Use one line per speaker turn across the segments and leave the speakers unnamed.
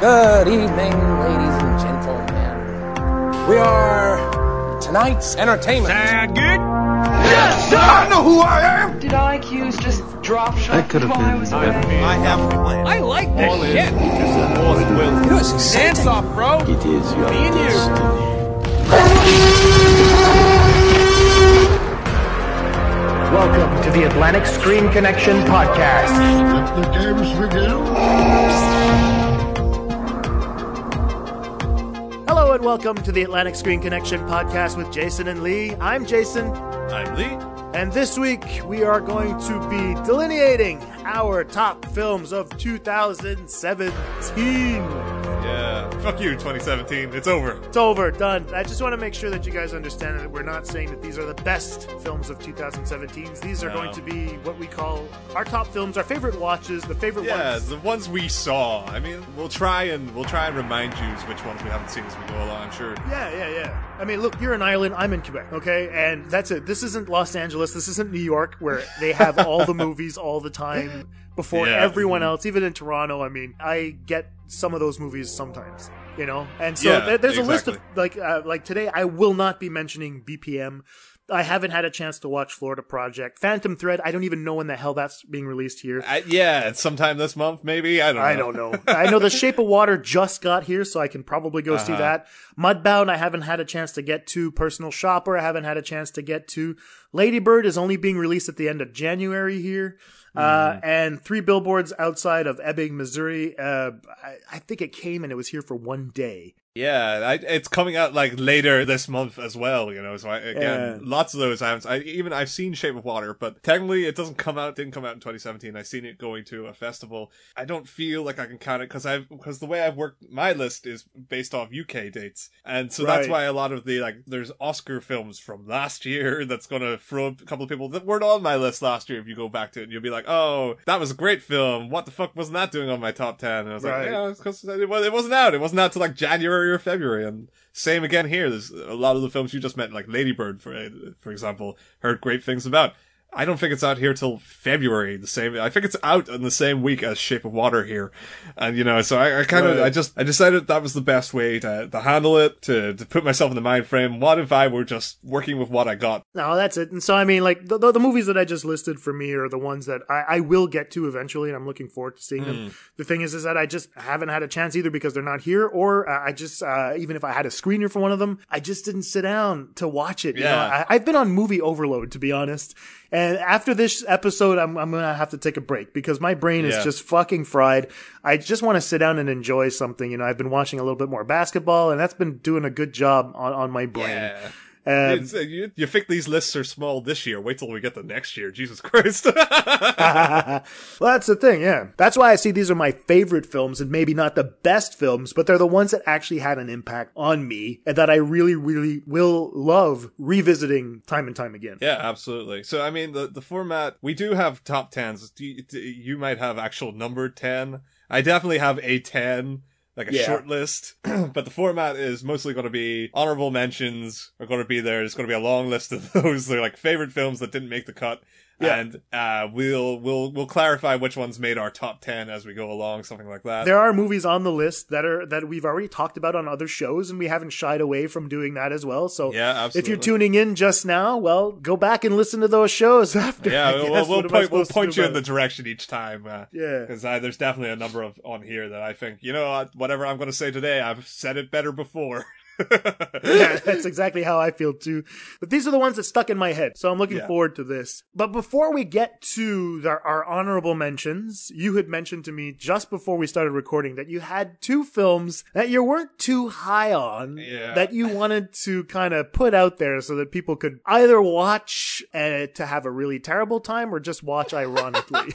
Good evening, ladies and gentlemen. We are tonight's entertainment.
Sound good?
I know who I am.
Did IQs just drop shot
That could have
while I
been
was
better.
I have a plan. I like this shit.
You know, it's
Dance off, bro.
It is your
Me and you.
destiny.
Welcome to the Atlantic Screen Connection podcast.
Let the games begin.
Hello and welcome to the Atlantic Screen Connection podcast with Jason and Lee. I'm Jason,
I'm Lee.
and this week we are going to be delineating our top films of 2017.
Fuck you, 2017. It's over.
It's over, done. I just want to make sure that you guys understand that we're not saying that these are the best films of 2017. These are
No.
going to be what we call our top films, our favorite watches, the favorite
Yeah,
ones.
Yeah, the ones we saw. I mean, we'll try and we'll try and remind you which ones we haven't seen as we go along. I'm sure.
Yeah, yeah, yeah. I mean, look, you're in Ireland, I'm in Quebec, okay? And that's it. This isn't Los Angeles, this isn't New York, where they have all the movies all the time before
Yeah.
everyone else. Even in Toronto, I mean, I get some of those movies sometimes, you know? And so
Yeah,
there- there's a list of, like, uh, like today, I will not be mentioning BPM. I haven't had a chance to watch Florida Project. Phantom Thread, I don't even know when the hell that's being released here.
I, yeah, sometime this month, maybe. I don't. know.
I don't know. I know The Shape of Water just got here, so I can probably go see
Uh-huh.
that. Mudbound, I haven't had a chance to get to. Personal Shopper, I haven't had a chance to get to. Ladybird is only being released at the end of January here. Uh,
Mm-hmm.
and three billboards outside of Ebbing, Missouri. Uh, I, I think it came and it was here for one day.
Yeah, I, it's coming out like later this month as well. You know, so I, again,
Yeah.
lots of those. I, haven't, I even I've seen Shape of Water, but technically it doesn't come out. Didn't come out in 2017. I've seen it going to a festival. I don't feel like I can count it because I've because the way I've worked my list is based off UK dates, and so that's why a lot of the like there's Oscar films from last year that's gonna throw up a couple of people that weren't on my list last year. If you go back to it, and you'll be like, oh, that was a great film. What the fuck wasn't that doing on my top ten? And I was
Right.
like, yeah, because it, was, it wasn't out. It wasn't out till like January or February. And same again here. There's a lot of the films you just met, like Ladybird, for for example, heard great things about. I don't think it's out here till February. The same. I think it's out in the same week as Shape of Water here, and you know, so I, I kind of,
Right.
I just, I decided that was the best way to to handle it, to to put myself in the mind frame. What if I were just working with what I got?
No, that's it. And so, I mean, like, the, the, the movies that I just listed for me are the ones that I, I will get to eventually, and I'm looking forward to seeing them. The thing is, is that I just haven't had a chance either because they're not here, or uh, I just, uh, even if I had a screener for one of them, I just didn't sit down to watch it. You know,
Yeah.
I, I've been on movie overload, to be honest. And after this episode, I'm, I'm gonna have to take a break because my brain is
Yeah.
just fucking fried. I just want to sit down and enjoy something. You know, I've been watching a little bit more basketball, and that's been doing a good job on, on my brain. Um,
uh, you, you think these lists are small this year? Wait till we get to next year. Jesus Christ.
well, that's the thing, yeah. That's why I see these are my favorite films and maybe not the best films, but they're the ones that actually had an impact on me and that I really, really will love revisiting time and time again.
Yeah, absolutely. So, I mean, the the format we do have top tens. You, you might have actual number ten. I definitely have a ten, like a
Yeah.
short list. but the format is mostly going to be honorable mentions are going to be there. There's going to be a long list of those. They're like favorite films that didn't make the cut.
Yeah.
And uh, we'll we'll we'll clarify which ones made our top ten as we go along, something like that.
There are movies on the list that are that we've already talked about on other shows, and we haven't shied away from doing that as well. So,
Yeah,
if you're tuning in just now, well, go back and listen to those shows after.
yeah, we'll, we'll,
am
point, we'll point you in the direction each time. Uh,
yeah.
Because uh, there's definitely a number of on here that I think, you know, whatever I'm going to say today, I've said it better before.
yeah, that's exactly how I feel too. But these are the ones that stuck in my head, so I'm looking
Yeah.
forward to this. But before we get to the, our honorable mentions, you had mentioned to me just before we started recording that you had two films that you weren't too high on,
Yeah.
that you wanted to kind of put out there so that people could either watch uh, to have a really terrible time or just watch ironically.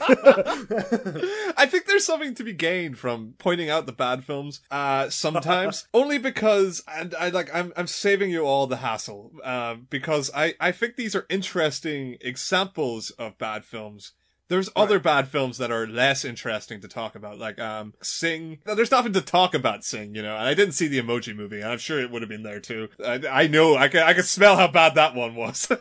I think there's something to be gained from pointing out the bad films. Uh, sometimes only because, and I like, I'm I'm saving you all the hassle. Uh, because I I think these are interesting examples of bad films There's other bad films that are less interesting to talk about, like um Sing. There's nothing to talk about Sing, you know. And I didn't see the Emoji Movie, and I'm sure it would have been there too. I, I know, I can, I can smell how bad that one was.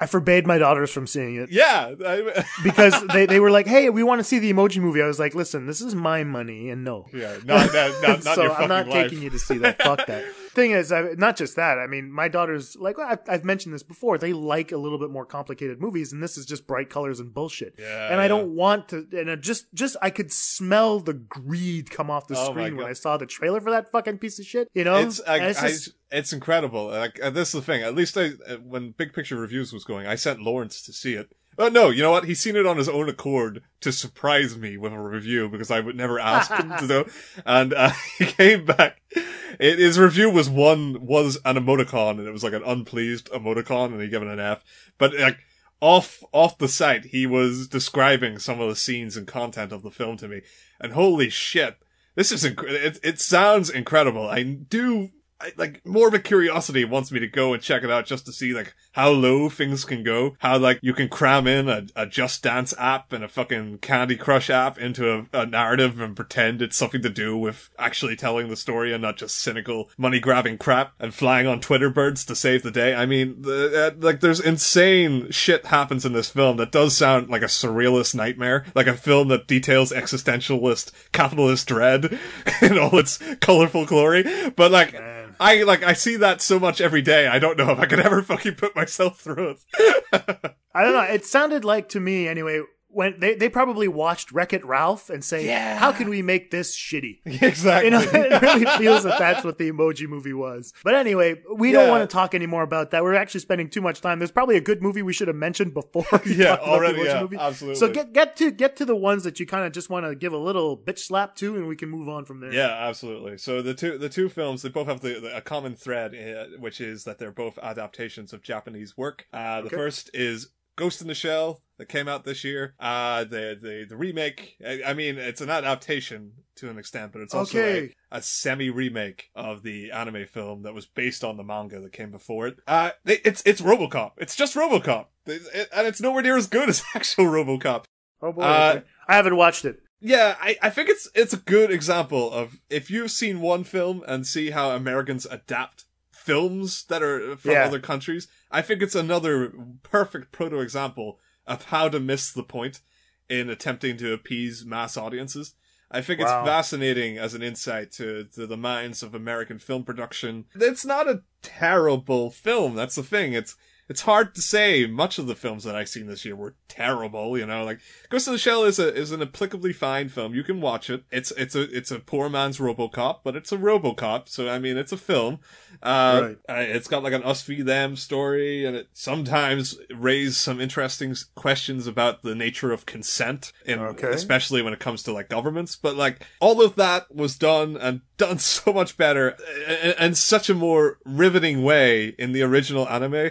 I forbade my daughters from seeing it
yeah, I,
because they, they were like, "Hey, we want to see the Emoji Movie." I was like, "Listen, this is my money, and no."
yeah, not, not, not, not
so
your
I'm not
life.
taking you to see that. Fuck that. Thing is, I, not just that. I mean, my daughters like I've, I've mentioned this before. They like a little bit more complicated movies, and this is just bright colors and bullshit.
Yeah,
and I don't want to. And just, just I could smell the greed come off the
Oh
screen when I saw the trailer for that fucking piece of shit. You know,
It's I,
it's
I- it's incredible. Like uh, this is the thing. At least I uh, when Big Picture Reviews was going, I sent Lawrence to see it. Oh no, you know what? He's seen it on his own accord to surprise me with a review because I would never ask him to do. And uh, he came back. It, his review was one was an emoticon, and it was like an unpleased emoticon, and he gave it an F. But like off off the site, he was describing some of the scenes and content of the film to me, and holy shit, this is inc- it. It sounds incredible. I do. I, like morbid curiosity wants me to go and check it out just to see like how low things can go. How like you can cram in a, a Just Dance app and a fucking Candy Crush app into a, a narrative and pretend it's something to do with actually telling the story and not just cynical money grabbing crap and flying on Twitter birds to save the day. I mean, the, uh, like there's insane shit happens in this film that does sound like a surrealist nightmare, like a film that details existentialist capitalist dread in all its colorful glory. But like. I like I see that so much every day. I don't know if I could ever fucking put myself through it.
I don't know. It sounded like to me anyway. When they, they probably watched Wreck It Ralph and say,
Yeah.
"How can we make this shitty?"
exactly.
You know, it really feels that that's what the emoji movie was. But anyway, we don't want to talk anymore about that. We're actually spending too much time. There's probably a good movie we should have mentioned before.
Yeah,
talked about the
already, yeah,
movie.
absolutely.
So get get to get to the ones that you kind of just want to give a little bitch slap to, and we can move on from there.
Yeah, absolutely. So the two the two films they both have the, the- a common thread, uh, which is that they're both adaptations of Japanese work. Uh, the
Okay.
first is Ghost in the Shell that came out this year. Uh, the the the remake. I, I mean, it's an adaptation to an extent, but it's also
Okay.
a, a semi remake of the anime film that was based on the manga that came before it. Uh, they, it's it's RoboCop. It's just RoboCop, It- it- and it's nowhere near as good as actual RoboCop.
Oh boy,
Uh,
okay. I haven't watched it.
Yeah, I, I think it's it's a good example of if you've seen one film and see how Americans adapt films that are from
Yeah.
other countries, I think it's another perfect proto example of how to miss the point in attempting to appease mass audiences. I think
Wow.
it's fascinating as an insight to, to the minds of American film production. It's not a terrible film. That's the thing. It's it's hard to say. Much of the films that I've seen this year were terrible. You know, like Ghost in the Shell is a is an applicably fine film. You can watch it. It's it's a it's a poor man's RoboCop, but it's a RoboCop. So I mean, it's a film. Uh,
Right.
it's got like an us v them story, and it sometimes raise some interesting questions about the nature of consent, in,
Okay.
especially when it comes to like governments. But like all of that was done and done so much better, and, and such a more riveting way in the original anime.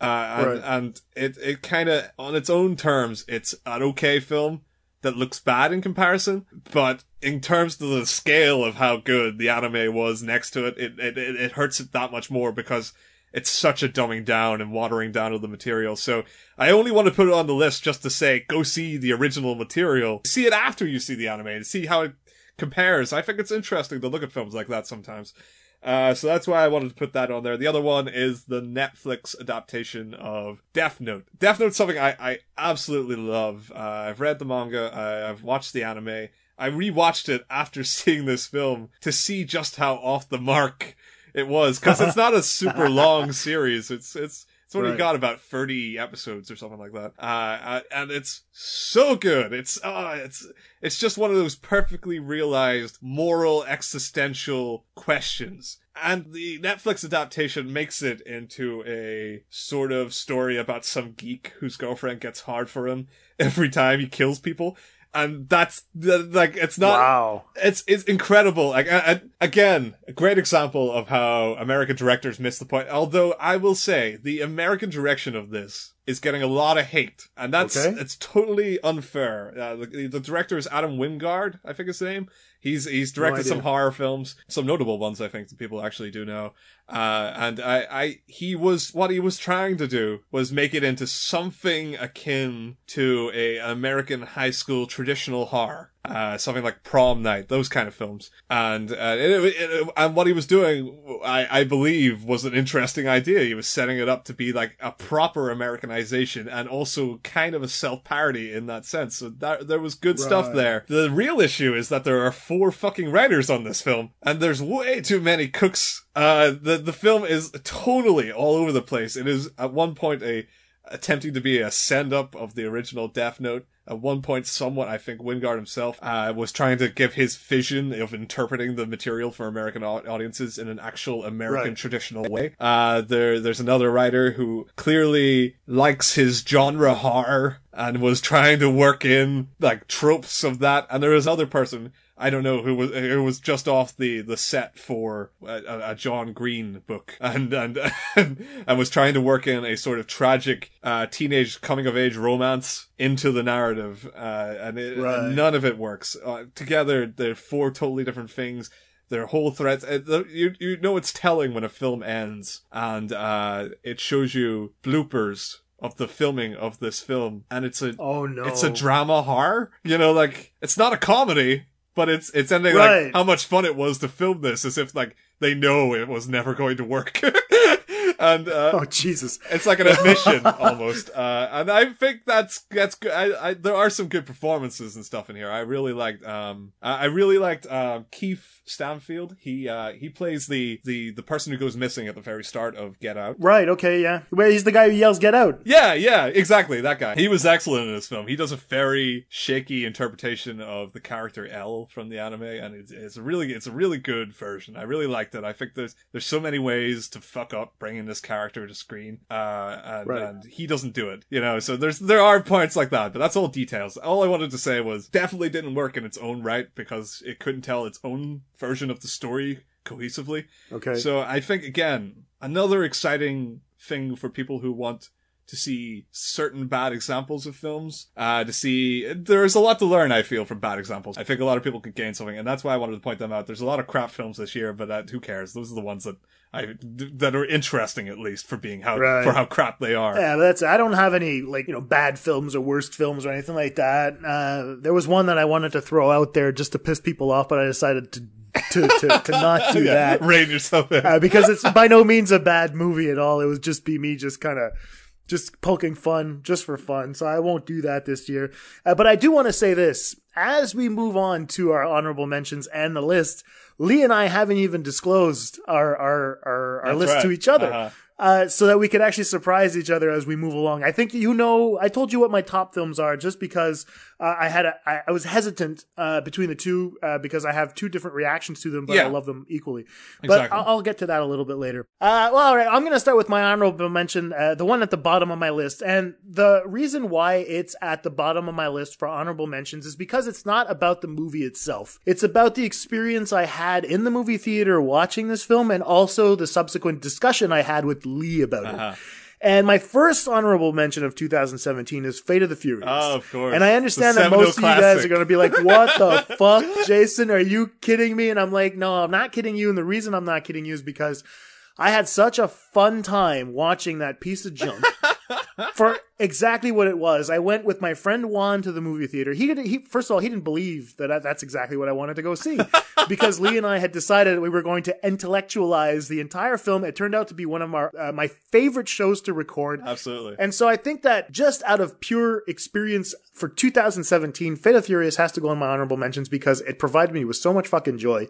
Uh, and,
Right.
and it, it kind of, on its own terms, it's an okay film that looks bad in comparison, but in terms of the scale of how good the anime was next to it, it, it, it it hurts it that much more because it's such a dumbing down and watering down of the material. So I only want to put it on the list just to say, go see the original material. See it after you see the anime and see how it compares. I think it's interesting to look at films like that sometimes. Uh, so that's why I wanted to put that on there. The other one is the Netflix adaptation of Death Note. Death Note's something I, I absolutely love. Uh, I've read the manga, I, I've watched the anime. I rewatched it after seeing this film to see just how off the mark it was, because it's not a super long series. It's it's it's only
Right.
got about thirty episodes or something like that. Uh, uh, and it's so good. It's uh, it's it's just one of those perfectly realized moral existential questions. And the Netflix adaptation makes it into a sort of story about some geek whose girlfriend gets hard for him every time he kills people. And that's like it's not
wow.
it's it's incredible. Like uh, uh, again, a great example of how American directors miss the point. Although I will say the American direction of this is getting a lot of hate, and that's
Okay.
it's totally unfair. Uh, the, the director is Adam Wingard, I think his name. He's he's directed
idea.
some horror films, some notable ones I think that people actually do know. Uh, and I, I, he was, what he was trying to do was make it into something akin to a American high school traditional horror. Uh, something like prom night, those kind of films. And, uh, it, it, it- and what he was doing, I, I believe was an interesting idea. He was setting it up to be like a proper Americanization and also kind of a self-parody in that sense. So that, there was good stuff there. The real issue is that there are four fucking writers on this film, and there's way too many cooks. Uh, the the film is totally all over the place. It is at one point a attempting to be a send up of the original Death Note. At one point, somewhat, I think Wingard himself uh, was trying to give his vision of interpreting the material for American audiences in an actual American
Right.
traditional way. Uh, there, there's another writer who clearly likes his genre horror and was trying to work in like tropes of that. And there is another person I don't know who was who was just off the the set for a, a- a John Green book and and and was trying to work in a sort of tragic uh, teenage coming of age romance into the narrative, uh, and, it,
Right.
and none of it works. Uh, together, they're four totally different things. Their whole threats. uh, You you know it's telling when a film ends and uh, it shows you bloopers of the filming of this film, and it's a
Oh no.
it's a drama horror. You know, like it's not a comedy, but it's it's ending
Right.
like how much fun it was to film this, as if like they know it was never going to work. and uh,
Oh Jesus.
it's like an admission almost. Uh, and I think that's that's good. I, I there are some good performances and stuff in here. I really liked um I really liked um Keith Stanfield. He uh he plays the the the person who goes missing at the very start of Get Out.
Right. Okay. Yeah. Well, he's the guy who yells "Get out."
Yeah, yeah, exactly. That guy. He was excellent in this film. He does a very shaky interpretation of the character L from the anime, and it's, it's a really, it's a really good version. I really liked it. I think there's there's so many ways to fuck up bringing this character to screen, uh, and,
Right.
and he doesn't do it. You know, so there's there are points like that, but that's all details. All I wanted to say was definitely didn't work in its own right because it couldn't tell its own version of the story cohesively.
Okay.
So I think again, another exciting thing for people who want to see certain bad examples of films, uh, to see, there's a lot to learn, I feel, from bad examples. I think a lot of people could gain something, and that's why I wanted to point them out. There's a lot of crap films this year, but uh, who cares? Those are the ones that I, that are interesting, at least, for being how,
Right.
for how crap they are.
Yeah, but that's. I don't have any like you know bad films or worst films or anything like that. Uh, there was one that I wanted to throw out there just to piss people off, but I decided to to to, to not do
Yeah,
that
rein yourself in.
uh, because it's by no means a bad movie at all. It would just be me just kind of just poking fun just for fun. So I won't do that this year. Uh, but I do want to say this as we move on to our honorable mentions and the list. Lee and I haven't even disclosed our our our, our list to each other.
Uh-huh.
Uh, so that we could actually surprise each other as we move along. I think you know. I told you what my top films are, just because uh, I had a, I, I was hesitant uh, between the two uh, because I have two different reactions to them, but
Yeah.
I love them equally. But
Exactly.
I'll, I'll get to that a little bit later. Uh, well, all right. I'm going to start with my honorable mention, uh, the one at the bottom of my list, and the reason why it's at the bottom of my list for honorable mentions is because it's not about the movie itself. It's about the experience I had in the movie theater watching this film, and also the subsequent discussion I had with Lee about
Uh-huh.
it. And my first honorable mention of 2017 is Fate of the Furious.
Oh, of course.
And I understand
The
that most of you guys are going to be like, what the fuck, Jason? Are you kidding me? And I'm like, no, I'm not kidding you. And the reason I'm not kidding you is because I had such a fun time watching that piece of junk for exactly what it was. I went with my friend Juan to the movie theater. He did, he first of all, he didn't believe that that's exactly what I wanted to go see because Lee and I had decided that we were going to intellectualize the entire film. It turned out to be one of our uh, my favorite shows to record.
Absolutely.
And so I think that just out of pure experience for 2017, Fate of Furious has to go on my honorable mentions because it provided me with so much fucking joy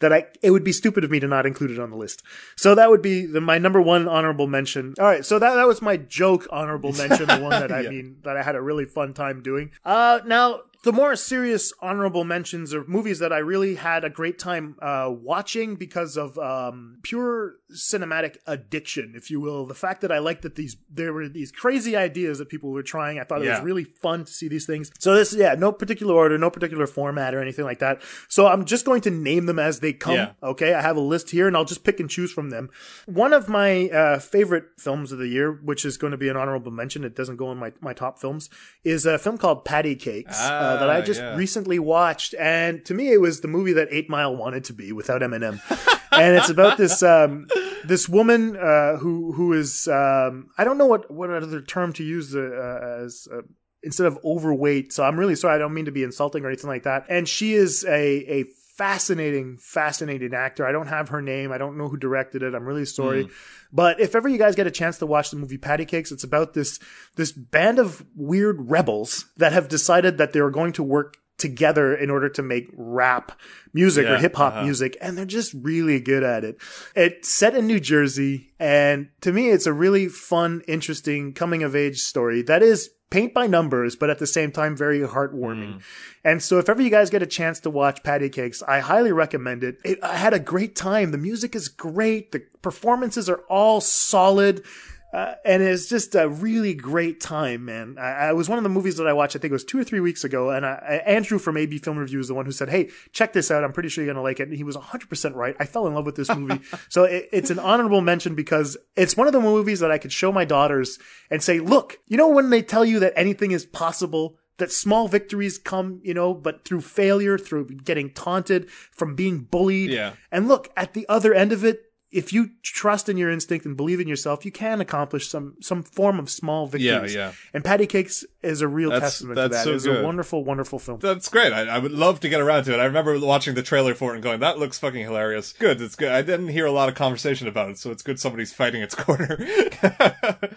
that I it would be stupid of me to not include it on the list. So that would be the, my number one honorable mention. All right, so that that was my joke honorable mention, the one that I
Yeah.
mean that I had a really fun time doing. Uh, now the more serious honorable mentions are movies that I really had a great time uh, watching because of um, pure cinematic addiction, if you will. The fact that I liked that these there were these crazy ideas that people were trying. I thought it
Yeah.
was really fun to see these things. So this, yeah, no particular order, no particular format or anything like that. So I'm just going to name them as they come.
Yeah.
Okay, I have a list here, and I'll just pick and choose from them. One of my uh, favorite films of the year, which is going to be an honorable mention, it doesn't go in my, my top films, is a film called Patty Cakes uh, that I
Ah,
just
yeah.
recently watched, and to me, it was the movie that Eight Mile wanted to be without Eminem. and it's about this um, this woman uh, who who is um, I don't know what what other term to use uh, uh, as. Uh, Instead of overweight, so I'm really sorry. I don't mean to be insulting or anything like that. And she is a a fascinating, fascinating actor. I don't have her name. I don't know who directed it. I'm really sorry.
Hmm.
But if ever you guys get a chance to watch the movie Patty Cakes, it's about this this band of weird rebels that have decided that they are going to work together in order to make rap music or hip hop
uh-huh.
music and they're just really good at it. It's set in New Jersey and to me it's a really fun, interesting coming of age story that is paint by numbers but at the same time very heartwarming.
Mm.
And so if ever you guys get a chance to watch Patty Cakes, I highly recommend it. it. I had a great time. The music is great. The performances are all solid. Uh, and it's just a really great time, man. I, I was one of the movies that I watched. I think it was two or three weeks ago, and I, I, Andrew from AB Film Review is the one who said, "Hey, check this out. I'm pretty sure you're gonna like it." And he was 100 percent right. I fell in love with this movie, so it, it's an honorable mention because it's one of the movies that I could show my daughters and say, "Look, you know when they tell you that anything is possible." That small victories come, you know, but through failure, through getting taunted, from being bullied.
Yeah.
And look, at the other end of it, if you trust in your instinct and believe in yourself, you can accomplish some some form of small victories.
yeah. yeah.
And Patty Cakes is a real
That's-
testament to
that's
that.
so
it's a wonderful, wonderful film.
That's great. I, I would love to get around to it. I remember watching the trailer for it and going, "That looks fucking hilarious." Good. It's good. I didn't hear a lot of conversation about it, so it's good somebody's fighting its corner.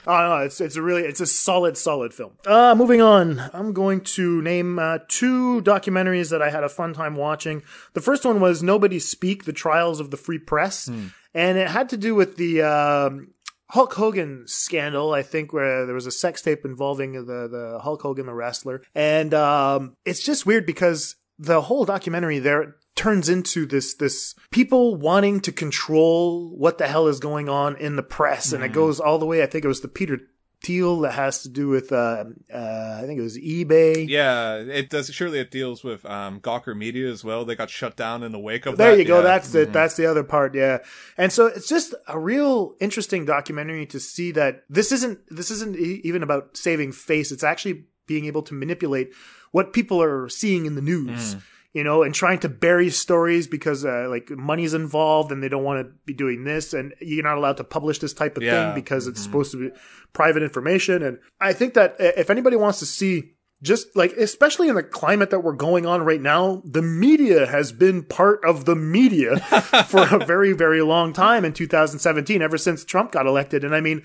Oh no, it's it's a really it's a solid, solid film. Uh moving on. I'm going to name uh, two documentaries that I had a fun time watching. The first one was Nobody Speak: The Trials of the Free Press, and it had to do with the um, Hulk Hogan scandal, I think, where there was a sex tape involving the the Hulk Hogan, the wrestler, and um, it's just weird because the whole documentary there turns into this this people wanting to control what the hell is going on in the press, and it goes all the way. I think it was the Peter Thiel that has to do with uh, uh, I think it was eBay.
yeah, it does. Surely it deals with um, Gawker Media as well. They got shut down in the wake of
There
that.
you go.
Yeah.
That's it. That's the other part. Yeah. And so it's just a real interesting documentary to see that this isn't this isn't e- even about saving face. It's actually being able to manipulate what people are seeing in the news. You know, and trying to bury stories because uh, like money's involved and they don't want to be doing this, and you're not allowed to publish this type of
Yeah.
thing because it's supposed to be private information. And I think that uh, if anybody wants to see just like especially in the climate that we're going on right now the media has been part of the media for a very very long time in 2017 ever since Trump got elected and I mean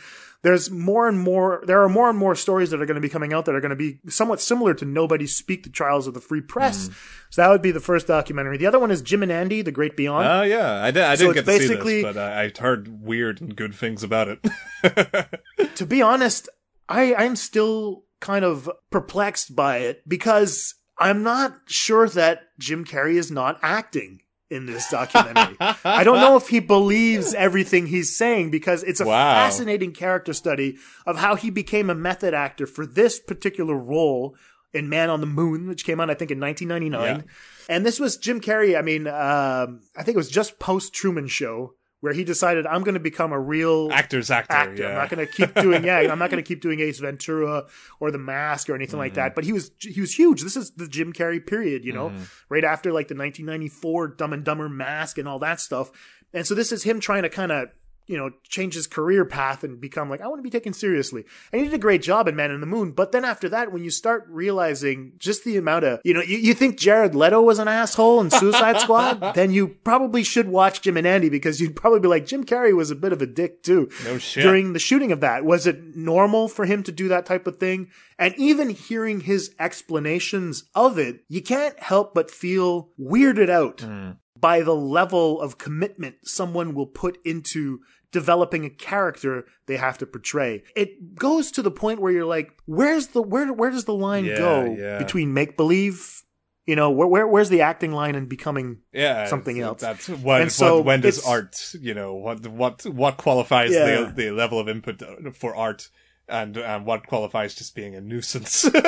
there's more and more there are more and more stories that are going to be coming out that are going to be somewhat similar to nobody speak the trials of the free press. Hmm. So that would be the first documentary. The other one is Jim and Andy the Great Beyond.
Oh yeah, I, did, I
So
didn't get to
basically-
see this, but I, I heard weird and good things about it.
to be honest, I I'm still kind of perplexed by it because I'm not sure that Jim Carrey is not acting in this documentary. I don't know if he believes everything he's saying because it's a
Wow.
fascinating character study of how he became a method actor for this particular role in Man on the Moon, which came out I think in 1999.
Yeah.
And this was Jim Carrey. I mean, um, I think it was just post Truman Show where he decided I'm going to become a real
Actors, actor.
actor.
Yeah.
I'm not going to keep doing yeah. I'm not going to keep doing Ace Ventura or The Mask or anything like
Mm-hmm.
that. But he was he was huge. This is the Jim Carrey period, you know,
Mm-hmm.
right after like the 1994 Dumb and Dumber Mask and all that stuff. And so this is him trying to kind of you know change his career path and become like I want to be taken seriously. And he did a great job in Man in the Moon. But then after that, when you start realizing just the amount of you know you, you think Jared Leto was an asshole in Suicide Squad, then you probably should watch Jim and Andy because you'd probably be like Jim Carrey was a bit of a dick too
No shit.
during the shooting of that. Was it normal for him to do that type of thing? And even hearing his explanations of it, you can't help but feel weirded out mm. by the level of commitment someone will put into developing a character they have to portray. It goes to the point where you're like, where's the where where does the line
Yeah,
go
yeah.
between make believe? You know, where, where where's the acting line and becoming
yeah,
something else?
That's when,
And so
when, when does art, you know, what what what qualifies the the level of input for art, and and what qualifies just being a nuisance?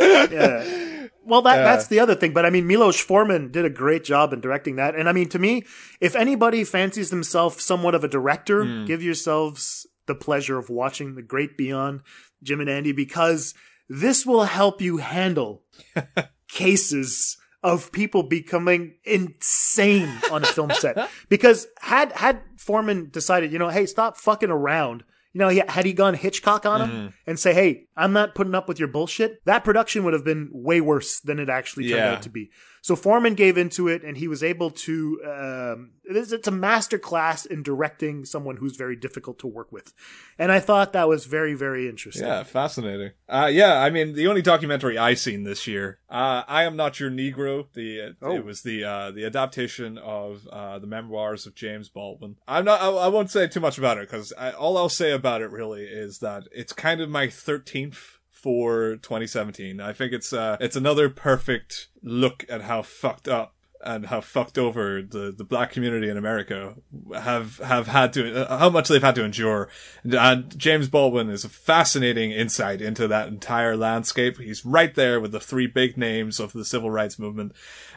Yeah. Well, that
Yeah.
that's the other thing. But I mean, Milos Forman did a great job in directing that. And I mean, to me, if anybody fancies themselves somewhat of a director,
Hmm.
give yourselves the pleasure of watching The Great Beyond, Jim and Andy, because this will help you handle cases of people becoming insane on a film set. Because had had Forman decided, you know, hey, stop fucking around. You know, he, had he gone Hitchcock on him
Mm-hmm.
and say, "Hey, I'm not putting up with your bullshit," that production would have been way worse than it actually turned
Yeah.
out to be. So Forman gave into it, and he was able to. Um, it's, it's a master class in directing someone who's very difficult to work with, and I thought that was very, very interesting.
Yeah, fascinating. Uh, yeah, I mean, the only documentary I seen this year, uh, I am not your Negro. The uh,
Oh.
it was the uh, the adaptation of uh, the memoirs of James Baldwin. I'm not. I, I won't say too much about it because all I'll say about it really is that it's kind of my thirteenth for 2017. I think it's uh, it's another perfect look at how fucked up and how fucked over the, the black community in America have have had to uh, how much they've had to endure. And James Baldwin is a fascinating insight into that entire landscape. He's right there with the three big names of the civil rights movement.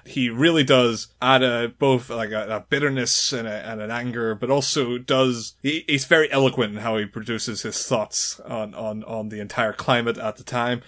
He really does add a both like a, a bitterness and, a, and an anger, but also does he, he's very eloquent in how he produces his thoughts on on on the entire climate at the time.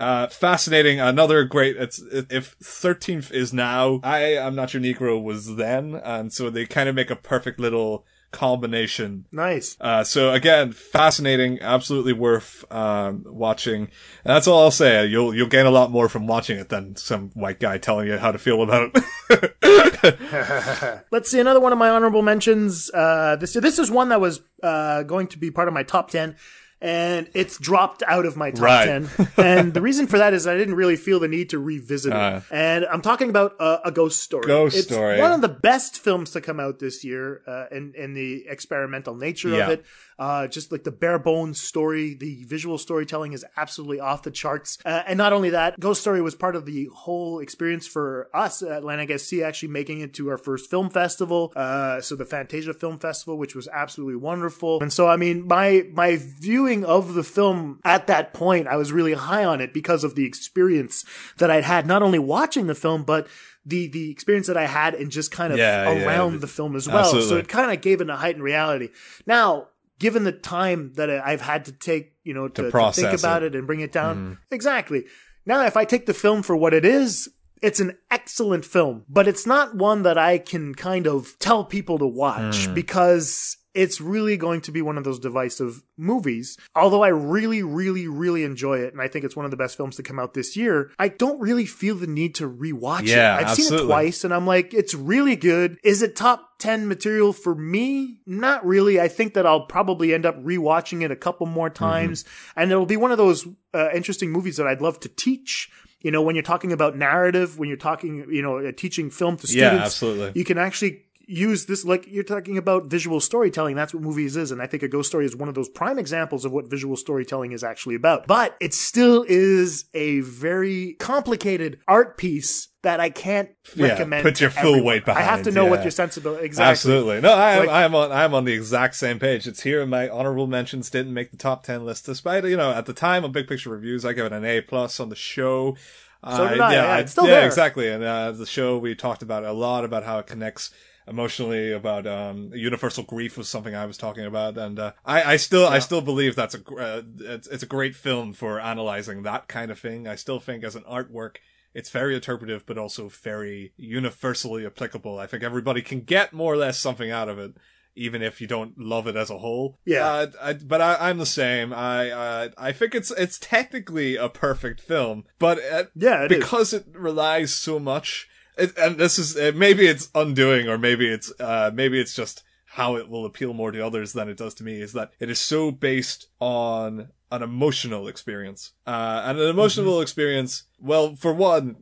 Uh, fascinating. Another great. It's if thirteenth is now. I am not your Negro was then, and so they kind of make a perfect little combination.
Nice.
Uh, so again, fascinating. Absolutely worth um, watching. And that's all I'll say. You'll you'll gain a lot more from watching it than some white guy telling you how to feel about it.
Let's see another one of my honorable mentions. Uh, this this is one that was uh, going to be part of my top ten, and it's dropped out of my top
Right.
ten. and the reason for that is I didn't really feel the need to revisit
Uh.
it. And I'm talking about uh, a ghost story.
Ghost
it's
Story.
One of the best films to come out this year, uh, in in the experimental nature
Yeah.
of it. Uh, just like the bare bones story, the visual storytelling is absolutely off the charts. Uh, and not only that, Ghost Story was part of the whole experience for us at Atlantic SC actually making it to our first film festival. Uh, so the Fantasia Film Festival, which was absolutely wonderful. And so, I mean, my, my viewing of the film at that point, I was really high on it because of the experience that I'd had, not only watching the film, but the, the experience that I had and just kind of
Yeah, yeah,
around
the-
the film as well. So it kind of gave it a heightened reality. Now, given the time that I've had to take, you know, to, to
process
think about
it.
it. and bring it down, mm-hmm. exactly. Now, if I take the film for what it is, it's an excellent film, but it's not one that I can kind of tell people to watch mm. because it's really going to be one of those divisive movies. Although I really, really, really enjoy it, and I think it's one of the best films to come out this year, I don't really feel the need to rewatch
Yeah,
it. I've seen it twice, and I'm like, it's really good. Is it top 10 material for me? Not really. I think that I'll probably end up rewatching it a couple more
Mm-hmm.
times, and it'll be one of those uh, interesting movies that I'd love to teach. You know, when you're talking about narrative, when you're talking, you know, uh, teaching film to students,
Yeah,
students,
absolutely.
you can actually use this like you're talking about visual storytelling that's what movies is and i think a ghost story is one of those prime examples of what visual storytelling is actually about but it still is a very complicated art piece that i can't
Yeah,
recommend
put your full
everyone.
weight behind.
i have to know
yeah.
what your sensibility exactly
Absolutely. No, I am,
Like-
I am on, I am on the exact same page. It's here. My honorable mentions didn't make the top 10 list despite, you know, at the time on Big Picture Reviews, I gave it an A plus on the show.
So did I, yeah, it's still
yeah,
there.
exactly. And, uh, the show, we talked about a lot about how it connects emotionally about, um, universal grief was something I was talking about. And, uh, I, I still, I still believe that's a, uh, it's, it's a great film for analyzing that kind of thing. I still think as an artwork, it's very interpretive, but also very universally applicable. I think everybody can get more or less something out of it, even if you don't love it as a whole.
Yeah.
Uh, I, but I, I'm the same. I, uh, I think it's it's technically a perfect film, but uh,
Yeah, it is.
because it relies so much. It, and this is maybe it's undoing, or maybe it's uh, maybe it's just how it will appeal more to others than it does to me. Is that it is so based on an emotional experience. Uh, and an emotional experience, well, for one,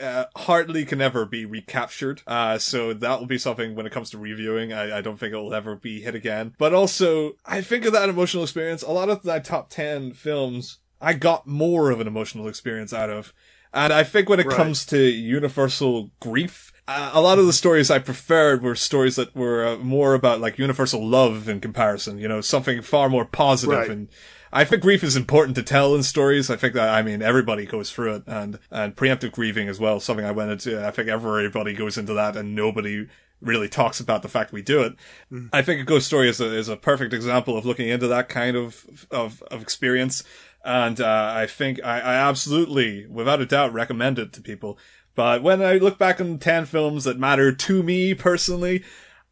uh, hardly can ever be recaptured. Uh, so that will be something when it comes to reviewing. I, I don't think it will ever be hit again. But also, I think of that emotional experience, a lot of my top 10 films, I got more of an emotional experience out of. And I think when it
Right.
comes to universal grief, uh, a lot of the stories I preferred were stories that were uh, more about like universal love in comparison, you know, something far more positive
Right.
and I think grief is important to tell in stories. I think that, I mean, everybody goes through it and, and preemptive grieving as well, something I went into. I think everybody goes into that and nobody really talks about the fact we do it. I think a ghost story is a, is a perfect example of looking into that kind of, of, of experience. And, uh, I think I, I absolutely, without a doubt, recommend it to people. But when I look back on 10 films that matter to me personally,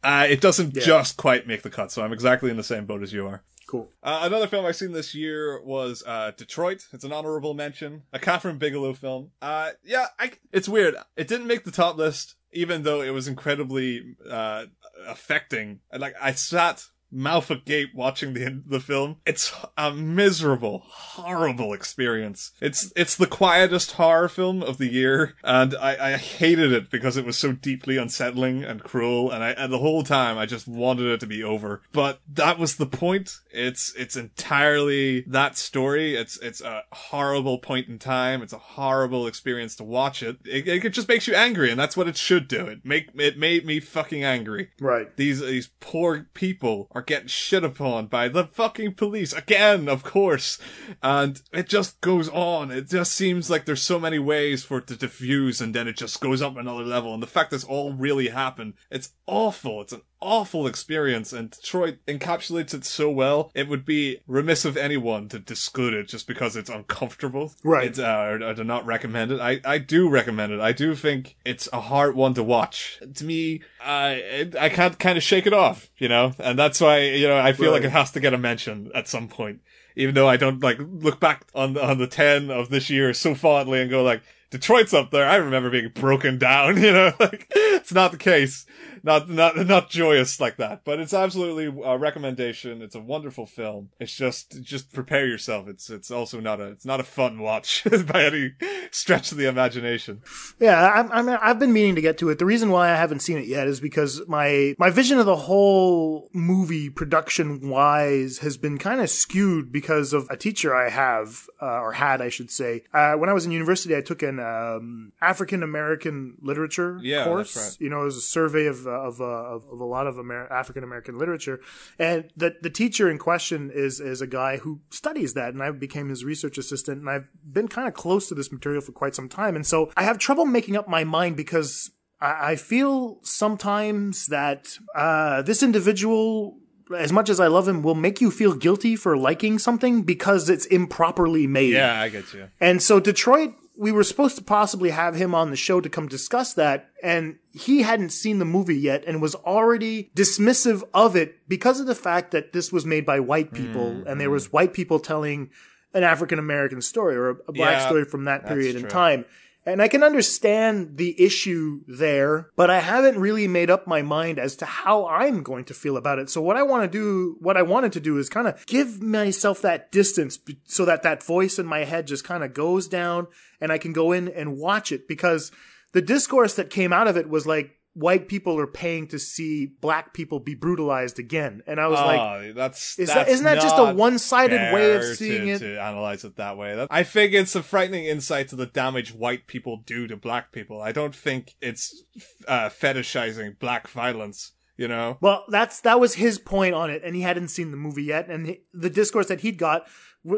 uh, it doesn't
Yeah.
just quite make the cut. So I'm exactly in the same boat as you are.
Cool.
Uh, another film I've seen this year was uh, Detroit. It's an honorable mention, a Kathryn Bigelow film. Uh, yeah, I, it's weird. It didn't make the top list, even though it was incredibly uh, affecting. Like I sat mouth agape watching the the film. It's a miserable, horrible experience. It's it's the quietest horror film of the year, and I, I hated it because it was so deeply unsettling and cruel. And I and the whole time I just wanted it to be over. But that was the point. It's it's entirely that story. It's it's a horrible point in time. It's a horrible experience to watch it. It, it just makes you angry, and that's what it should do. It make it made me fucking angry.
Right.
These these poor people are getting shit upon by the fucking police again, of course. And it just goes on. It just seems like there's so many ways for it to diffuse and then it just goes up another level. And the fact this all really happened, it's awful. It's an awful experience and Detroit encapsulates it so well. It would be remiss of anyone to disclude it just because it's uncomfortable.
Right.
It's, uh, or, or to not recommend it. I, I do recommend it. I do think it's a hard one to watch. To me, I, I can't kind of shake it off, you know? And that's why, you know, I feel like it has to get a mention at some point. Even though I don't like look back on on the 10 of this year so fondly and go like, Detroit's up there. I remember being broken down, you know, like it's not the case. Not, not, not joyous like that, but it's absolutely a recommendation. It's a wonderful film. It's just, just prepare yourself. It's, it's also not a, it's not a fun watch by any stretch of the imagination.
Yeah, I'm, I'm, I've been meaning to get to it. The reason why I haven't seen it yet is because my my vision of the whole movie production wise has been kind of skewed because of a teacher I have uh, or had, I should say. Uh, when I was in university, I took an um, African American literature
Yeah,
course.
right.
You know, it was a survey of uh, of, uh, of of a lot of Amer- African American literature, and the the teacher in question is is a guy who studies that, and I became his research assistant, and I've been kind of close to this material for quite some time, and so I have trouble making up my mind because I, I feel sometimes that uh, this individual. As much as I love him, will make you feel guilty for liking something because it's improperly made.
Yeah, I get you.
And so Detroit, we were supposed to possibly have him on the show to come discuss that, and he hadn't seen the movie yet and was already dismissive of it because of the fact that this was made by white people mm, and there mm. was white people telling an African American story or a, black
Yeah,
story from that period in time. And I can understand the issue there, but I haven't really made up my mind as to how I'm going to feel about it. So what I want to do, what I wanted to do is kind of give myself that distance so that that voice in my head just kind of goes down and I can go in and watch it because the discourse that came out of it was like, white people are paying to see black people be brutalized again. And I was like,
Oh, that's,
is that-
that's
isn't that just a one-sided way of seeing
to,
it?
To analyze it that way, that, I think it's a frightening insight to the damage white people do to black people. I don't think it's uh, fetishizing black violence. You know,
Well, that's that was his point on it, and he hadn't seen the movie yet. And he, the discourse that he'd got,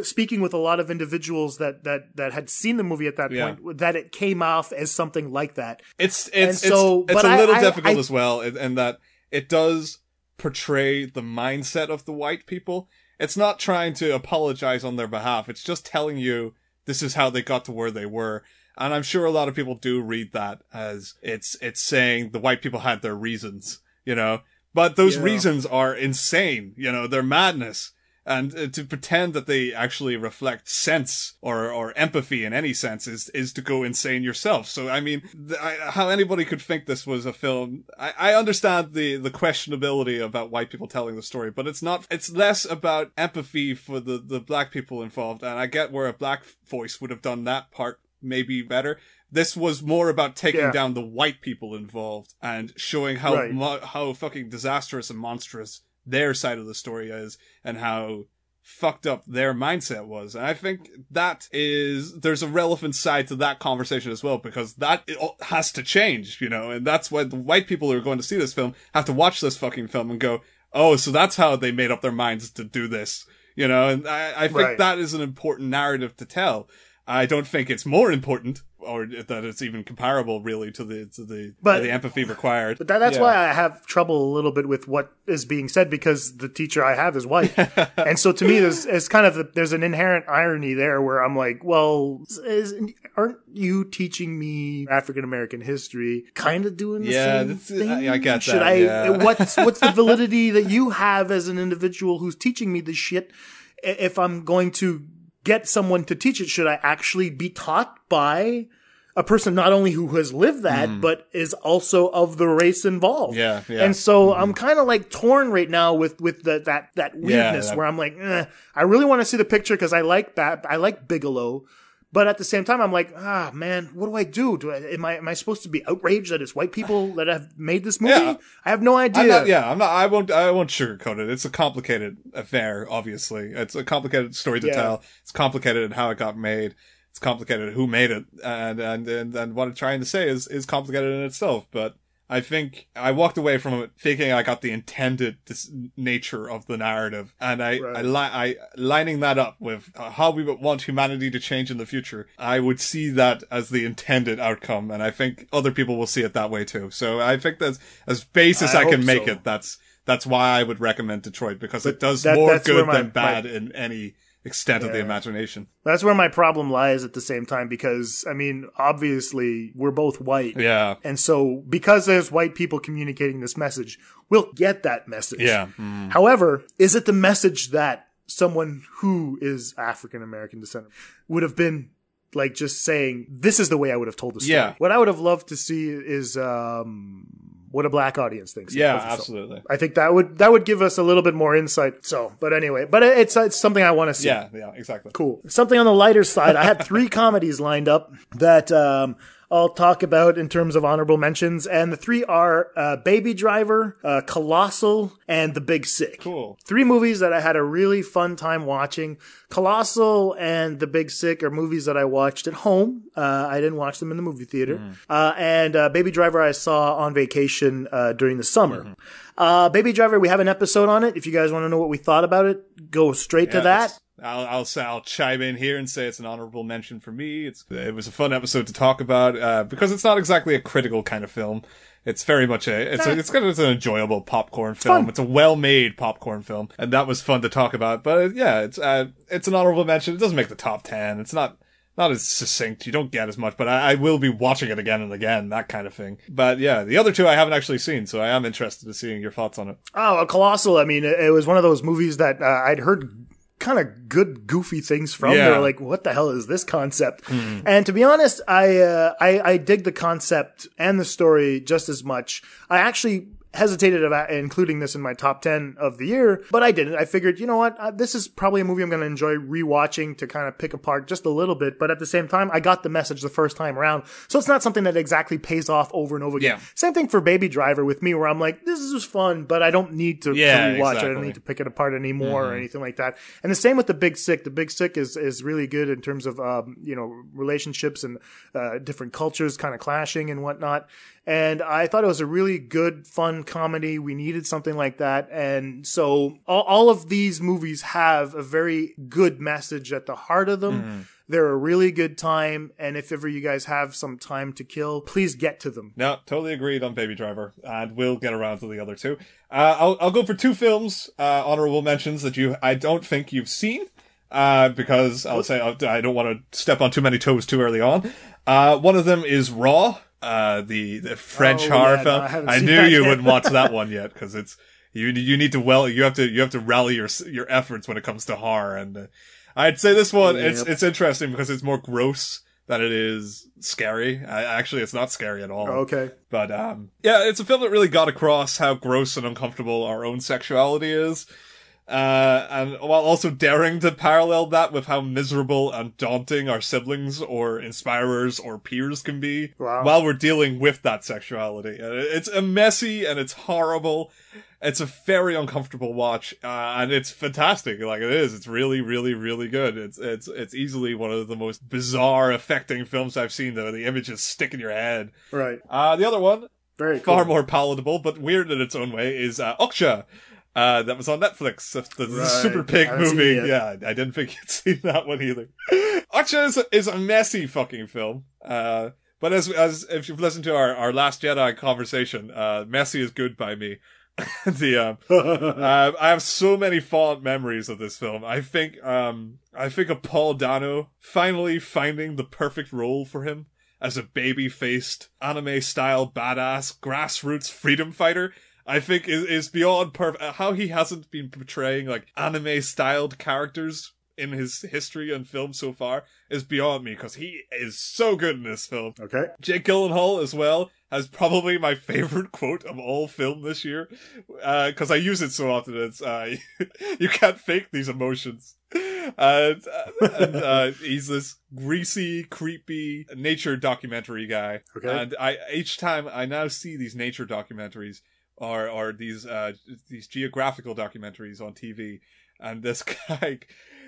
speaking with a lot of individuals that that that had seen the movie at that
Yeah.
point, that it came off as something like that.
it's it's
And so-
it's, it's a little
I-
difficult
I-
as well, in, in that it does portray the mindset of the white people. It's not trying to apologize on their behalf. It's just telling you this is how they got to where they were. And I'm sure a lot of people do read that as it's it's saying the white people had their reasons, you know. But those
Yeah.
reasons are insane, you know, they're madness. And uh, to pretend that they actually reflect sense or, or empathy in any sense is, is to go insane yourself. So, I mean, th- I, how anybody could think this was a film, I, I understand the, the questionability about white people telling the story, but it's not, it's less about empathy for the, the black people involved. And I get where a black voice would have done that part maybe better. This was more about taking
Yeah.
down the white people involved and showing how
Right.
mo- how fucking disastrous and monstrous their side of the story is and how fucked up their mindset was. And I think that is, there's a relevant side to that conversation as well, because that it has to change, you know, and that's why the white people who are going to see this film have to watch this fucking film and go, oh, so that's how they made up their minds to do this, you know, and I, I think
Right.
that is an important narrative to tell. I don't think it's more important or that it's even comparable really to the, to the,
But-
the empathy required.
But that, that's
Yeah.
why I have trouble a little bit with what is being said because the teacher I have is white, and so to me, there's it's kind of there's an inherent irony there where I'm like, well, is, aren't you teaching me African American history? Kind of doing the
Yeah,
same thing.
I- I get
Should
that,
I?
yeah.
What's what's the validity that you have as an individual who's teaching me this shit? If I'm going to get someone to teach it, should I actually be taught by? A person not only who has lived that, but is also of the race involved.
Mm. Yeah, yeah.
And so I'm kind of like torn right now with with the, that that weirdness
that-
where I'm like, eh, I really want to see the picture because I like that I like Bigelow, but at the same time I'm like, ah man, what do I do? Do I am I am I supposed to be outraged that it's white people that have made this movie?
Yeah.
I have no idea.
I'm not, yeah, I'm not, I won't, I won't sugarcoat it. It's a complicated affair, obviously. It's a complicated story to
Yeah.
tell. It's complicated in how it got made. It's complicated who made it. And, and, and, and what I'm trying to say is, is complicated in itself. But I think I walked away from it thinking I got the intended nature of the narrative. And I,
Right.
I, li- I, lining that up with uh, how we would want humanity to change in the future, I would see that as the intended outcome. And I think other people will see it that way too. So I think that's as base as
I
I, can make
so.
it. That's, that's why I would recommend Detroit because it does
that-
more good
my-
than bad in any extent of the imagination.
That's where my problem lies at the same time because I mean, obviously we're both white.
Yeah.
And so, because there's white people communicating this message, we'll get that message.
Yeah. Mm.
However, is it the message that someone who is African American descent would have been like just saying, this is the way I would have told the story?
Yeah.
What I would have loved to see is um, what a black audience thinks.
Yeah,
of the film.
absolutely.
I think that would that would give us a little bit more insight. So, but anyway, but it's it's something I want to see.
Yeah, yeah, exactly.
Cool. Something on the lighter side. I had three comedies lined up that um, I'll talk about in terms of honorable mentions, and the three are uh, Baby Driver, uh, Colossal, and The Big Sick.
Cool.
Three movies that I had a really fun time watching. Colossal and The Big Sick are movies that I watched at home. Uh, I didn't watch them in the movie theater. Uh, and uh, Baby Driver I saw on vacation uh, during the summer. Uh, Baby Driver, we have an episode on it. If you guys want to know what we thought about it, go straight to
Yeah,
that.
I'll, I'll I'll chime in here and say it's an honorable mention for me. It's it was a fun episode to talk about uh, because it's not exactly a critical kind of film. It's very much a it's a, it's kind of it's an enjoyable popcorn film.
fun.
It's a well made popcorn film, and that was fun to talk about. But yeah, it's uh, it's an honorable mention. It doesn't make the top ten. It's not not as succinct. You don't get as much, but I, I will be watching it again and again, that kind of thing. But yeah, the other two I haven't actually seen, so I am interested in seeing your thoughts on it.
Oh, a Colossal. I mean, it, it was one of those movies that uh, I'd heard kind of good, goofy things from.
Yeah.
They were like, what the hell is this concept? And to be honest, I, uh, I, I dig the concept and the story just as much. I actually hesitated about including this in my top 10 of the year, but I didn't. I figured, you know what? Uh, this is probably a movie I'm going to enjoy rewatching to kind of pick apart just a little bit. But at the same time, I got the message the first time around. So it's not something that exactly pays off over and over again.
Yeah.
Same thing for Baby Driver with me, where I'm like, this is fun, but I don't need to,
Yeah,
rewatch it. I don't need to pick it apart anymore or anything like that. And the same with the Big Sick. The Big Sick is is really good in terms of um, you know relationships and uh, different cultures kind of clashing and whatnot. And I thought it was a really good, fun comedy. We needed something like that. And so all, all of these movies have a very good message at the heart of them. They're a really good time. And if ever you guys have some time to kill, please get to them.
No, totally agreed on Baby Driver, and we'll get around to the other two. Uh, I'll I'll go for two films, uh, honorable mentions that you I don't think you've seen, uh, because I'll say I don't want to step on too many toes too early on. Uh, one of them is Raw, uh, the the French
Oh,
horror
yeah, no,
film.
I
I knew you
yet.
wouldn't watch that one yet because it's You you need to well you have to you have to rally your your efforts when it comes to horror, and uh, I'd say this one it's
Yep.
it's interesting because it's more gross than it is scary. I, actually, it's not scary at all.
Okay.
But um, yeah, it's a film that really got across how gross and uncomfortable our own sexuality is. Uh, and while also daring to parallel that with how miserable and daunting our siblings or inspirers or peers can be
Wow.
while we're dealing with that sexuality. It's a messy and it's horrible. It's a very uncomfortable watch, uh, and it's fantastic. Like it is, it's really, really, really good. It's it's it's easily one of the most bizarre, affecting films I've seen. Though the images stick in your head.
Right.
Uh, the other one,
Very
far more palatable, but weird in its own way, is uh, Okja. Uh, that was on Netflix. The, the
Right.
Super Pig
I haven't seen
movie. Yeah, I didn't think you'd seen that one either. Okja is a, is a messy fucking film. Uh, but as as if you've listened to our, our Last Jedi conversation, uh, messy is good by me. the um, uh, I have so many fond memories of this film. I think um, I think of Paul Dano finally finding the perfect role for him as a baby-faced anime-style badass grassroots freedom fighter. I think is is beyond perfect. How he hasn't been portraying like anime-styled characters in his history and film so far is beyond me because he is so good in this film.
okay.
Jake Gyllenhaal as well has probably my favorite quote of all film this year because I use it so often. It's uh, you can't fake these emotions. And, and uh, he's this greasy, creepy nature documentary guy.
Okay.
And I each time I now see these nature documentaries or or these uh these geographical documentaries on TV, and this guy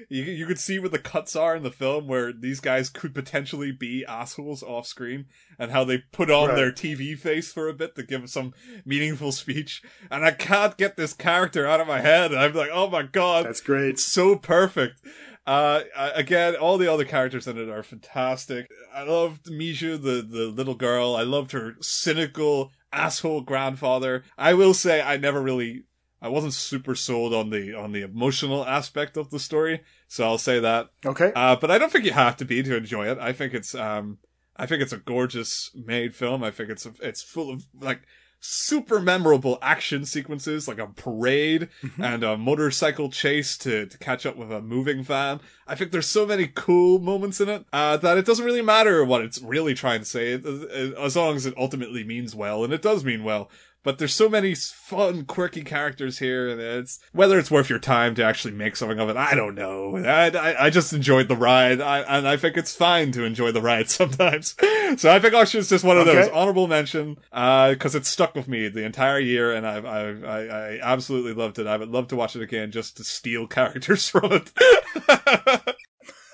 you you could see where the cuts are in the film where these guys could potentially be assholes off screen and how they put on
Right.
their TV face for a bit to give some meaningful speech. And I can't get this character out of my head. And I'm like oh my god.
That's great.
it's so perfect. Uh uh, again all the other characters in it are fantastic. I loved Mija the the little girl. I loved her cynical asshole grandfather I will say I never really I wasn't super sold on the on the emotional aspect of the story, so I'll say that.
Okay.
Uh, but I don't think you have to be to enjoy it. I think it's um, I think it's a gorgeous made film. I think it's it's full of like super memorable action sequences, like a parade and a motorcycle chase to to catch up with a moving van. I think there's so many cool moments in it uh, that it doesn't really matter what it's really trying to say, it- it- as long as it ultimately means well, and it does mean well. But there's so many fun, quirky characters here, and it's whether it's worth your time to actually make something of it. I don't know. I, I, I just enjoyed the ride, I, and I think it's fine to enjoy the ride sometimes. so I think is just one of those honorable mention uh, because it stuck with me the entire year, and I've, I've I, I absolutely loved it. I would love to watch it again just to steal characters from it.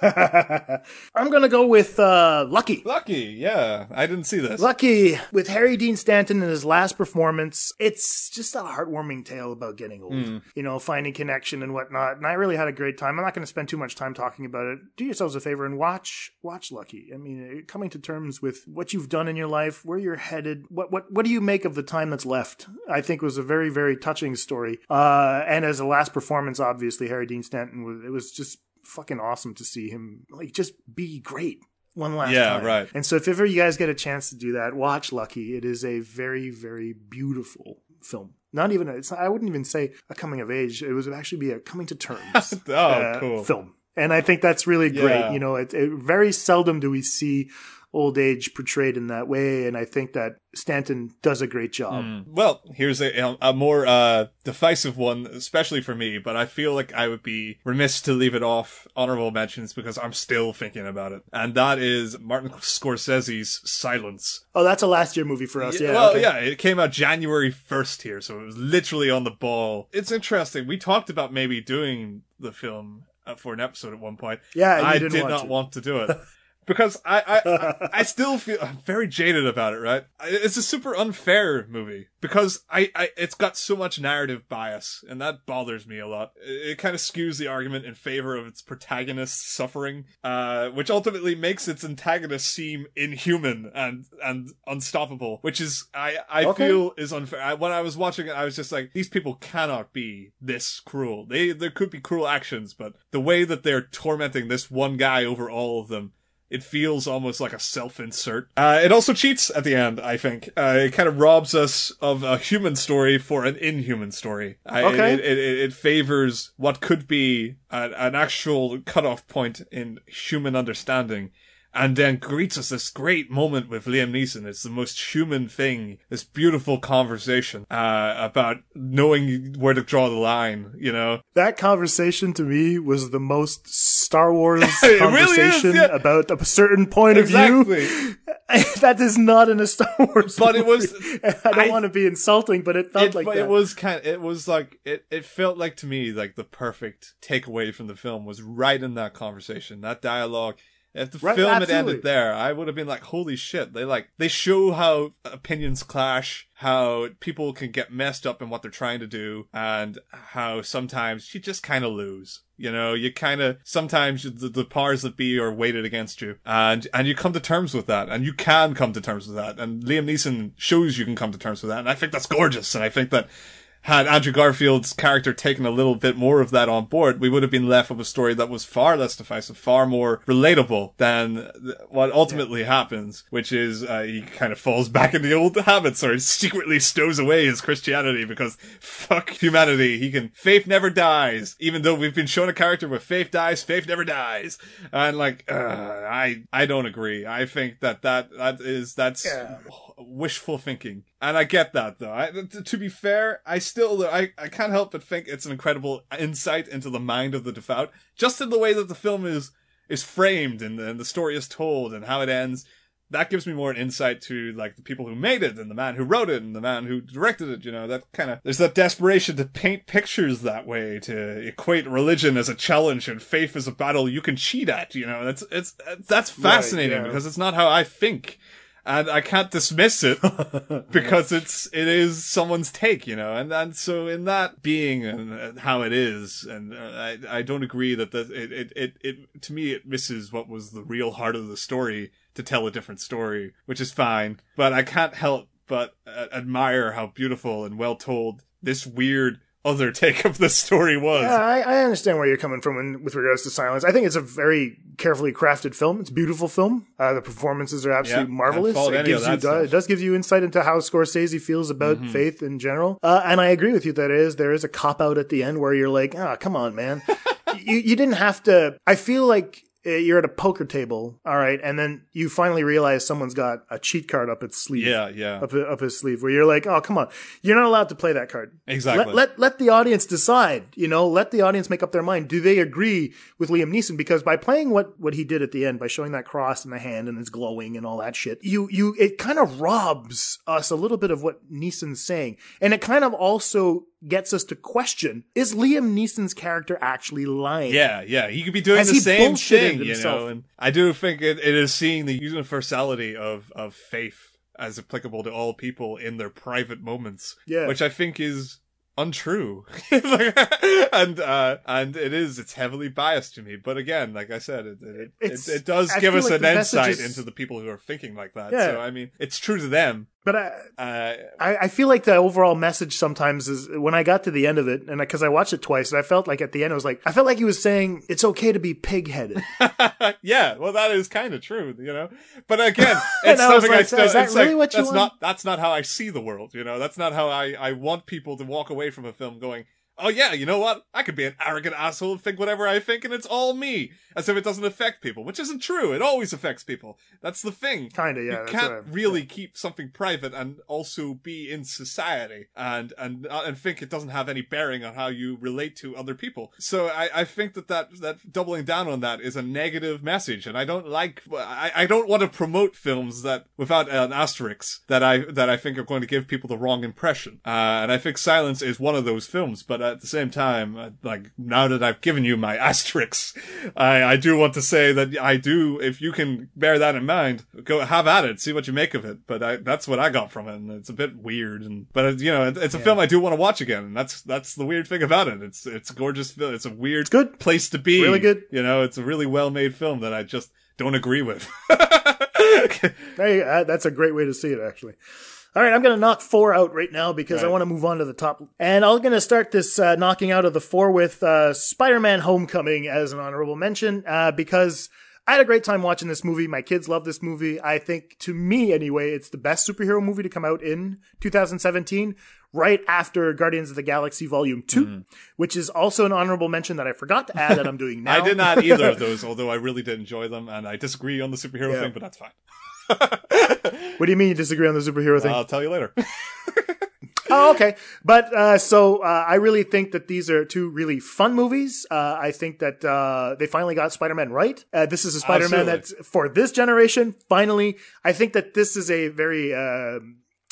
I'm gonna go with uh, Lucky.
Lucky, yeah, I didn't see this.
Lucky with Harry Dean Stanton in his last performance. It's just a heartwarming tale about getting old,
Hmm.
you know, finding connection and whatnot. And I really had a great time. I'm not going to spend too much time talking about it. Do yourselves a favor and watch watch Lucky. I mean, coming to terms with what you've done in your life, where you're headed. What what what do you make of the time that's left? I think was a very very touching story. Uh, and as a last performance, obviously Harry Dean Stanton was. It was just fucking awesome to see him like just be great one last
Yeah,
time.
right.
And so if ever you guys get a chance to do that, watch Lucky. It is a very, very beautiful film. Not even, a, it's I wouldn't even say a coming of age. It would actually be a coming to terms
Oh,
uh,
cool.
film. And I think that's really great.
Yeah.
You know, it, it, very seldom do we see old age portrayed in that way. And I think that Stanton does a great job.
Mm. Well, here's a a more uh decisive one, especially for me. But I feel like I would be remiss to leave it off honorable mentions because I'm still thinking about it, and that is Martin Scorsese's Silence.
Oh, that's a last year movie for us. Yeah.
well,
okay.
yeah, it came out January 1st here, so it was literally on the ball. It's interesting. We talked about maybe doing the film uh, for an episode at one point.
Yeah,
I did
want
not
to.
want to do it. Because I, I, I, still feel I'm very jaded about it, right? It's a super unfair movie because I, I, it's got so much narrative bias, and that bothers me a lot. It, it kind of skews the argument in favor of its protagonist suffering, uh, which ultimately makes its antagonist seem inhuman and and unstoppable, which is I, I
Okay.
feel is unfair. I, when I was watching it, I was just like, these people cannot be this cruel. They there could be cruel actions, but the way that they're tormenting this one guy over all of them it feels almost like a self-insert. Uh, it also cheats at the end, I think. Uh, it kind of robs us of a human story for an inhuman story. I,
Okay.
It, it, it, it favors what could be an, an actual cutoff point in human understanding. And then greets us this great moment with Liam Neeson. It's the most human thing. This beautiful conversation, uh, about knowing where to draw the line, you know?
That conversation to me was the most Star Wars
It really is,
conversation
yeah.
about a certain point of
Exactly.
view. that is not in a Star Wars.
But it was-
I don't
I-
want to be insulting, but it felt
it,
like
but
that.
it was kind of, it was like it, it felt like to me like the perfect takeaway from the film was right in that conversation that dialogue if the
Right,
film had ended there i would have been like holy shit they like they show how opinions clash how people can get messed up in what they're trying to do and how sometimes you just kind of lose you know? You kind of sometimes the, the powers that be are weighted against you and and you come to terms with that and you can come to terms with that and liam neeson shows you can come to terms with that and i think that's gorgeous and i think that had Andrew Garfield's character taken a little bit more of that on board, we would have been left with a story that was far less divisive, far more relatable than what ultimately happens, which is uh, he kind of falls back into the old habits or secretly stows away his Christianity because fuck humanity. He can, faith never dies. Even though we've been shown a character where faith dies, faith never dies. And like, uh, I, I don't agree. I think that that, that is, that's wishful thinking. And I get that though. I, to be fair, I still, I, I can't help but think it's an incredible insight into the mind of the devout, just in the way that the film is, is framed and, and the story is told and how it ends. That gives me more an insight to like the people who made it and the man who wrote it and the man who directed it. You know, that kind of, there's that desperation to paint pictures that way, to equate religion as a challenge and faith as a battle you can cheat at. You know, that's, it's, that's fascinating
yeah.
because it's not how I think and I can't dismiss it because it's it is someone's take, you know, and and so in that being and, how it is, and uh, I I don't agree that the, it, it it it to me it misses what was the real heart of the story to tell a different story, which is fine, but I can't help but uh, admire how beautiful and well told this weird other take of the story was.
Yeah, I, I understand where you're coming from in, with regards to silence. I think it's a very carefully crafted film. It's a beautiful film. Uh, the performances are absolutely
Yeah,
marvelous. It gives you
stuff. Mm-hmm.
it does give you insight into how Scorsese feels about faith in general. Uh, and I agree with you that it is there is a cop out at the end where you're like, ah, come on, man. you you didn't have to. I feel like. Uh, You're at a poker table, all right, and then you finally realize someone's got a cheat card up its sleeve
Yeah, yeah.
up, up his sleeve where you're like, oh, come on. You're not allowed to play that card.
Exactly.
Let, let, let the audience decide, you know, let the audience make up their mind. Do they agree with Liam Neeson? Because by playing what, what he did at the end, by showing that cross in the hand and it's glowing and all that shit, you, you, it kind of robs us a little bit of what Neeson's saying. And it kind of also gets us to question, is Liam Neeson's character actually lying?
Yeah, yeah. He could be doing
Has
the same thing, you
himself?
know. And I do think it, it is seeing the universality of of faith as applicable to all people in their private moments.
Yeah.
which I think is untrue. and uh and it is it's heavily biased to me. But again, like I said, it it, it, it does
I
give us
like
an insight
is-
into the people who are thinking like that.
Yeah.
So I mean, it's true to them.
But I,
Uh
I, I feel like the overall message sometimes is when I got to the end of it, and because I, watched it twice, and I felt like at the end, I was like I felt like he was saying it's okay to be pig-headed.
yeah, well, that is kind of true, you know. But again, it's
I
something
like,
I still.
is that really
like,
what you
that's
want?
not. That's not how I see the world. You know, that's not how I I want people to walk away from a film going. Oh yeah, you know what? I could be an arrogant asshole and think whatever I think, and it's all me, as if it doesn't affect people, which isn't true. It always affects people. That's the thing.
Kinda, yeah,
You can't really keep something private and also be in society and and uh, and think it doesn't have any bearing on how you relate to other people. So I, I think that, that that doubling down on that is a negative message, and I don't like. I, I don't want to promote films that without an asterisk that I that I think are going to give people the wrong impression. Uh, and I think Silence is one of those films, but at the same time, uh, like now that I've given you my asterisks, I I do want to say that I do. If you can bear that in mind, go have at it, see what you make of it. But I, that's what I got from it, and it's a bit weird. And but it, you know, it, it's a film I do want to watch again, and that's that's the weird thing about it. It's it's a gorgeous. film. It's a weird
good.
place to be.
Really good.
You know, it's a really well made film that I just don't agree with.
Hey, uh, that's a great way to see it, actually. All right, I'm going to knock four out right now because I want to move on to the top. And I'm going to start this uh, knocking out of the four with uh, Spider Man Homecoming as an honorable mention uh, because I had a great time watching this movie. My kids love this movie. I think, to me anyway, it's the best superhero movie to come out in 2017, right after Guardians of the Galaxy Volume 2, which is also an honorable mention that I forgot to add that I'm doing now.
I did not either of those, although I really did enjoy them, and I disagree on the superhero
Yeah.
thing, but that's fine.
What do you mean you disagree on the superhero thing?
I'll tell you later.
Oh, okay. But uh, so uh, I really think that these are two really fun movies. Uh, I think that uh, they finally got Spider Man right. Uh, this is a Spider Man that's for this generation. Finally, I think that this is a very.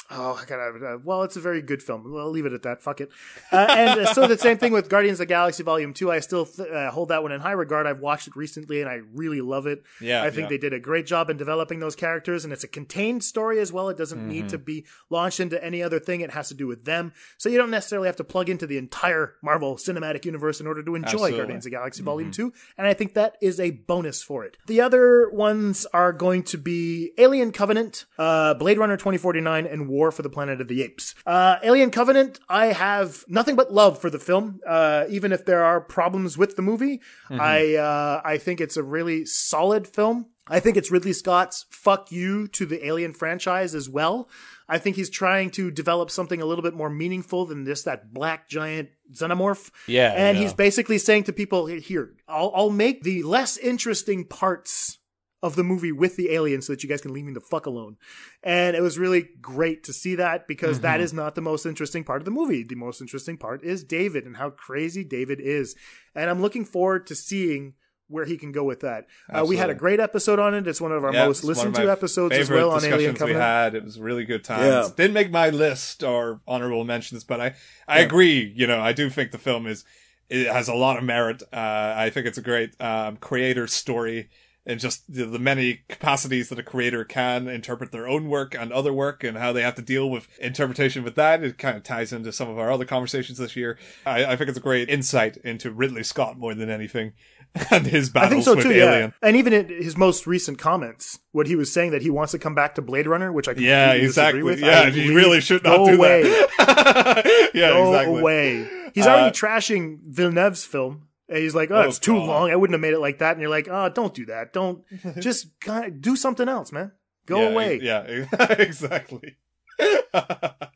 Oh, I gotta. Uh, well, it's a very good film. I'll leave it at that. Fuck it. Uh, and uh, so the same thing with Guardians of the Galaxy Volume Two. I still th- uh, hold that one in high regard. I've watched it recently, and I really love it.
Yeah,
I think
yeah.
they did a great job in developing those characters, and it's a contained story as well. It doesn't need
Mm-hmm.
to be launched into any other thing. It has to do with them. So you don't necessarily have to plug into the entire Marvel Cinematic Universe in order to enjoy
Absolutely. Mm-hmm.
Guardians of the Galaxy Volume 2. And I think that is a bonus for it. The other ones are going to be Alien Covenant, uh, Blade Runner 2049, and War for the Planet of the Apes. Uh, Alien Covenant, I have nothing but love for the film, uh, even if there are problems with the movie. I, uh, I think it's a really solid film. I think it's Ridley Scott's fuck you to the Alien franchise as well. I think he's trying to develop something a little bit more meaningful than this, that black giant xenomorph.
Yeah,
And
yeah.
he's basically saying to people, here, I'll, I'll make the less interesting parts of the movie with the aliens so that you guys can leave me the fuck alone. And it was really great to see that because that is not the most interesting part of the movie. The most interesting part is David and how crazy David is. And I'm looking forward to seeing where he can go with that. Uh, we had a great episode on it. It's one of our
Yeah,
most
it's one of
listened to episodes as well on Alien
discussions we
Covenant.
had. It was really good times.
Yeah.
Didn't make my list or honorable mentions, but I, I agree. You know, I do think the film is, it has a lot of merit. Uh, I think it's a great, um, creator story and just the, the many capacities that a creator can interpret their own work and other work and how they have to deal with interpretation with that. It kind of ties into some of our other conversations this year. I, I think it's a great insight into Ridley Scott more than anything and his
I think
battles
so
with
too.
Alien.
Yeah, and even in his most recent comments, what he was saying that he wants to come back to Blade Runner, which I completely
Yeah,
disagree
exactly.
with.
Yeah,
believe-
really should not do
away.
that. yeah,
Go
exactly.
away. He's already
Uh,
trashing Villeneuve's film. And he's like, oh,
Oh,
it's too
God.
long. I wouldn't have made it like that. And you're like, oh, don't do that. Don't just kind of do something else, man. Go
Yeah,
away.
Yeah, exactly.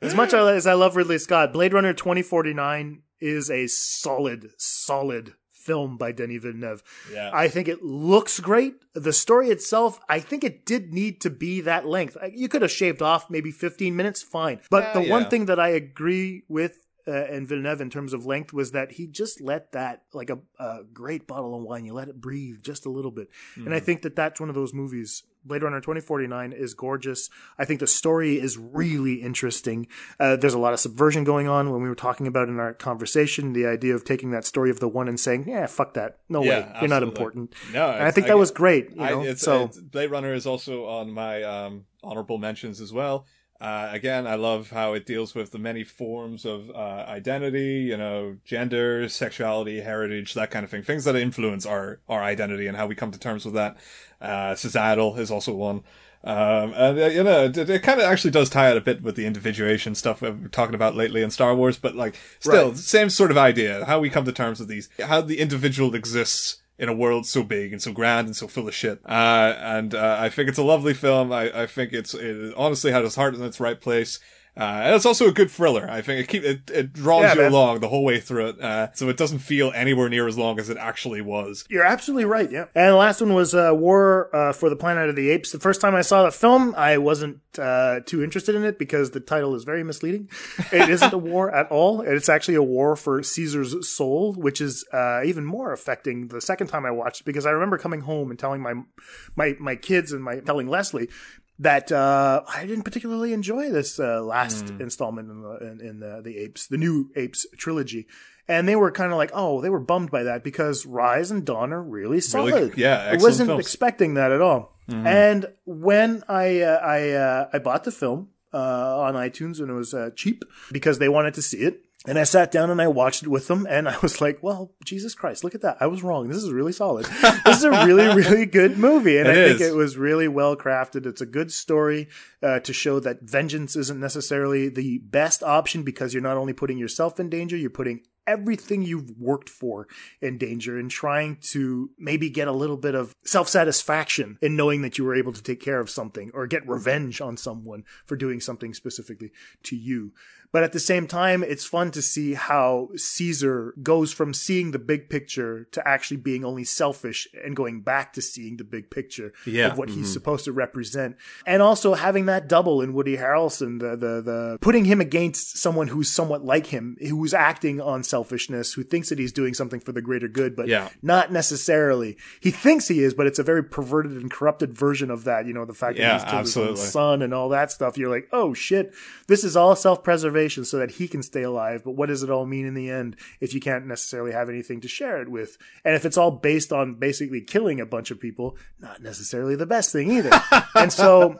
As much as I love Ridley Scott, Blade Runner 2049 is a solid, solid film by Denis Villeneuve.
Yeah.
I think it looks great. The story itself, I think it did need to be that length. You could have shaved off maybe 15 minutes, fine. But
Uh,
the one thing that I agree with uh, and Villeneuve in terms of length was that he just let that like a, a great bottle of wine. You let it breathe just a little bit, and I
Hmm.
think that that's one of those movies. Blade Runner 2049 is gorgeous. I think the story is really interesting. Uh, there's a lot of subversion going on when we were talking about in our conversation the idea of taking that story of the one and saying, "Yeah, fuck that, no
Yeah,
way, you're not important."
No,
and I think
I
that was great. You
I, it's,
so
it's- Blade Runner is also on my um, honorable mentions as well. Uh, again, I love how it deals with the many forms of uh, identity, you know, gender, sexuality, heritage, that kind of thing. Things that influence our, our identity and how we come to terms with that. Uh, societal is also one. Um, and, uh, you know, it, it kind of actually does tie out a bit with the individuation stuff we've been talking about lately in Star Wars, but like, still,
Right.
same sort of idea. How we come to terms with these, how the individual exists in a world so big and so grand and so full of shit. Uh, and uh, I think it's a lovely film. I, I think it's it honestly had its heart in its right place. Uh, and it's also a good thriller. I think it keep it, it draws
Yeah,
you
man.
along the whole way through it, uh, so it doesn't feel anywhere near as long as it actually was.
You're absolutely right. Yeah. And the last one was uh, War uh, for the Planet of the Apes. The first time I saw the film, I wasn't uh, too interested in it because the title is very misleading. It isn't a war at all. It's actually a war for Caesar's soul, which is uh, even more affecting the second time I watched it because I remember coming home and telling my my my kids and my telling Leslie that uh, I didn't particularly enjoy this uh, last installment in the in, in the, the apes, the new apes trilogy, and they were kind of like, oh, they were bummed by that because Rise and Dawn are really solid.
yeah,
I wasn't
films.
expecting that at all. And when I uh, I uh, I bought the film uh, on iTunes and it was uh, cheap because they wanted to see it. And I sat down and I watched it with them, and I was like, "Well, Jesus Christ, look at that! I was wrong. This is really solid. This is a really, really good movie, and
It
I think it was really well crafted. It's a good story uh, to show that vengeance isn't necessarily the best option because you're not only putting yourself in danger, you're putting everything you've worked for in danger and trying to maybe get a little bit of self satisfaction in knowing that you were able to take care of something or get revenge on someone for doing something specifically to you. But at the same time, it's fun to see how Caesar goes from seeing the big picture to actually being only selfish and going back to seeing the big picture
Yeah.
of what he's mm-hmm. supposed to represent. And also having that double in Woody Harrelson, the, the, the putting him against someone who's somewhat like him, who's acting on selfishness, who thinks that he's doing something for the greater good, but
Yeah.
not necessarily. He thinks he is, but it's a very perverted and corrupted version of that. You know, the fact
Yeah,
that he's killed his
absolutely.
own son and all that stuff. You're like, oh shit, this is all so that he can stay alive. But what does it all mean in the end if you can't necessarily have anything to share it with? And if it's all based on basically killing a bunch of people, not necessarily the best thing either. and so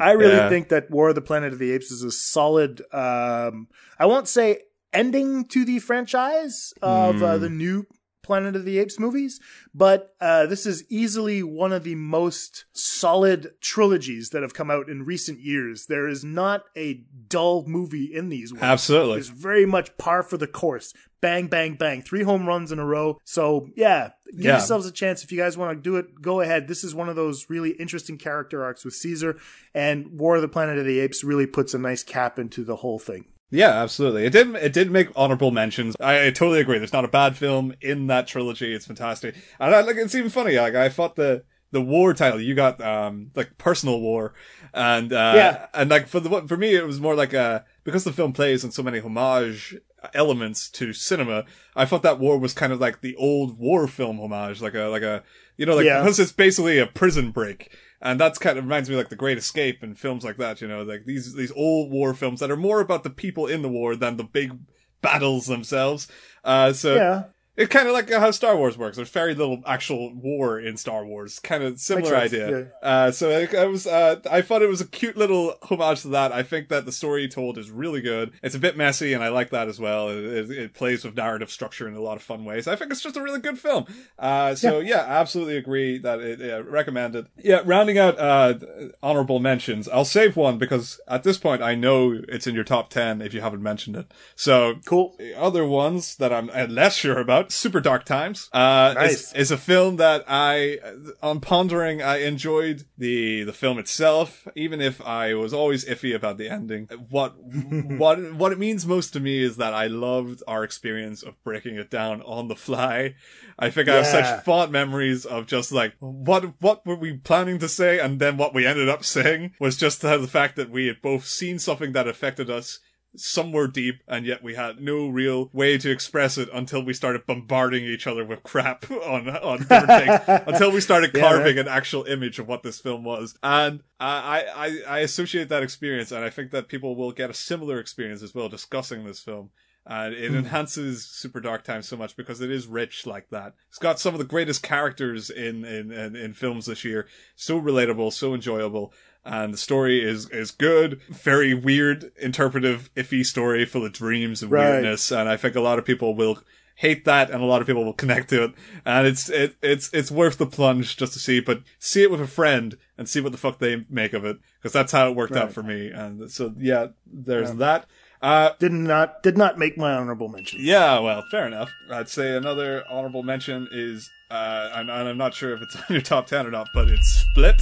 I really
Yeah.
think that War of the Planet of the Apes is a solid, um, I won't say ending to the franchise of uh, the new Planet of the Apes movies, but uh, this is easily one of the most solid trilogies that have come out in recent years. There is not a dull movie in these ones.
Absolutely.
It's very much par for the course. Bang, bang, bang. Three home runs in a row. So, yeah, give
Yeah.
yourselves a chance. If you guys want to do it, go ahead. This is one of those really interesting character arcs with Caesar, and War of the Planet of the Apes really puts a nice cap into the whole thing.
Yeah, absolutely. It did. It did make honorable mentions. I, I totally agree. There's not a bad film in that trilogy. It's fantastic, and I, like it's even funny. Like I thought the the war title you got, um, like personal war, and uh,
Yeah.
and like for the for me it was more like a because the film plays on so many homage elements to cinema. I thought that war was kind of like the old war film homage, like a like a you know like
Yeah.
because it's basically a prison break. And that's kind of reminds me of like the Great Escape and films like that, you know, like these these old war films that are more about the people in the war than the big battles themselves. Uh, so
Yeah.
It's kind of like how Star Wars works. There's very little actual war in Star Wars. Kind of similar idea. Uh, so I, I was, uh, I thought it was a cute little homage to that. I think that the story told is really good. It's a bit messy, and I like that as well. It, it, it plays with narrative structure in a lot of fun ways. I think it's just a really good film. Uh, so yeah, absolutely agree that it, yeah, recommend it. Yeah, rounding out, uh, honorable mentions. I'll save one because at this point I know it's in your top 10 if you haven't mentioned it. So
Cool.
other ones that I'm less sure about, Super Dark Times, uh,
Nice.
is, is a film that I, on pondering, I enjoyed the the film itself, even if I was always iffy about the ending. What what what it means most to me is that I loved our experience of breaking it down on the fly. I think I have such fond memories of just like what what were we planning to say, and then what we ended up saying was just the fact that we had both seen something that affected us somewhere deep, and yet we had no real way to express it until we started bombarding each other with crap on on different things. Until we started
Yeah,
carving an actual image of what this film was, and I, I I associate that experience, and I think that people will get a similar experience as well discussing this film. And it hmm. enhances Super Dark Times so much because it is rich like that. It's got some of the greatest characters in, in, in, in films this year. So relatable, so enjoyable and the story is is good. Very weird, interpretive, iffy story full of dreams and
Right.
weirdness, and I think a lot of people will hate that, and a lot of people will connect to it. And it's it it's it's worth the plunge just to see, but see it with a friend and see what the fuck they make of it, because that's how it worked out for me. And so yeah, there's that. Uh,
Did not did not make my honorable mention.
yeah, well, fair enough. I'd say another honorable mention is, uh, and, and I'm not sure if it's on your top 10 or not, but it's Split.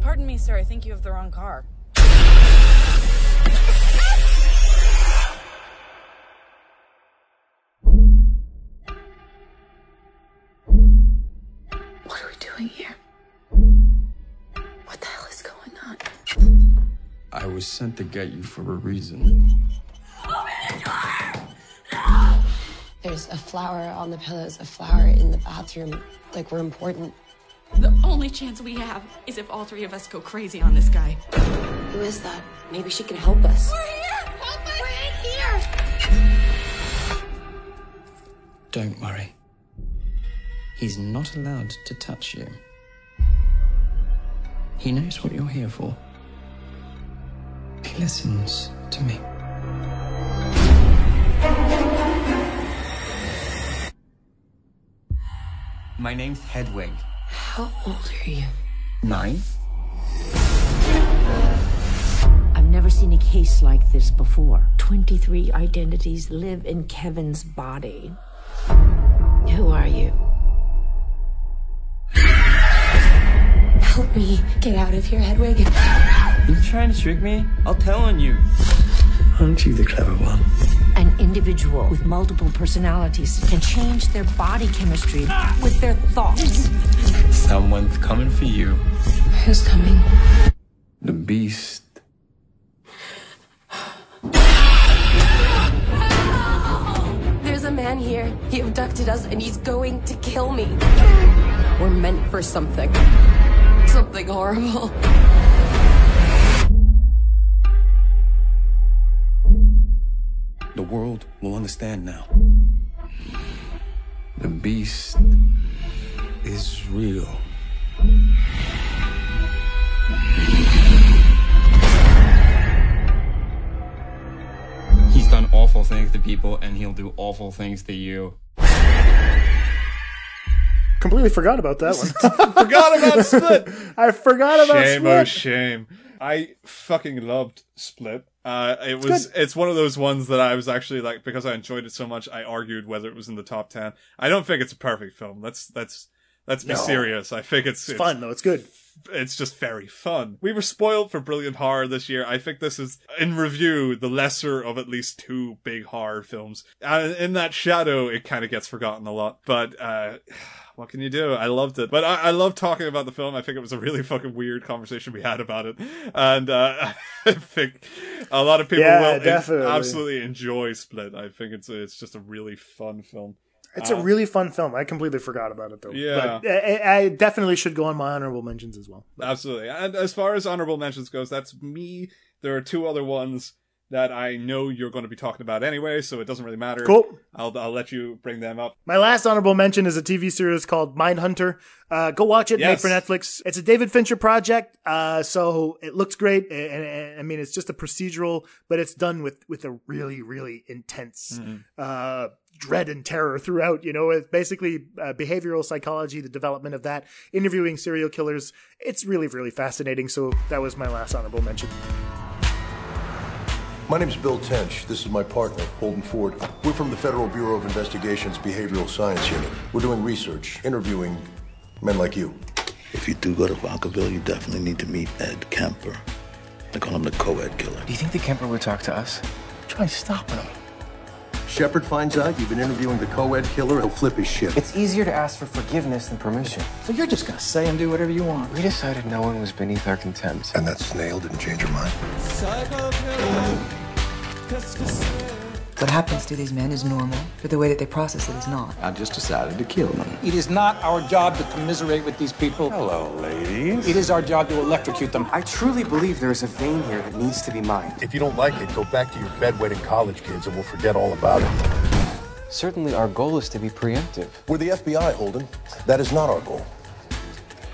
Pardon me, sir. I think you have the wrong car. What are we doing here? What the hell is going on?
I was sent to get you for a reason.
There's a flower on the pillows, a flower in the bathroom. Like we're important.
The only chance we have is if all three of us go crazy on this guy.
Who is that? Maybe she can help us. We're here! Help us! We're in here!
Don't worry. He's not allowed to touch you. He knows what you're here for. He listens to me. My name's Hedwig,
How old are you?
Nine?
I've never seen a case like this before. 23 identities live in Kevin's body.
Who are you? Help me get out of here, Hedwig.
Are you trying to trick me? I'll tell on you. Aren't you the clever one?
An individual with multiple personalities can change their body chemistry with their thoughts.
Someone's coming for you.
Who's coming?
The beast.
There's a man here. He abducted us and he's going to kill me. We're meant for something. Something horrible.
The world will understand now. The beast is real.
He's done awful things to people, and he'll do awful things to you.
Completely forgot about that one.
Forgot about Split.
I forgot about
shame,
Split.
oh shame. I fucking loved Split. Uh, it was
good.
it's one of those ones that I was actually like because I enjoyed it so much. I argued whether it was in the top ten. I don't think it's a perfect film. Let's let's let's be
No.
serious. I think it's,
It's fun though. It's good.
It's just very fun. We were spoiled for brilliant horror this year. I think this is, in review, the lesser of at least two big horror films. And in that shadow, it kind of gets forgotten a lot. But uh, what can you do? I loved it. But I, I love talking about the film. I think it was a really fucking weird conversation we had about it. And uh, I think a lot of people
Yeah,
will
definitely.
absolutely enjoy Split. I think it's it's just a really fun film.
It's a
Uh,
really fun film. I completely forgot about it though.
Yeah.
But I, I definitely should go on my honorable mentions as well.
Absolutely. And as far as honorable mentions goes, that's me. There are two other ones that I know you're going to be talking about anyway, so it doesn't really matter.
Cool.
I'll I'll let you bring them up.
My last honorable mention is a TV series called Mindhunter. Uh, go watch it. Made for Netflix. It's a David Fincher project. Uh, so it looks great. And, and- I mean, it's just a procedural, but it's done with, with a really, really intense, uh, dread and terror throughout. You know, it's basically uh, behavioral psychology, the development of that, interviewing serial killers. It's really, really fascinating. So that was my last honorable mention.
My name is Bill Tench. This is my partner, Holden Ford. We're from the Federal Bureau of Investigation's Behavioral Science Unit. We're doing research, interviewing men like you.
If you do go to Vacaville, you definitely need to meet Ed Kemper. They call him the co-ed killer.
Do you think the Kemper would talk to us? Try stopping him.
Shepard finds out you've been interviewing the co-ed killer, he'll flip his shit.
It's easier to ask for forgiveness than permission. So you're just gonna say and do whatever you want. We decided no one was beneath our contempt.
And that snail didn't change your mind?
What happens to these men is normal, but the way that they process it is not.
I just decided to kill them.
It is not our job to commiserate with these people.
Hello, ladies.
It is our job to electrocute them.
I truly believe there is a vein here that needs to be mined.
If you don't like it, go back to your bedwetting college kids and we'll forget all about it.
Certainly, our goal is to be preemptive.
We're the FBI, Holden. That is not our goal.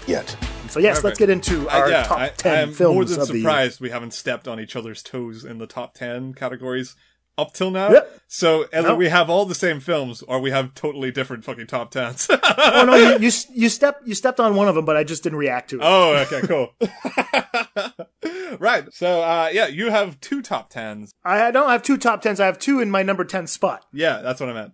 Yet.
So yes, let's get into
I-
our
yeah,
top
I,
10
I'm
films
more than
of the
surprised we haven't stepped on each other's toes in the top 10 categories up till now.
Yep.
So either
Nope.
we have all the same films or we have totally different fucking top 10s.
oh no, you, you you stepped you stepped on one of them, but I just didn't react to it.
Oh, okay, cool. right. So, uh, yeah, you have two top 10s.
I don't have two top tens. I have two in my number ten spot.
Yeah, that's what I meant.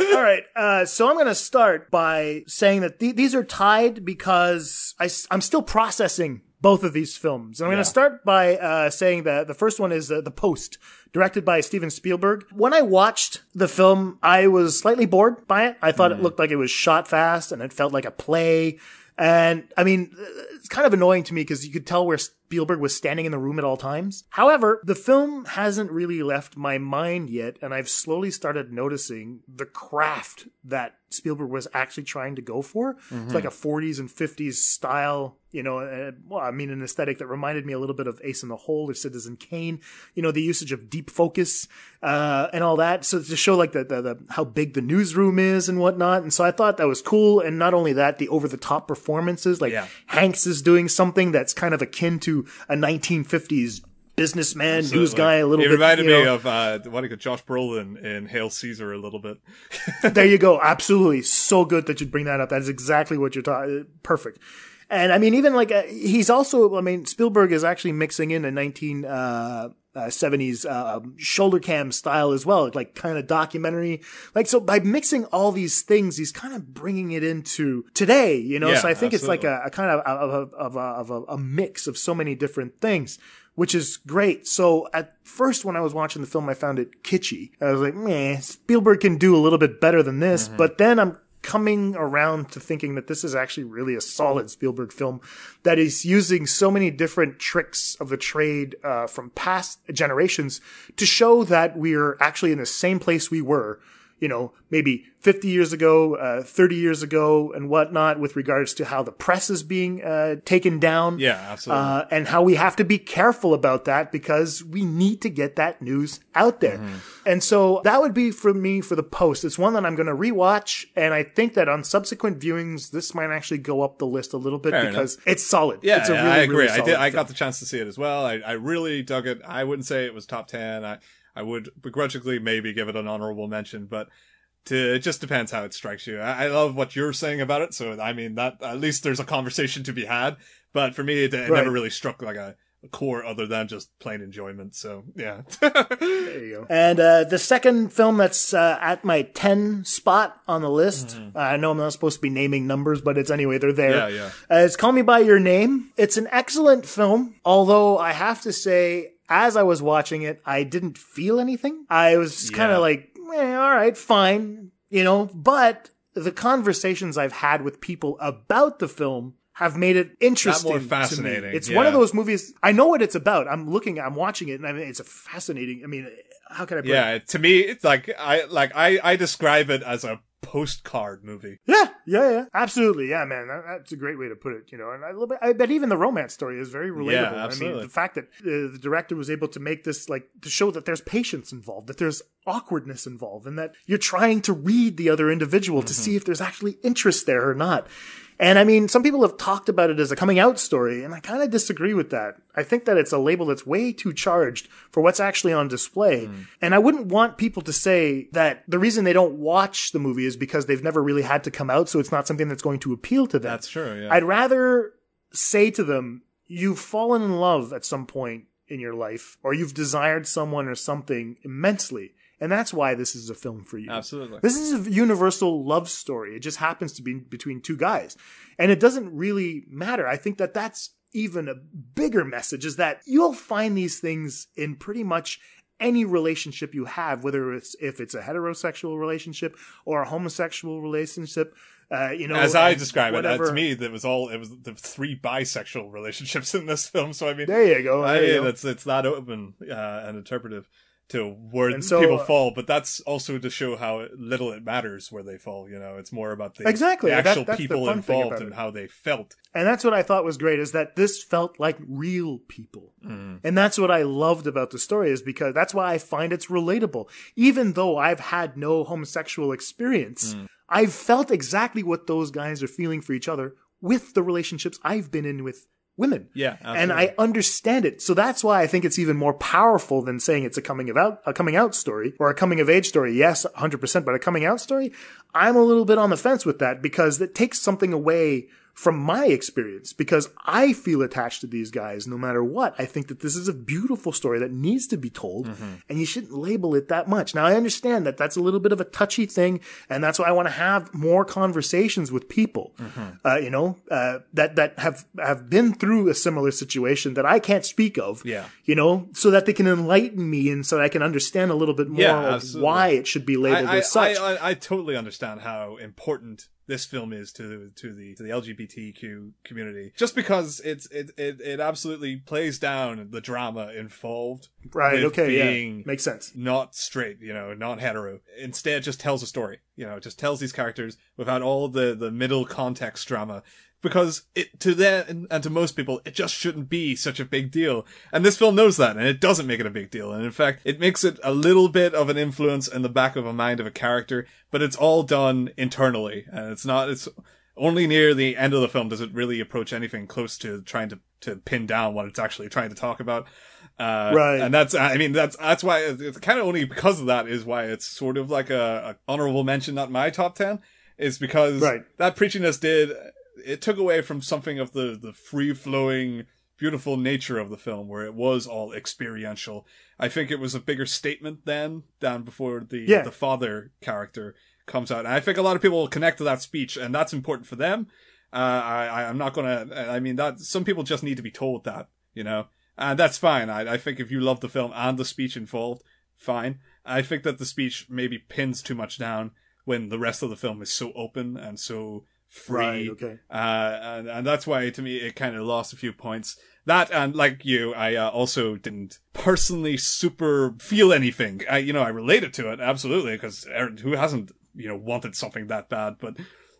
All right. Uh, so I'm going to start by saying that th- these are tied because I, am still processing both of these films. And I'm going to start by uh, saying that the first one is uh, The Post, directed by Steven Spielberg. When I watched the film, I was slightly bored by it. I thought it looked like it was shot fast and it felt like a play. And I mean, it's kind of annoying to me because you could tell where Spielberg was standing in the room at all times. However, the film hasn't really left my mind yet, and I've slowly started noticing the craft that Spielberg was actually trying to go for. It's
Mhm.
like a 40s and 50s style, you know, uh, well, I mean, an aesthetic that reminded me a little bit of Ace in the Hole or Citizen Kane, you know, the usage of deep focus, uh, and all that. So to show like the, the, the, how big the newsroom is and whatnot. And so I thought that was cool. And not only that, the over the top performances, like Hanks is doing something that's kind of akin to a 1950s businessman, news guy, a little
He
bit.
It
reminded
me
know.
of uh, what do you call Josh Brolin in Hail Caesar a little bit.
there you go. Absolutely. So good that you bring that up. That is exactly what you're talking. Perfect. And I mean, even like, uh, he's also, I mean, Spielberg is actually mixing in a 19, uh, uh, 70s uh, um, shoulder cam style as well, like kind of documentary. Like, so by mixing all these things, he's kind of bringing it into today, you know?
Yeah,
so I think it's like a, a kind of, of, of, of, of a, a mix of so many different things which is great. So at first, when I was watching the film, I found it kitschy. I was like, meh, Spielberg can do a little bit better than this. But then I'm coming around to thinking that this is actually really a solid Spielberg film that is using so many different tricks of the trade uh, from past generations to show that we're actually in the same place we were you know, maybe 50 years ago, uh, 30 years ago, and whatnot, with regards to how the press is being uh, taken down.
Yeah, absolutely.
Uh, and how we have to be careful about that because we need to get that news out there.
Mm-hmm.
And so that would be for me for the post. It's one that I'm going to rewatch. And I think that on subsequent viewings, this might actually go up the list a little bit
Fair
because it's solid.
Yeah,
it's a
yeah,
really,
I agree.
Really
I did. I got the chance to see it as well. I, I really dug it. I wouldn't say it was top ten. I I would begrudgingly maybe give it an honorable mention, but to, it just depends how it strikes you. I, I love what you're saying about it, so I mean that at least there's a conversation to be had. But for me, it, it
Right.
never really struck like a, a core other than just plain enjoyment. So yeah,
There you go. And uh, the second film that's uh, at my 10 spot on the list, I know I'm not supposed to be naming numbers, but it's anyway, they're there.
Mm-hmm. Yeah,
Uh, it's Call Me By Your Name. It's an excellent film, although I have to say, as I was watching it, I didn't feel anything. I was kind
Yeah.
of like, eh, all right, fine, you know, but the conversations I've had with people about the film have made it interesting. to me.
fascinating,
It's one of those movies. I know what it's about. I'm looking. I'm watching it, and I mean, it's a fascinating. I mean, how can I? Put it?
yeah. To me, it's like I like I I describe it as a postcard movie.
Yeah, yeah, yeah, absolutely, yeah, man. That, that's a great way to put it, you know. And I, I bet even the romance story is very relatable.
Yeah,
I mean,
absolutely.
the fact that uh, the director was able to make this like to show that there's patience involved, that there's awkwardness involved, and that you're trying to read the other individual to
Mm-hmm.
see if there's actually interest there or not. And I mean, some people have talked about it as a coming out story, and I kind of disagree with that. I think that it's a label that's way too charged for what's actually on display.
Mm.
And I wouldn't want people to say that the reason they don't watch the movie is because they've never really had to come out, so it's not something that's going to appeal to them.
That's true. Yeah.
I'd rather say to them, you've fallen in love at some point in your life, or you've desired someone or something immensely. And that's why this is a film for you.
Absolutely.
This is a universal love story. It just happens to be between two guys. And it doesn't really matter. I think that that's even a bigger message is that you'll find these things in pretty much any relationship you have, whether it's if it's a heterosexual relationship or a homosexual relationship. Uh, you know,
As I describe it, uh, to me, there was all it was the three bisexual relationships in this film. So I mean,
There you go,
I
you
mean,
go.
it's it's not open uh, and interpretive to where
so,
people
uh,
fall, but that's also to show how little it matters where they fall. You know, it's more about the
Exactly,
the actual
that's the
people
thing
involved and how they felt.
And that's what I thought was great is that this felt like real people.
Mm.
And that's what I loved about the story is because that's why I find it's relatable. Even though I've had no homosexual experience,
Mm.
I've felt exactly what those guys are feeling for each other with the relationships I've been in with women.
Yeah,
And. I understand it. So that's why I think it's even more powerful than saying it's a coming of out, a coming out story or a coming of age story. Yes, 100%, but a coming out story. I'm a little bit on the fence with that because it takes something away from my experience because I feel attached to these guys no matter what. I think that this is a beautiful story that needs to be told
Mm-hmm.
and you shouldn't label it that much. Now I understand that that's a little bit of a touchy thing and that's why I want to have more conversations with people, uh, you know, uh, that, that have, have been through a similar situation that I can't speak of,
Yeah.
you know, so that they can enlighten me and so that I can understand a little bit more
Yeah,
of why it should be labeled
I, I,
as such.
I, I, I totally understand how important this film is to to the to the LGBTQ community. Just because it's it it, it absolutely plays down the drama involved.
Right, okay, yeah. Makes sense.
Not straight, you know, not hetero. Instead, just tells a story. You know, it just tells these characters without all the the middle context drama. Because it to them and to most people, it just shouldn't be such a big deal. And this film knows that, and it doesn't make it a big deal. And in fact, it makes it a little bit of an influence in the back of a mind of a character, but it's all done internally, and it's not. It's only near the end of the film does it really approach anything close to trying to to pin down what it's actually trying to talk about. Uh,
Right.
And that's, I mean, that's, that's why it's kind of only because of that is why it's sort of like a, a honorable mention, not my top 10, is because
Right.
that preachiness did, it took away from something of the, the free flowing, beautiful nature of the film where it was all experiential. I think it was a bigger statement then than before the,
Yeah.
the father character comes out. And I think a lot of people will connect to that speech and that's important for them. Uh, I, I'm not gonna, I mean, that, some people just need to be told that, you know? And that's fine. I, I think if you love the film and the speech involved, fine. I think that the speech maybe pins too much down when the rest of the film is so open and so free.
Right, okay.
Uh, and, and that's why to me it kind of lost a few points. That and like you, I uh, also didn't personally super feel anything. I, you know, I related to it absolutely because who hasn't, you know, wanted something that bad? But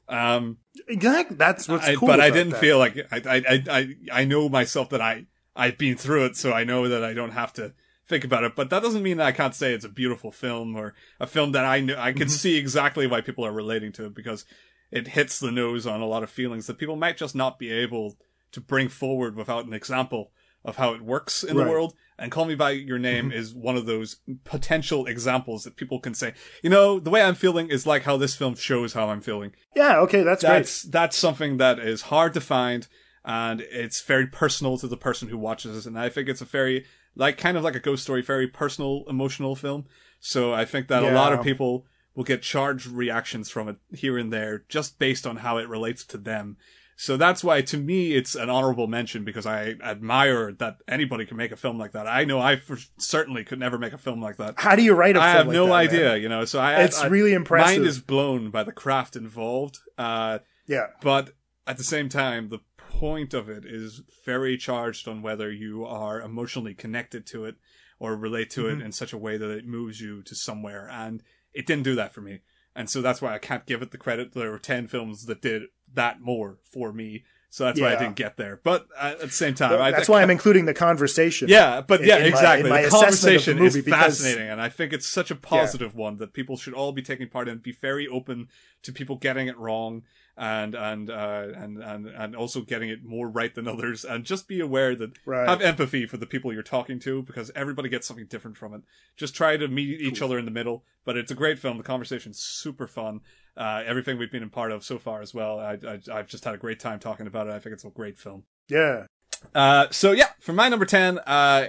um,
Exactly. That's what's
I,
cool.
but I didn't
that.
feel like I, I, I, I, know myself that I, I've been through it, so I know that I don't have to think about it. But that doesn't mean that I can't say it's a beautiful film or a film that I know I can
Mhm.
see exactly why people are relating to it because it hits the nose on a lot of feelings that people might just not be able to bring forward without an example of how it works in
Right.
the world. And Call Me by Your Name
Mhm.
is one of those potential examples that people can say, you know, the way I'm feeling is like how this film shows how I'm feeling
Yeah. Okay. That's,
that's that's something that is hard to find and it's very personal to the person who watches it and i think it's a very like kind of like a ghost story very personal emotional film so i think that a lot of people will get charged reactions from it here and there just based on how it relates to them so that's why to me it's an honorable mention because i admire that anybody can make a film like that i know i certainly could never make a film like that
How do you write a
I
film I
have
like
no
that,
idea,
man?
you know. So I,
It's
I-
really impressive.
Mind is blown by the craft involved. Uh,
Yeah.
but at the same time, the point of it is very charged on whether you are emotionally connected to it or relate to
Mhm.
it in such a way that it moves you to somewhere. And it didn't do that for me. And so that's why I can't give it the credit. There were 10 films that did that more for me. So that's why I didn't get there. But uh, at the same time,
Well, that's
I
why I'm including the conversation.
yeah, but
in-
yeah,
in
exactly.
my
the conversation
movie
is
because-
fascinating, and I think it's such a positive one that people should all be taking part in. Be very open to people getting it wrong, and and uh, and and and also getting it more right than others, and just be aware that
Right.
have empathy for the people you're talking to because everybody gets something different from it. Just try to meet each other in the middle. But it's a great film. The conversation's super fun. Uh, everything we've been a part of so far as well. I, I I've just had a great time talking about it. I think it's a great film.
Yeah.
Uh, so yeah, for my number ten, uh,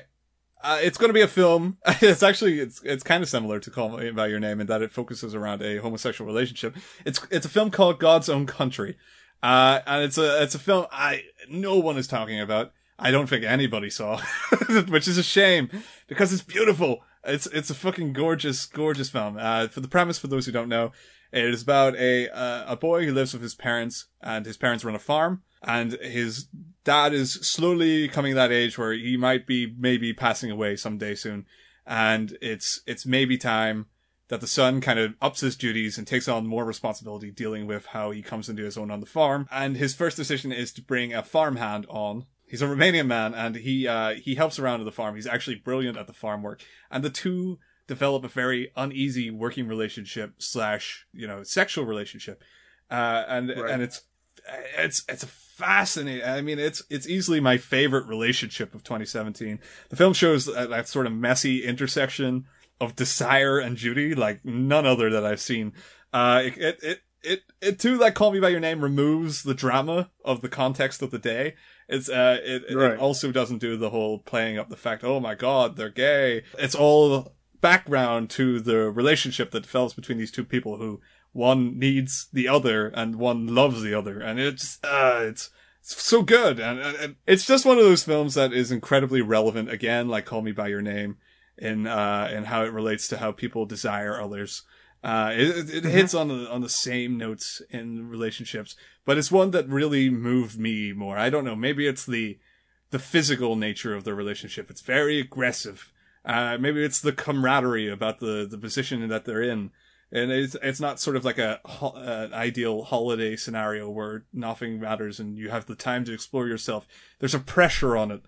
uh, it's going to be a film. it's actually it's it's kind of similar to Call Me by Your Name in that it focuses around a homosexual relationship. It's it's a film called God's Own Country, uh, and it's a it's a film I no one is talking about. I don't think anybody saw, which is a shame because it's beautiful. It's it's a fucking gorgeous gorgeous film. Uh, for the premise, for those who don't know, it is about a uh, a boy who lives with his parents, and his parents run a farm, and his dad is slowly coming that age where he might be maybe passing away someday soon, and it's it's maybe time that the son kind of ups his duties and takes on more responsibility dealing with how he comes into his own on the farm. And his first decision is to bring a farmhand on. He's a Romanian man and he, uh, he helps around at the farm. He's actually brilliant at the farm work. And the two develop a very uneasy working relationship slash, you know, sexual relationship. Uh, and,
Right.
and it's, it's, it's a fascinating, I mean, it's, it's easily my favorite relationship of 2017. The film shows that, that sort of messy intersection of desire and duty like none other that I've seen. Uh, it, it, it, it, it too, like Call Me By Your Name removes the drama of the context of the day. It's, uh, it,
Right.
it also doesn't do the whole playing up the fact, oh my god, they're gay. It's all background to the relationship that develops between these two people who one needs the other and one loves the other. And it's, uh, it's, it's so good. And, and, it's just one of those films that is incredibly relevant again, like Call Me By Your Name in, uh, in how it relates to how people desire others. Uh, it, it, it hits on the, on the same notes in relationships, but it's one that really moved me more. I don't know. Maybe it's the, the physical nature of the relationship. It's very aggressive. Uh, maybe it's the camaraderie about the, the position that they're in. And it's, it's not sort of like a, uh, ideal holiday scenario where nothing matters and you have the time to explore yourself. There's a pressure on it.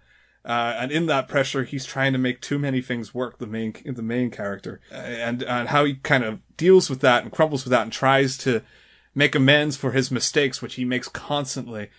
Uh, and in that pressure, he's trying to make too many things work. The main, the main character, and and how he kind of deals with that and crumbles with that and tries to make amends for his mistakes, which he makes constantly.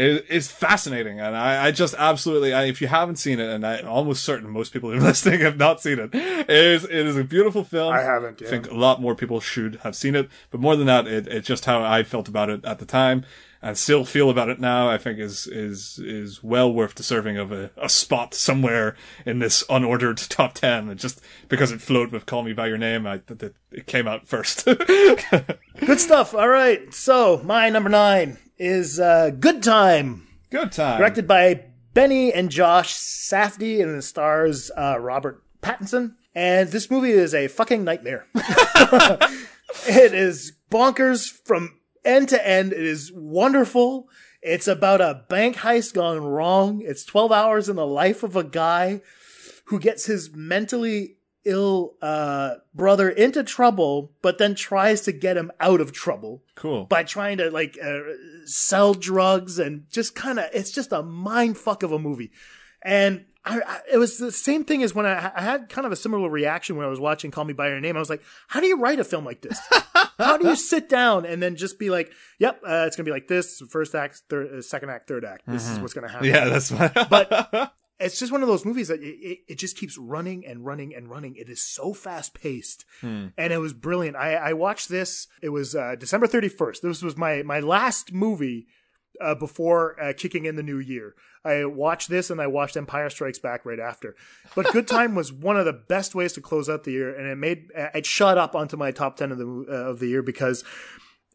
Is fascinating, and I, I just absolutely, I, if you haven't seen it, and I'm almost certain most people who are listening have not seen it, it is it is a beautiful film.
I haven't, yeah.
I think a lot more people should have seen it, but more than that, it, it's just how I felt about it at the time. And still feel about it now, I think is, is, is well worth deserving of a, a spot somewhere in this unordered top 10. And just because it flowed with Call Me By Your Name, I, that it came out first.
Good stuff. All right. So my number nine is uh, Good Time.
Good Time.
Directed by Benny and Josh Safdie and it stars uh, Robert Pattinson. And this movie is a fucking nightmare. it is bonkers from end to end. It is wonderful. It's about a bank heist gone wrong. It's 12 hours in the life of a guy who gets his mentally ill uh, brother into trouble, but then tries to get him out of trouble.
Cool.
By trying to like uh, sell drugs and just kind of, it's just a mind fuck of a movie. And I, I, it was the same thing as when I, I, had kind of a similar reaction when I was watching Call Me by Your Name. I was like, how do you write a film like this? how do you sit down and then just be like, yep, uh, it's gonna be like this: first act, third, uh, second act, third act. This mm-hmm. is what's gonna happen.
Yeah, that's fine.
but it's just one of those movies that it, it, it, just keeps running and running and running. It is so fast paced,
hmm.
and it was brilliant. I, I watched this. It was uh, December thirty first. This was my my last movie uh, before uh, kicking in the new year. I watched this and I watched Empire Strikes Back right after. But Good Time was one of the best ways to close out the year, and it made it shot up onto my top ten of the uh, of the year because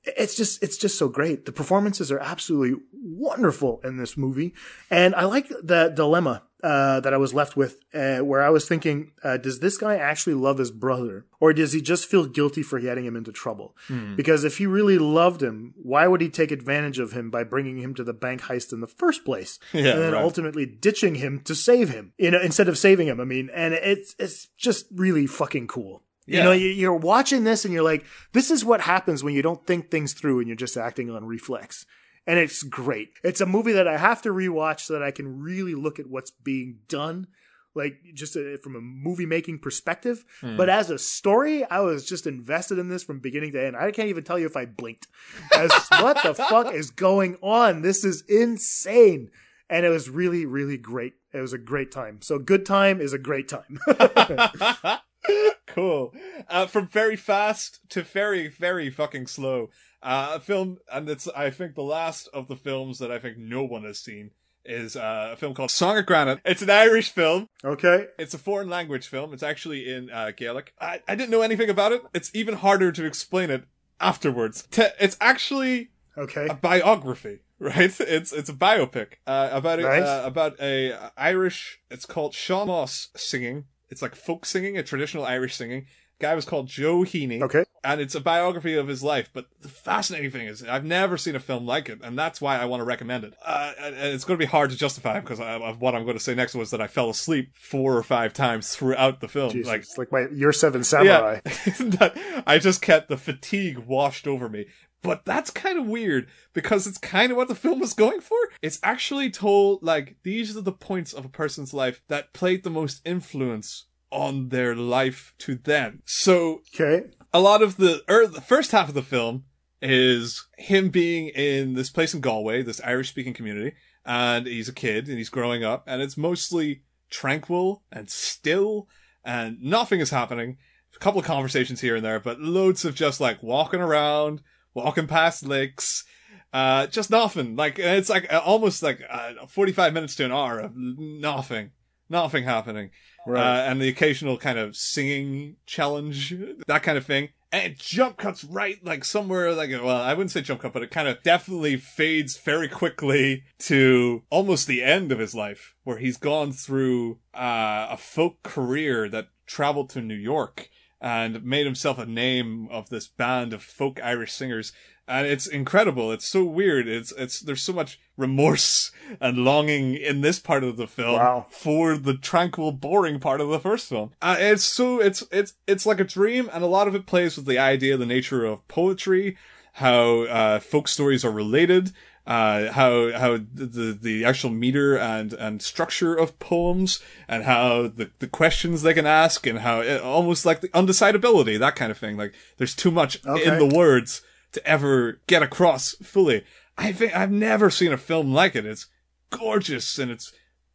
it's just it's just so great. The performances are absolutely wonderful in this movie, and I like the dilemma uh, that I was left with, uh, where I was thinking, uh, does this guy actually love his brother, or does he just feel guilty for getting him into trouble?
Hmm.
Because if he really loved him, why would he take advantage of him by bringing him to the bank heist in the first place,
Yeah,
and then
right.
ultimately ditching him to save him, you know, instead of saving him? I mean, and it's it's just really fucking cool. You know, you're watching this and you're like, this is what happens when you don't think things through and you're just acting on reflex. And it's great. It's a movie that I have to rewatch so that I can really look at what's being done, like just uh from a movie making perspective.
Hmm.
But as a story, I was just invested in this from beginning to end. I can't even tell you if I blinked. As what the fuck is going on? This is insane. And it was really, really great. It was a great time. So good time is a great time.
cool. Uh, from very fast to very, very fucking slow. Uh, a film, and it's, I think, the last of the films that I think no one has seen is uh, a film called Song of Granite. It's an Irish film.
Okay.
It's a foreign language film. It's actually in uh, Gaelic. I, I didn't know anything about it. It's even harder to explain it afterwards. Te- it's actually
okay.
a biography. Right, it's it's a biopic uh, about a,
Nice.
uh, about a Irish. It's called sean-nós singing. It's like folk singing, a traditional Irish singing. Guy was called Joe Heaney.
Okay.
And it's a biography of his life. But the fascinating thing is, I've never seen a film like it, and that's why I want to recommend it. Uh, and it's going to be hard to justify because of what I'm going to say next was that I fell asleep four or five times throughout the film.
Jesus,
Like
it's like my Your Seven Samurai.
that I just kept the fatigue washed over me. But that's kind of weird because it's kind of what the film was going for. It's actually told like these are the points of a person's life that played the most influence on their life to them. So
Okay.
a lot of the er, the first half of the film is him being in this place in Galway, this Irish speaking community, and he's a kid and he's growing up, and it's mostly tranquil and still, and nothing is happening. A couple of conversations here and there, but loads of just like walking around, walking past lakes, uh, just nothing. Like it's like almost like uh, forty-five minutes to an hour of nothing, nothing happening.
Right.
Uh, and the occasional kind of singing challenge, that kind of thing. And it jump cuts right, like somewhere, like, well, I wouldn't say jump cut, but it kind of definitely fades very quickly to almost the end of his life, where he's gone through, uh, a folk career that traveled to New York and made himself a name of this band of folk Irish singers. And it's incredible. It's so weird. It's, it's, there's so much remorse and longing in this part of the film
Wow.
for the tranquil, boring part of the first film. Uh, it's so, it's, it's, it's like a dream and a lot of it plays with the idea, the nature of poetry, how, uh, folk stories are related, uh, how, how the, the, actual meter and, and structure of poems and how the, the questions they can ask and how it, almost like the undecidability, that kind of thing. Like there's too much
Okay.
in the words to ever get across fully. I think I've never seen a film like it. It's gorgeous and it's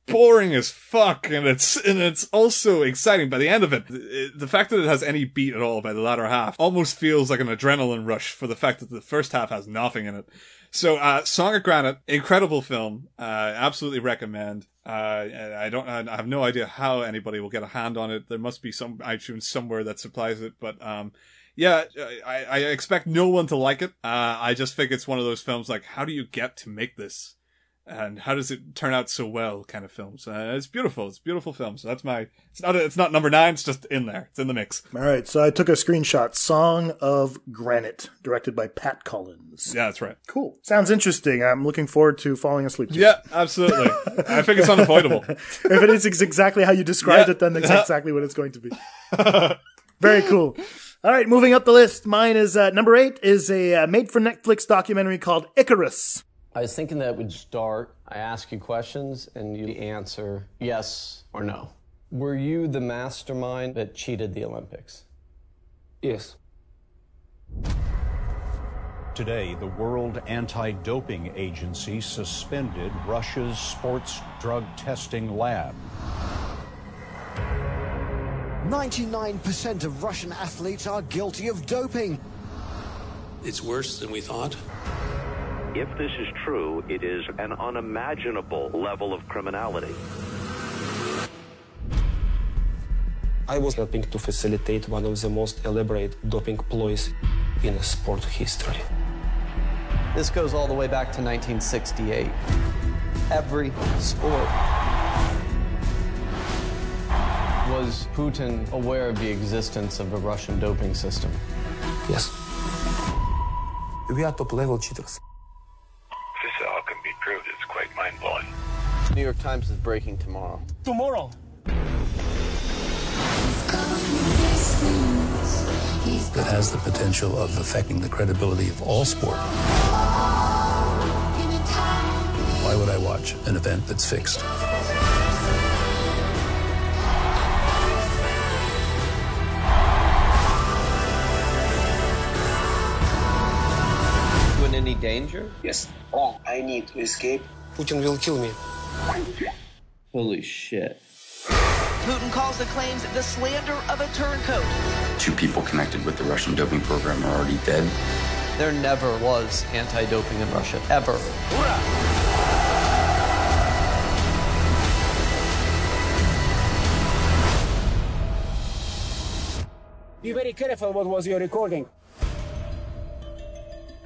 boring as fuck and it's and it's also exciting by the end of it. The, the fact that it has any beat at all by the latter half almost feels like an adrenaline rush for the fact that the first half has nothing in it. So, uh, Song of Granite, incredible film. Uh, absolutely recommend. Uh, I don't, I have no idea how anybody will get a hand on it. There must be some iTunes somewhere that supplies it, but, um, yeah, I, I expect no one to like it. Uh, I just think it's one of those films like, how do you get to make this? and how does it turn out so well kind of films. Uh, it's beautiful. It's a beautiful film. So that's my it's not a, it's not number nine it's just in there. It's in the mix.
All right so i took a screenshot. Song of granite directed by pat collins.
Yeah that's right.
Cool. Sounds interesting. I'm looking forward to falling asleep to
yeah absolutely. I think it's unavoidable.
If it is exactly how you described yeah. it then that's yeah. exactly what it's going to be. Very cool all right, moving up the list. Mine is uh, number eight is a uh, made for Netflix documentary called Icarus.
I was thinking that would start. I ask you questions and you answer yes or no. Were you the mastermind that cheated the Olympics?
Yes.
Today, the World Anti Doping Agency suspended Russia's sports drug testing lab.
99% of Russian athletes are guilty of doping.
It's worse than we thought.
If this is true, it is an unimaginable level of criminality.
I was helping to facilitate one of the most elaborate doping ploys in sport history.
This goes all the way back to 1968. Every sport. Was Putin aware of the existence of a Russian doping system?
Yes. We are top level cheaters.
This all can be proved. It's quite mind blowing.
New York Times is breaking tomorrow.
Tomorrow.
That has the potential of affecting the credibility of all sport. Why would I watch an event that's fixed?
Danger?
Yes. All I need to escape. Putin will kill me.
Holy shit.
Putin calls the claims the slander of a turncoat.
Two people connected with the Russian doping program are already dead.
There never was anti doping in Russia, ever.
Be very careful what was your recording.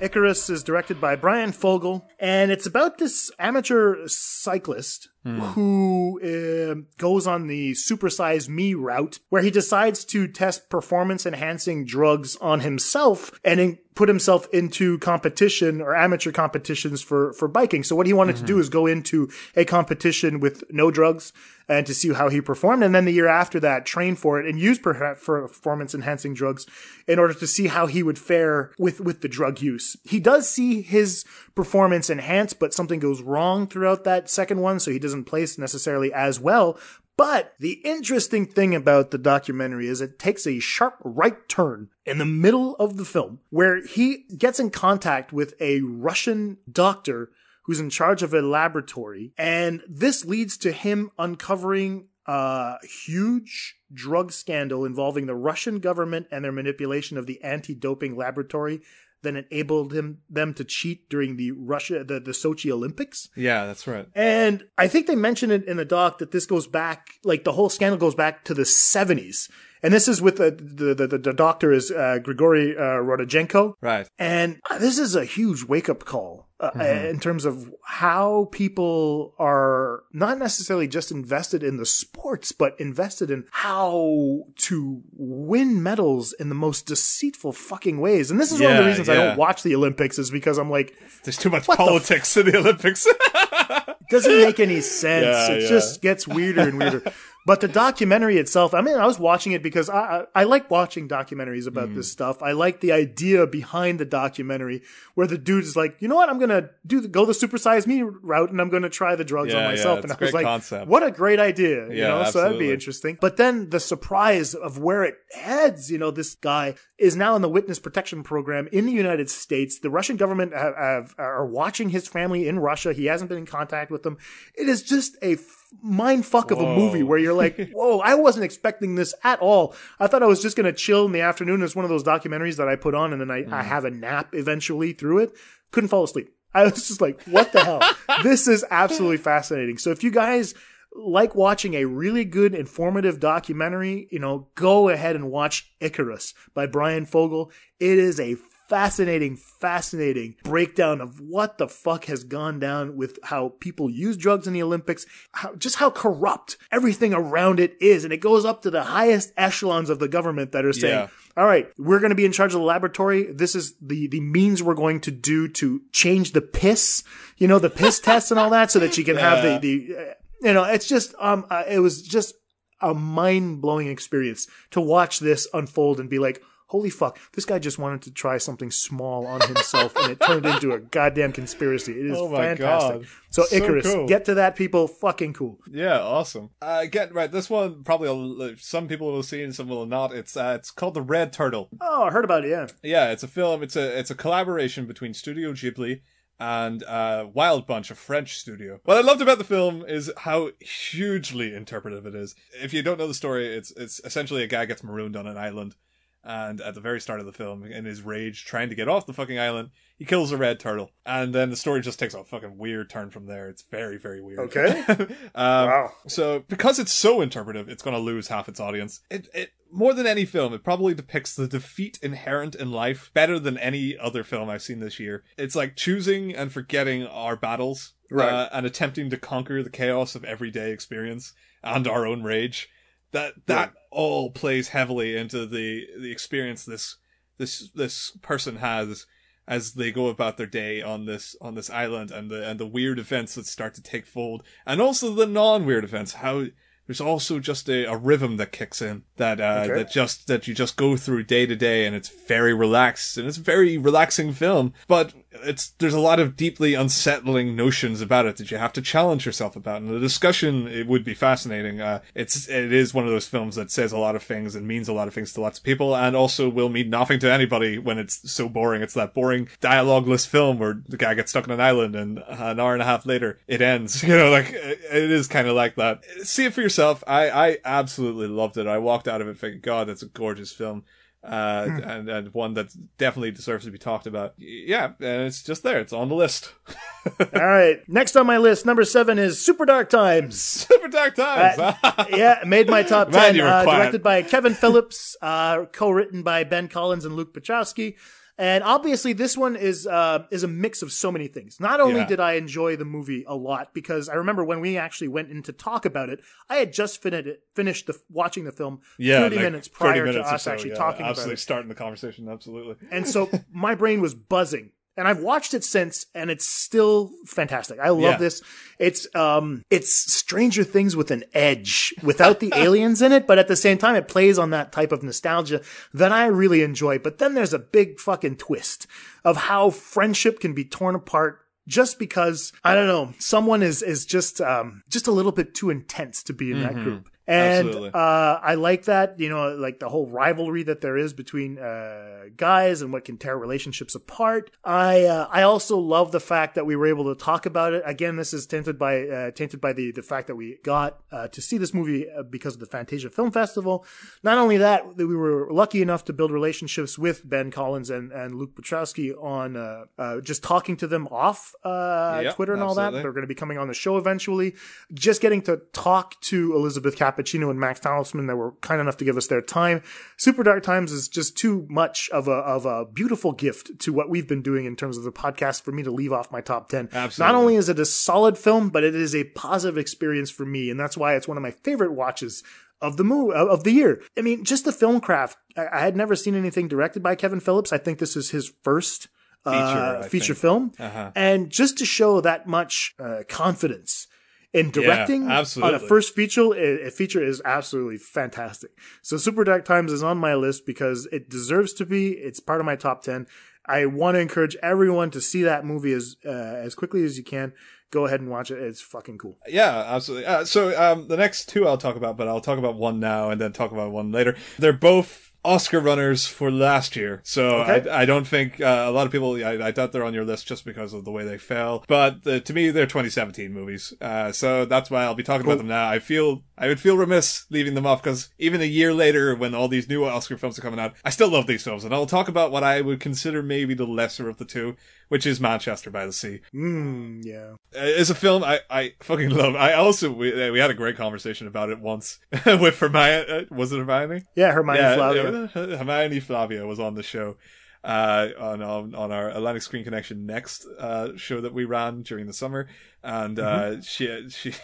Icarus is directed by Brian Fogel, and it's about this amateur cyclist
Hmm.
who uh, goes on the supersize me route, where he decides to test performance enhancing drugs on himself and in- put himself into competition or amateur competitions for for biking. So what he wanted to do is go into a competition with no drugs and to see how he performed, and then the year after that, train for it and use for performance enhancing drugs in order to see how he would fare with with the drug use. He does see his performance enhanced, but something goes wrong throughout that second one, so he doesn't place necessarily as well. But the interesting thing about the documentary is it takes a sharp right turn in the middle of the film where he gets in contact with a Russian doctor who's in charge of a laboratory. And this leads to him uncovering a huge drug scandal involving the Russian government and their manipulation of the anti-doping laboratory that enabled him them to cheat during the Russia the, the Sochi Olympics.
Yeah, that's right.
And I think they mentioned it in the doc that this goes back, like the whole scandal goes back to the 70s. And this is with the, the, the, the doctor is uh, Grigory uh, Rodchenkov.
Right.
And this is a huge wake up call uh, in terms of how people are not necessarily just invested in the sports, but invested in how to win medals in the most deceitful fucking ways. And this is one of the
Yeah,
reasons I don't watch the Olympics is because I'm like,
There's too much
What the
politics in the Olympics.
doesn't make any sense.
Yeah,
it
yeah.
just gets weirder and weirder. But the documentary itself, I mean, I was watching it because I, I, I like watching documentaries about
Mm.
this stuff. I like the idea behind the documentary where the dude is like, you know what, I'm gonna do the, go the supersize me route and I'm gonna try the drugs
Yeah,
on myself.
it's
and I was like,
concept.
what a great idea, you
Yeah,
know? So that'd be interesting. But then the surprise of where it heads, you know, this guy is now in the witness protection program in the United States. The Russian government have, have are watching his family in Russia. He hasn't been in contact with them. It is just a mind fuck of a movie where you're like, whoa, I wasn't expecting this at all. I thought I was just going to chill in the afternoon. It's one of those documentaries that I put on and then I, I
Mm.
have a nap eventually through it. Couldn't fall asleep. I was just like, what the hell? This is absolutely fascinating. So if you guys like watching a really good informative documentary, you know, go ahead and watch Icarus by Brian Fogel. It is a fascinating, fascinating breakdown of what the fuck has gone down with how people use drugs in the Olympics, how, just how corrupt everything around it is. And it goes up to the highest echelons of the government that are saying,
Yeah.
all right, we're going to be in charge of the laboratory. This is the, the means we're going to do to change the piss, you know, the piss tests and all that so that you can have the, the, uh, you know, it's just, um, uh, it was just a mind blowing experience to watch this unfold and be like, holy fuck, this guy just wanted to try something small on himself and it turned into a goddamn conspiracy. It is
Oh my
fantastic.
God.
So,
So
Icarus,
cool.
get to that, people. Fucking cool.
Yeah, awesome. Uh, again, right, this one probably some people will see and some will not. It's uh, it's called the Red Turtle.
Oh, I heard about it. Yeah.
Yeah, it's a film. It's a it's a collaboration between Studio Ghibli and uh, Wild Bunch, a French studio. What I loved about the film is how hugely interpretive it is. If you don't know the story, it's it's essentially a guy gets marooned on an island, and at the very start of the film, in his rage, trying to get off the fucking island, he kills a red turtle, and then the story just takes a fucking weird turn from there. It's very very weird.
Okay.
um,
Wow.
So because it's so interpretive, it's going to lose half its audience. It, it more than any film, it probably depicts the defeat inherent in life better than any other film I've seen this year. It's like choosing and forgetting our battles,
Right.
uh, and attempting to conquer the chaos of everyday experience and our own rage. That that all plays heavily into the the experience this this this person has as they go about their day on this on this island and the and the weird events that start to take fold and also the non weird events how there's also just a, a rhythm that kicks in that uh
Okay.
that just that you just go through day to day and it's very relaxed and it's a very relaxing film but it's there's a lot of deeply unsettling notions about it that you have to challenge yourself about and the discussion it would be fascinating. Uh it's it is one of those films that says a lot of things and means a lot of things to lots of people and also will mean nothing to anybody when it's so boring. It's that boring dialogueless film where the guy gets stuck on an island and an hour and a half later it ends. You know like it it is kind of like that. See it for yourself. I i absolutely loved it. I walked out of it thinking god that's a gorgeous film uh,
Hmm.
and and one that definitely deserves to be talked about. Yeah, and it's just there. It's on the list.
All right. Next on my list, number seven is Super Dark Times.
Super Dark Times.
Uh, yeah, made my top
Man,
ten. Uh, directed by Kevin Phillips, uh, co-written by Ben Collins and Luke Piotrowski. And obviously, this one is uh, is a mix of so many things. Not only
Yeah.
did I enjoy the movie a lot, because I remember when we actually went in to talk about it, I had just finished it, finished the, watching the film
yeah,
thirty
like
minutes
30
prior
minutes
to us
so,
actually
yeah,
talking about
absolutely
it.
starting the conversation. Absolutely.
And so my brain was buzzing. And I've watched it since and it's still fantastic. I love
Yeah.
this. It's um it's Stranger Things with an edge without the aliens in it, but at the same time it plays on that type of nostalgia that I really enjoy. But then there's a big fucking twist of how friendship can be torn apart just because I don't know, someone is is just um just a little bit too intense to be in that
Mhm.
group. And
Absolutely.
uh, I like that, you know, like the whole rivalry that there is between uh, guys and what can tear relationships apart. I uh, I also love the fact that we were able to talk about it. Again, this is tainted by uh, tainted by the the fact that we got uh, to see this movie uh, because of the Fantasia Film Festival. Not only that, that we were lucky enough to build relationships with Ben Collins and and Luke Piotrowski on uh, uh, just talking to them off uh,
Yep,
Twitter and all that. They're going to be coming on the show eventually. Just getting to talk to Elizabeth Cappuccino and Max Talisman that were kind enough to give us their time. Super Dark Times is just too much of a of a beautiful gift to what we've been doing in terms of the podcast for me to leave off my top ten.
Absolutely.
Not only is it a solid film, but it is a positive experience for me, and that's why it's one of my favorite watches of the movie of the year. I mean, just the film craft. I, I had never seen anything directed by Kevin Phillips. I think this is his first uh,
Feature, I
feature film,
Uh-huh.
and just to show that much uh, confidence in directing
Yeah, absolutely.
on a first feature, a, feature is absolutely fantastic. So Super Dark Times is on my list because it deserves to be. It's part of my top ten. I want to encourage everyone to see that movie as uh, as quickly as you can. Go ahead and watch it. It's fucking cool.
Yeah, absolutely. Uh, so um, the next two I'll talk about, but I'll talk about one now and then talk about one later. They're both Oscar runners for last year, so
Okay.
I, I don't think uh, a lot of people. I, I doubt they're on your list just because of the way they fell. But uh, to me, they're 2017 movies, uh, so that's why I'll be talking about them now. I feel I would feel remiss leaving them off because even a year later, when all these new Oscar films are coming out, I still love these films, and I'll talk about what I would consider maybe the lesser of the two, which is Manchester by the Sea.
Mm, yeah.
Uh, It's a film I, I fucking love. I also we, uh, we had a great conversation about it once with Hermione. Uh, was it Hermione?
Yeah, Hermione Flavia.
yeah, Hermione Flavia was on the show uh, on, on on our Atlantic Screen Connection next uh, show that we ran during the summer, and uh, she she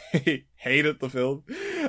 hated the film.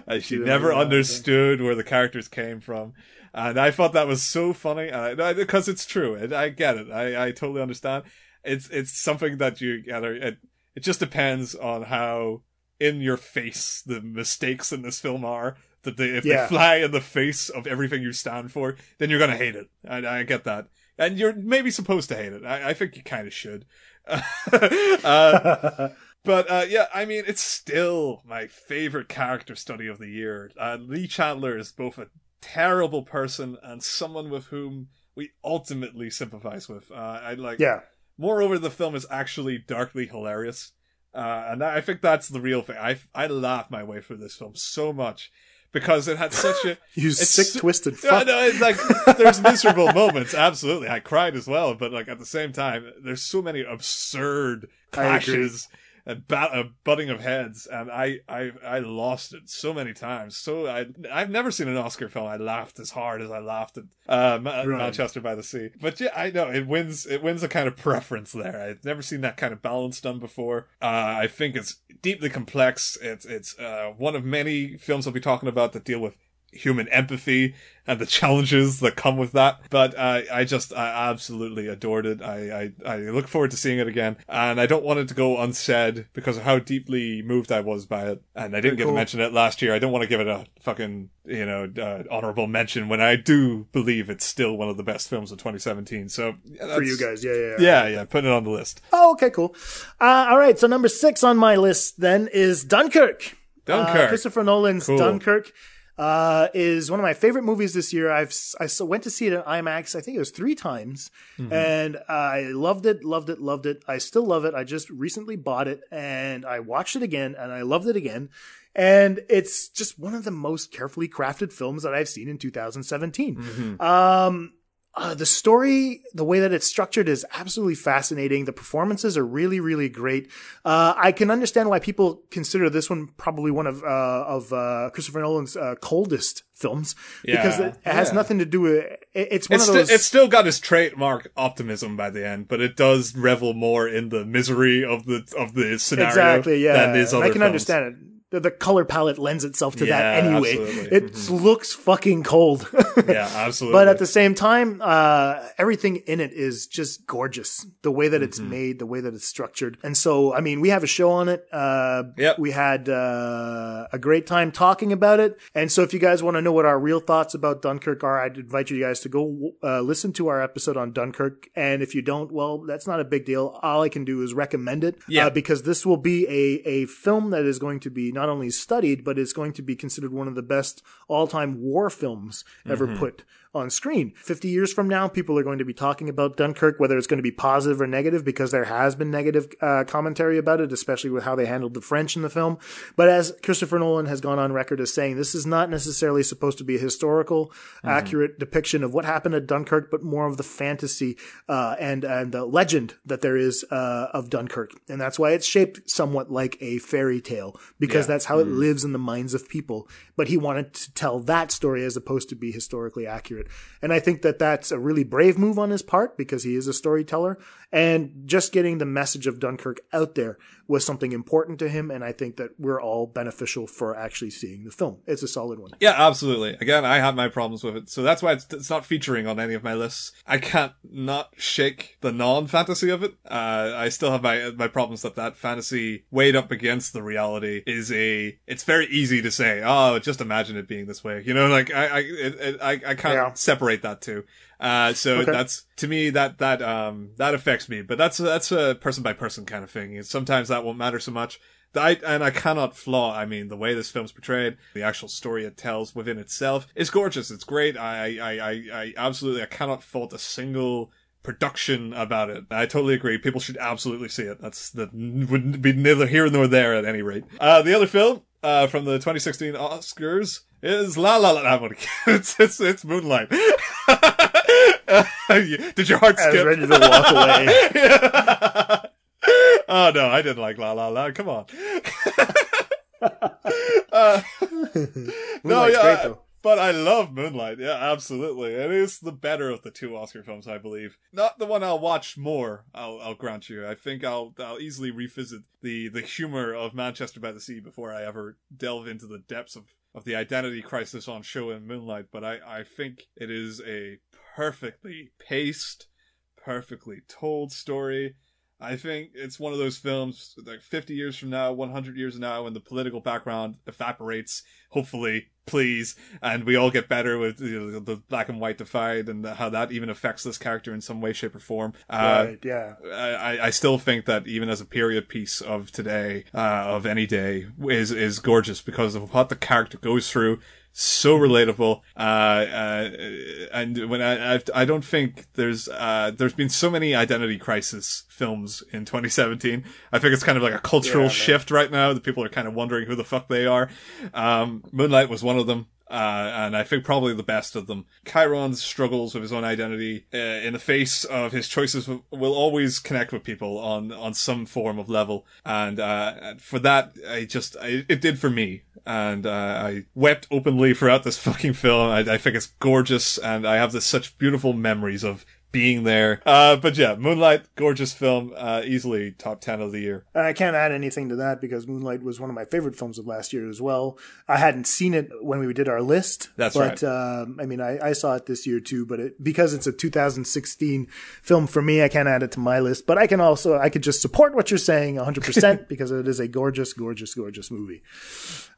Uh, she never understood where the characters came from. And I thought that was so funny, and because it's true, and I get it. I, I totally understand. It's it's something that you gotta. It, it just depends on how in your face the mistakes in this film are. That they, if
Yeah.
they fly in the face of everything you stand for, then you're gonna hate it. I, I get that, and you're maybe supposed to hate it. I, I think you kind of should. uh, but uh, yeah, I mean, it's still my favorite character study of the year. Uh, Lee Chandler is both a terrible person and someone with whom we ultimately sympathize with. Uh, I like.
Yeah.
Moreover, the film is actually darkly hilarious, uh, and I think that's the real thing. I I laughed my way through this film so much because it had such a
You sick,
so-
twisted fuck.
no, it's like there's miserable moments. Absolutely, I cried as well. But like at the same time, there's so many absurd clashes and bat- a butting of heads, and I, I I lost it so many times. So I I've never seen an Oscar film I laughed as hard as I laughed at uh, Ma-
Right.
Manchester by the Sea. But yeah, I know it wins. It wins a kind of preference there. I've never seen that kind of balance done before. Uh, I think it's deeply complex. It's it's uh, one of many films I'll be talking about that deal with human empathy and the challenges that come with that. But uh, I just, I absolutely adored it. I, I, I look forward to seeing it again. And I don't want it to go unsaid because of how deeply moved I was by it. And I didn't get to mention it last year. I don't want to give it a fucking, you know, uh, honorable mention when I do believe it's still one of the best films of 2017. So yeah,
For you guys, yeah, yeah, yeah.
Yeah, yeah, putting it on the list.
Oh, okay, cool. Uh, all right, so number six on my list then is Dunkirk.
Dunkirk.
Uh, Christopher Nolan's
Cool.
Dunkirk uh, is one of my favorite movies this year. I've I went to see it in IMAX. I think it was three times,
Mhm.
and I loved it, loved it, loved it. I still love it. I just recently bought it, and I watched it again, and I loved it again. And it's just one of the most carefully crafted films that I've seen in 2017.
Mm-hmm.
Um, uh, the story, the way that it's structured is absolutely fascinating. The performances are really, really great. Uh, I can understand why people consider this one probably one of, uh, of, uh, Christopher Nolan's, uh, coldest films because it, it has
yeah.
nothing to do with, it, it's one
It's,
of those.
it's still got its trademark optimism by the end, but it does revel more in the misery of the of the scenario
exactly, yeah.
than is
And
other
I can
films.
understand it. The, the color palette lends itself to that anyway.
absolutely. Mm-hmm.
It looks fucking cold.
Yeah, absolutely.
But at the same time, uh, everything in it is just gorgeous. The way that it's
Mm-hmm.
made, the way that it's structured. And so, I mean, we have a show on it. Uh,
Yep.
we had, uh, a great time talking about it. And so if you guys want to know what our real thoughts about Dunkirk are, I'd invite you guys to go, uh, listen to our episode on Dunkirk. And if you don't, well, that's not a big deal. All I can do is recommend it.
Yeah.
Uh, because this will be a, a film that is going to be not only studied, but it's going to be considered one of the best all time war films ever
Mhm.
put on screen. 50 years from now, people are going to be talking about Dunkirk, whether it's going to be positive or negative, because there has been negative uh, commentary about it, especially with how they handled the French in the film. But as Christopher Nolan has gone on record as saying, this is not necessarily supposed to be a historical, accurate depiction of what happened at Dunkirk, but more of the fantasy uh, and and the legend that there is uh, of Dunkirk, and that's why it's shaped somewhat like a fairy tale because
Yeah.
that's how it lives in the minds of people. But he wanted to tell that story as opposed to be historically accurate. And I think that that's a really brave move on his part because he is a storyteller. And just getting the message of Dunkirk out there was something important to him. And I think that we're all beneficial for actually seeing the film. It's a solid one.
Yeah, absolutely. Again, I have my problems with it. So that's why it's, it's not featuring on any of my lists. I can't not shake the non-fantasy of it. Uh, I still have my, my problems that that fantasy weighed up against the reality is a, it's very easy to say, oh, just imagine it being this way. You know, like I, I, it, it, I, I can't
Yeah.
separate that two. Uh, so
Okay.
that's to me that that um that affects me, but that's that's a person by person kind of thing. Sometimes that won't matter so much. I, and I cannot flaw. I mean, the way this film's portrayed, the actual story it tells within itself is gorgeous. It's great. I, I, I, I absolutely, I cannot fault a single production about it. I totally agree. People should absolutely see it. That's that would be neither here nor there at any rate. Uh, the other film, uh, from the 2016 Oscars is La La La. I'm. It's, it's, it's Moonlight. Did your heart
I was
skip?
ready to walk away.
Yeah. oh no, I didn't like La La La. Come on. Uh, no,
Moonlight's
yeah,
great, though.
But I love Moonlight. Yeah, absolutely. It is the better of the two Oscar films, I believe. Not the one I'll watch more. I'll, I'll grant you. I think I'll, I'll easily revisit the the humor of Manchester by the Sea before I ever delve into the depths of of the identity crisis on show in Moonlight. But I I think it is a perfectly paced, perfectly told story. I think it's one of those films like 50 years from now, 100 years from now, when the political background evaporates, hopefully, please, and we all get better with you know, the black and white divide and how that even affects this character in some way, shape, or form. Uh,
right. Yeah.
I, I still think that even as a period piece of today, uh, of any day, is is gorgeous because of what the character goes through. So relatable, uh, uh, and when I, I, I don't think there's, uh, there's been so many identity crisis films in 2017. I think it's kind of like a cultural
Yeah,
shift right now that people are kind of wondering who the fuck they are. Um, Moonlight was one of them. Uh, and I think probably the best of them. Chiron's struggles with his own identity uh, in the face of his choices will, always connect with people on on some form of level, and uh, for that, I just I, it did for me, and uh, I wept openly throughout this fucking film. I, I think it's gorgeous, and I have this such beautiful memories of being there. Uh, but yeah, Moonlight, gorgeous film, uh, easily top ten of the year.
I can't add anything to that because Moonlight was one of my favorite films of last year as well. I hadn't seen it when we did our list.
That's
but,
right.
um, I mean, I, I saw it this year too, but it, because it's a 2016 film for me, I can't add it to my list. But I can also, I could just support what you're saying 100% because it is a gorgeous, gorgeous, gorgeous movie.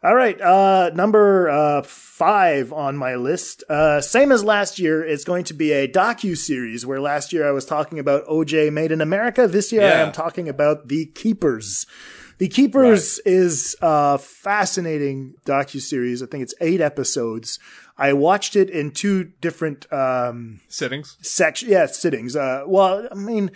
All right, uh, number uh, five on my list. Uh, same as last year, it's going to be a docu series. Where last year I was talking about OJ Made in America. This year I am talking about The Keepers. The Keepers is a fascinating docu series. I think it's eight episodes. I watched it in two different um,
Sittings.
section, yeah, sittings. Uh, well, I mean,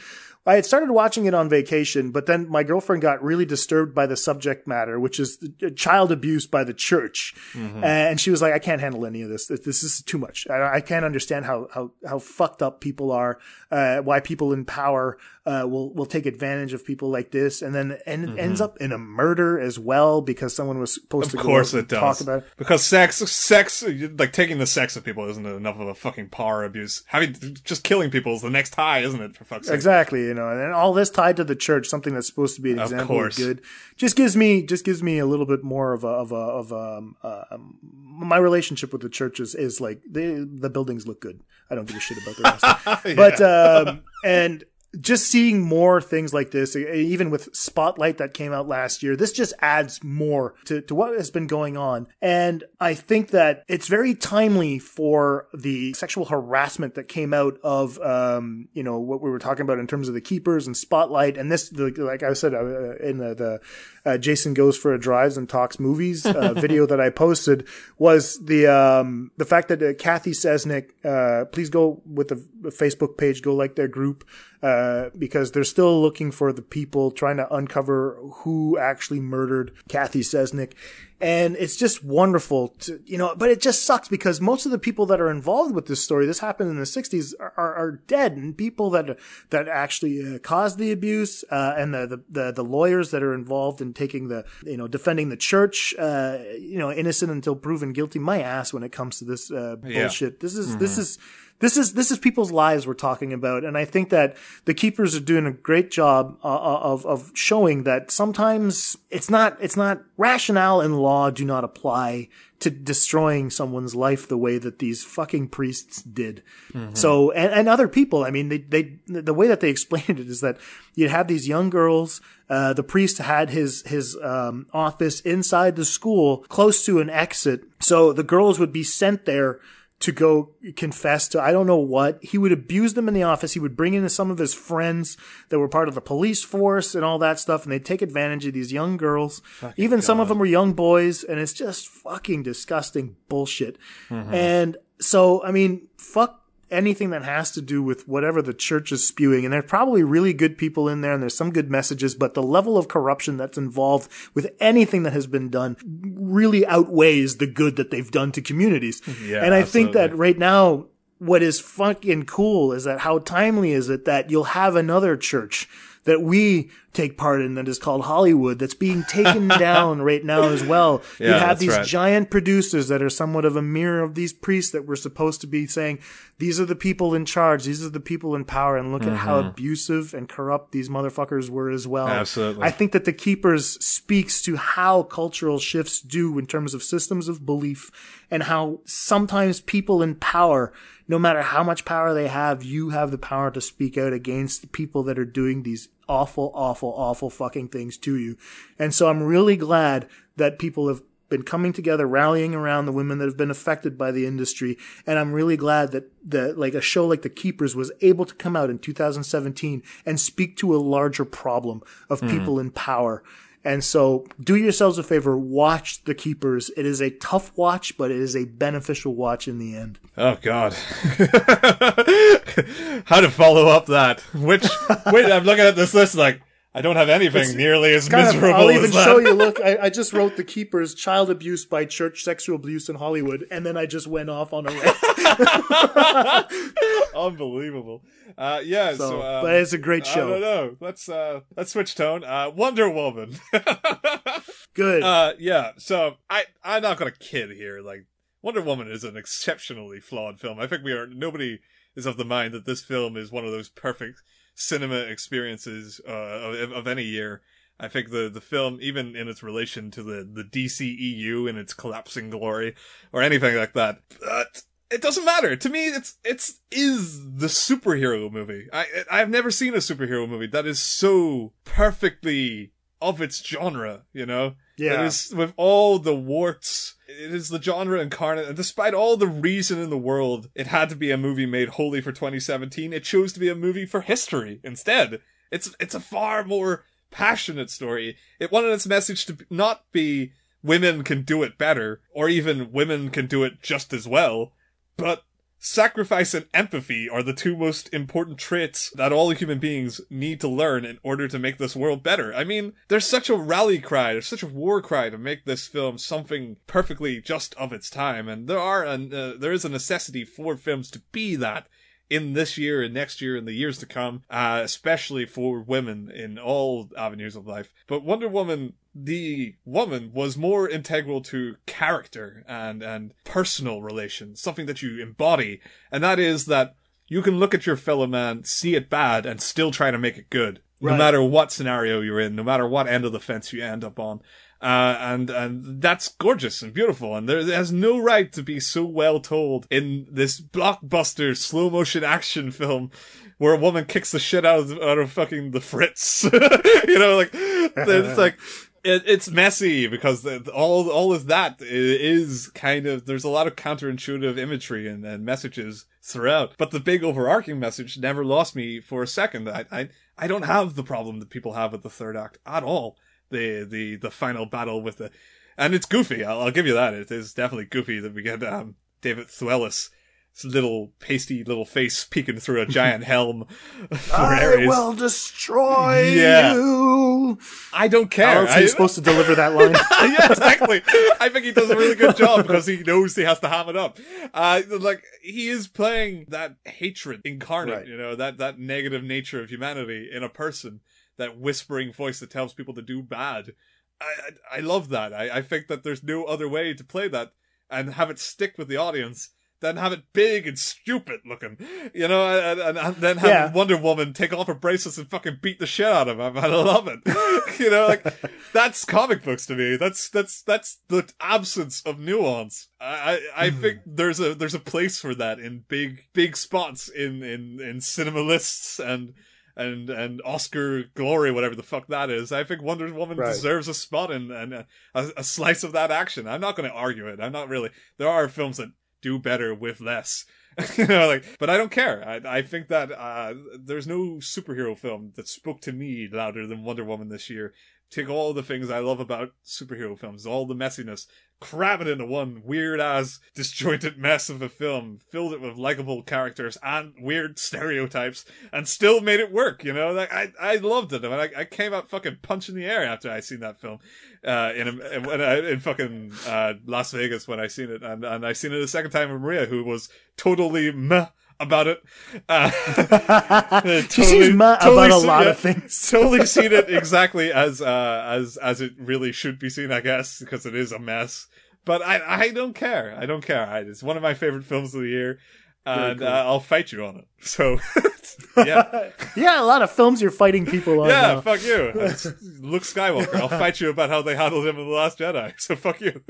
I had started watching it on vacation, but then my girlfriend got really disturbed by the subject matter, which is the, child abuse by the church,
Mhm.
and she was like, "I can't handle any of this. This, is too much. I, I can't understand how how how fucked up people are. Uh, why people in power uh, will will take advantage of people like this, and then and it
Mhm.
ends up in a murder as well because someone was supposed
Of
to go
course
out
it does.
talk about it.
Because sex, sex, like taking the sex of people isn't enough of a fucking power abuse. Having just killing people is the next high, isn't it? For fuck's sake.
Exactly, know, and then all this tied to the church, something that's supposed to be an example of,
course.
good, just gives me just gives me a little bit more of a of a of a, um, uh, um, my relationship with the church is, is like the the buildings look good. I don't give a shit about the rest, but um, and just seeing more things like this, even with Spotlight that came out last year, this just adds more to, to what has been going on. And I think that it's very timely for the sexual harassment that came out of, um, you know, what we were talking about in terms of the keepers and Spotlight. And this, like I said, uh, in the, the uh, Jason Goes for a Drives and Talks Movies uh, video that I posted was the, um, the fact that uh, Cathy Cesnik, uh, please go with the Facebook page, go like their group uh, because they're still looking for the people trying to uncover who actually murdered Cathy Cesnik. And it's just wonderful to, you know, but it just sucks because most of the people that are involved with this story, this happened in the 60s, are, are, are dead. And people that, that actually uh, caused the abuse, uh, and the, the, the, the, lawyers that are involved in taking the, you know, defending the church, uh, you know, innocent until proven guilty, my ass when it comes to this, uh, bullshit. Yeah. This is, mm-hmm. this is, this is this is people's lives we're talking about, and I think that the keepers are doing a great job uh, uh, of of showing that sometimes it's not it's not rationale and law do not apply to destroying someone's life the way that these fucking priests did. Mm-hmm. So, and, and other people, I mean, they, they, the way that they explained it is that you'd have these young girls, uh, the priest had his, his, um, office inside the school close to an exit. So the girls would be sent there to go confess to I don't know what. He would abuse them in the office. He would bring in some of his friends that were part of the police force and all that stuff, and they'd take advantage of these young girls. Fucking Even God. some of them were young boys, and it's just fucking disgusting bullshit. Mm-hmm. And so, I mean, fuck anything that has to do with whatever the church is spewing. And there's probably really good people in there and there's some good messages, but the level of corruption that's involved with anything that has been done really outweighs the good that they've done to communities. Yeah, and I absolutely. think that right now, what is fucking cool is that how timely is it that you'll have another church that we take part in that is called Hollywood that's being taken down right now as well. Yeah, you have these right. giant producers that are somewhat of a mirror of these priests that were supposed to be saying, these are the people in charge. These are the people in power. And look mm-hmm. at how mm-hmm. abusive and corrupt these motherfuckers were as well.
Absolutely.
I think that The Keepers speaks to how cultural shifts do in terms of systems of belief and how sometimes people in power no matter how much power they have, you have the power to speak out against the people that are doing these awful, awful, awful fucking things to you. And so I'm really glad that people have been coming together, rallying around the women that have been affected by the industry. And I'm really glad that, that like a show like The Keepers was able to come out in 2017 and speak to a larger problem of mm. people in power. And so do yourselves a favor, watch The Keepers. It is a tough watch, but it is a beneficial watch in the end.
Oh god. How to follow up that? Which wait, I'm looking at this list like I don't have anything it's nearly as miserable. Of,
I'll even show you. Look, I, I, just wrote the keepers: child abuse by church, sexual abuse in Hollywood, and then I just went off on a rant.
Unbelievable. Uh, yeah, so, so um,
but it's a great show.
I don't know. Let's uh, let's switch tone. Uh, Wonder Woman.
Good.
Uh, yeah. So I I'm not gonna kid here. Like Wonder Woman is an exceptionally flawed film. I think we are nobody is of the mind that this film is one of those perfect cinema experiences uh, of, of any year. I think the the film, even in its relation to the the DCEU and its collapsing glory, or anything like that, but it doesn't matter to me. It's it's is the superhero movie. I I've never seen a superhero movie that is so perfectly of its genre. You know,
yeah,
it is with all the warts it is the genre incarnate, and despite all the reason in the world it had to be a movie made wholly for 2017, it chose to be a movie for history instead. It's it's a far more passionate story. It wanted its message to not be women can do it better, or even women can do it just as well, but Sacrifice and empathy are the two most important traits that all human beings need to learn in order to make this world better. I mean, there's such a rally cry, there's such a war cry to make this film something perfectly just of its time, and there are an, uh, there is a necessity for films to be that in this year and next year and the years to come, uh, especially for women in all avenues of life. But Wonder Woman, the woman was more integral to character and, and personal relations, something that you embody. And that is that you can look at your fellow man, see it bad, and still try to make it good. Right. No matter what scenario you're in, no matter what end of the fence you end up on. Uh, and, and that's gorgeous and beautiful. And there, has no right to be so well told in this blockbuster slow motion action film where a woman kicks the shit out of, out of fucking the Fritz. you know, like, it's like, it, it's messy because all all of that is kind of there's a lot of counterintuitive imagery and, and messages throughout. But the big overarching message never lost me for a second. I I I don't have the problem that people have with the third act at all the the the final battle with the, and it's goofy. I'll, I'll give you that. It is definitely goofy that we get um, David Thewlis little pasty little face peeking through a giant helm. for
I
Ares.
will destroy
Yeah.
you.
I don't care.
How else are
I-
supposed to deliver that line?
yeah, exactly. I think he does a really good job because he knows he has to ham it up. Uh, like he is playing that hatred incarnate,
Right.
you know, that that negative nature of humanity in a person, that whispering voice that tells people to do bad. I I, I love that. I, I think that there's no other way to play that and have it stick with the audience. Than have it big and stupid looking, you know, and, and, and then have
Yeah.
Wonder Woman take off her bracelets and fucking beat the shit out of him. I love it. you know, like that's comic books to me. That's that's that's the absence of nuance. I I, I hmm. think there's a there's a place for that in big big spots in in in cinema lists and. And and Oscar glory, whatever the fuck that is, I think Wonder Woman
Right.
deserves a spot and and a, a, a slice of that action. I'm not going to argue it. I'm not really. There are films that do better with less. you know, like, but I don't care. I, I think that uh, there's no superhero film that spoke to me louder than Wonder Woman this year. Take all the things I love about superhero films, all the messiness, cram it into one weird ass disjointed mess of a film, filled it with likable characters and weird stereotypes, and still made it work. You know, like I I loved it. I, mean, I, I came out fucking punching the air after I seen that film, uh, in in, I- in fucking uh, Las Vegas when I seen it, and and I seen it a second time with Maria, who was totally meh about it. Uh,
She seems meh about a lot
it-
of things.
totally seen it exactly as uh, as as it really should be seen, I guess, because it is a mess. But I I don't care. I don't care. I, it's one of my favorite films of the year, and
cool.
uh, I'll fight you on it. So yeah,
yeah, a lot of films you're fighting people on.
yeah.
now.
Fuck you, Luke Skywalker. I'll fight you about how they handled him in the Last Jedi. So fuck you.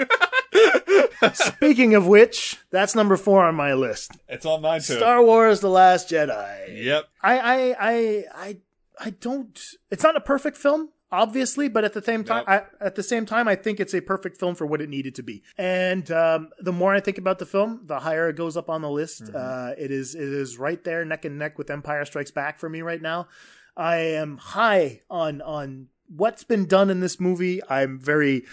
Speaking of which, that's number four on my list.
It's on mine too.
Star Wars: The Last Jedi.
Yep.
I, I, I, I, I don't. It's not a perfect film, obviously, but at the same time, I, at the same time, I think it's a perfect film for what it needed to be. And um, the more I think about the film, the higher it goes up on the list.
Mm-hmm.
Uh, it is, it is right there, neck and neck with Empire Strikes Back for me right now. I am high on on what's been done in this movie. I'm very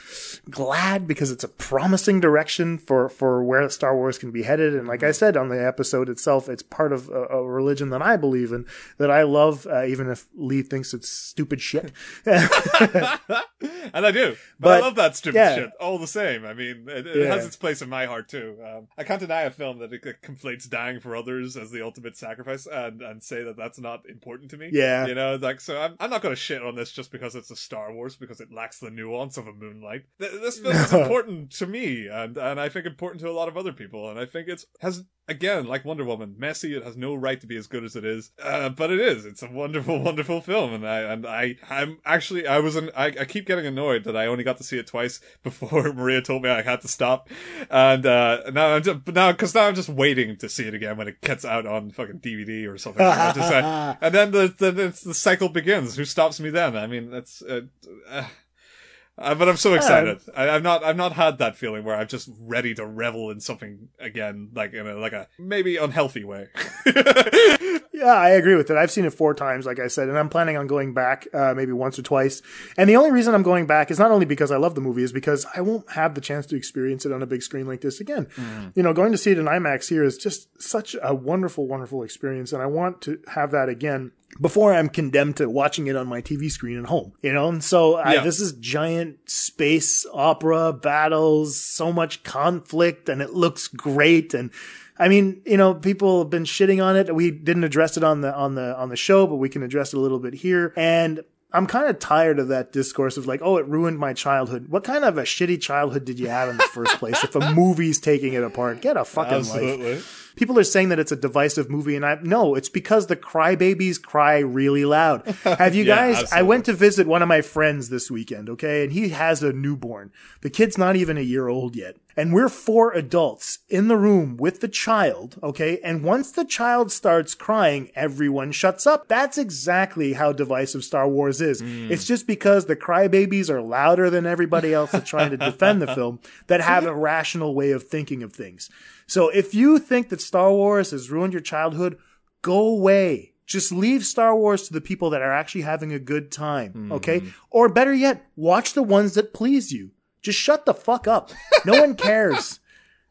glad because it's a promising direction for for where Star Wars can be headed. And like I said on the episode itself, it's part of a, a religion that I believe in, that I love, uh, even if Lee thinks it's stupid shit.
and I do. But,
But,
I love that stupid
yeah.
shit all the same. I mean, it, it
Yeah.
has its place in my heart too. Um, I can't deny a film that it, it conflates dying for others as the ultimate sacrifice and, and say that that's not important to me.
Yeah.
You know, like, so I'm, I'm not going to shit on this just because it's a Star Wars because it lacks the nuance of a Moonlight. Th- This film is important to me and, and I think important to a lot of other people. And I think it's, has, again, like Wonder Woman, messy. It has no right to be as good as it is. Uh, but it is. It's a wonderful, wonderful film. And I, and I, I'm actually, I was, an, I, I keep getting annoyed that I only got to see it twice before Maria told me I had to stop. And, uh, now I'm just, now, cause now I'm just waiting to see it again when it gets out on fucking DVD or something. I just, uh, and then the, the, the, the cycle begins. Who stops me then? I mean, that's, uh, uh, but I'm so excited. I, I've not, I've not had that feeling where I'm just ready to revel in something again, like in a, like a maybe unhealthy way.
Yeah, I agree with it. I've seen it four times, like I said, and I'm planning on going back uh, maybe once or twice. And the only reason I'm going back is not only because I love the movie, is because I won't have the chance to experience it on a big screen like this again. You know, going to see it in IMAX here is just such a wonderful, wonderful experience, and I want to have that again before I'm condemned to watching it on my TV screen at home. You know, and so I,
Yeah.
this is giant space opera battles, so much conflict, and it looks great and. I mean, you know, people have been shitting on it. We didn't address it on the on the on the show, but we can address it a little bit here. And I'm kind of tired of that discourse of like, oh, it ruined my childhood. What kind of a shitty childhood did you have in the first place? if a movie's taking it apart, get a fucking
Absolutely.
life. People are saying that it's a divisive movie, and I no, it's because the crybabies cry really loud. Have you
Yeah,
guys? I went to visit one of my friends this weekend, okay, and he has a newborn. The kid's not even a year old yet. And we're four adults in the room with the child, okay? And once the child starts crying, everyone shuts up. That's exactly how divisive Star Wars is. Mm. It's just because the crybabies are louder than everybody else that's trying to defend the film that have a rational way of thinking of things. So if you think that Star Wars has ruined your childhood, go away. Just leave Star Wars to the people that are actually having a good time, mm-hmm. okay? Or better yet, watch the ones that please you. Just shut the fuck up. No one cares.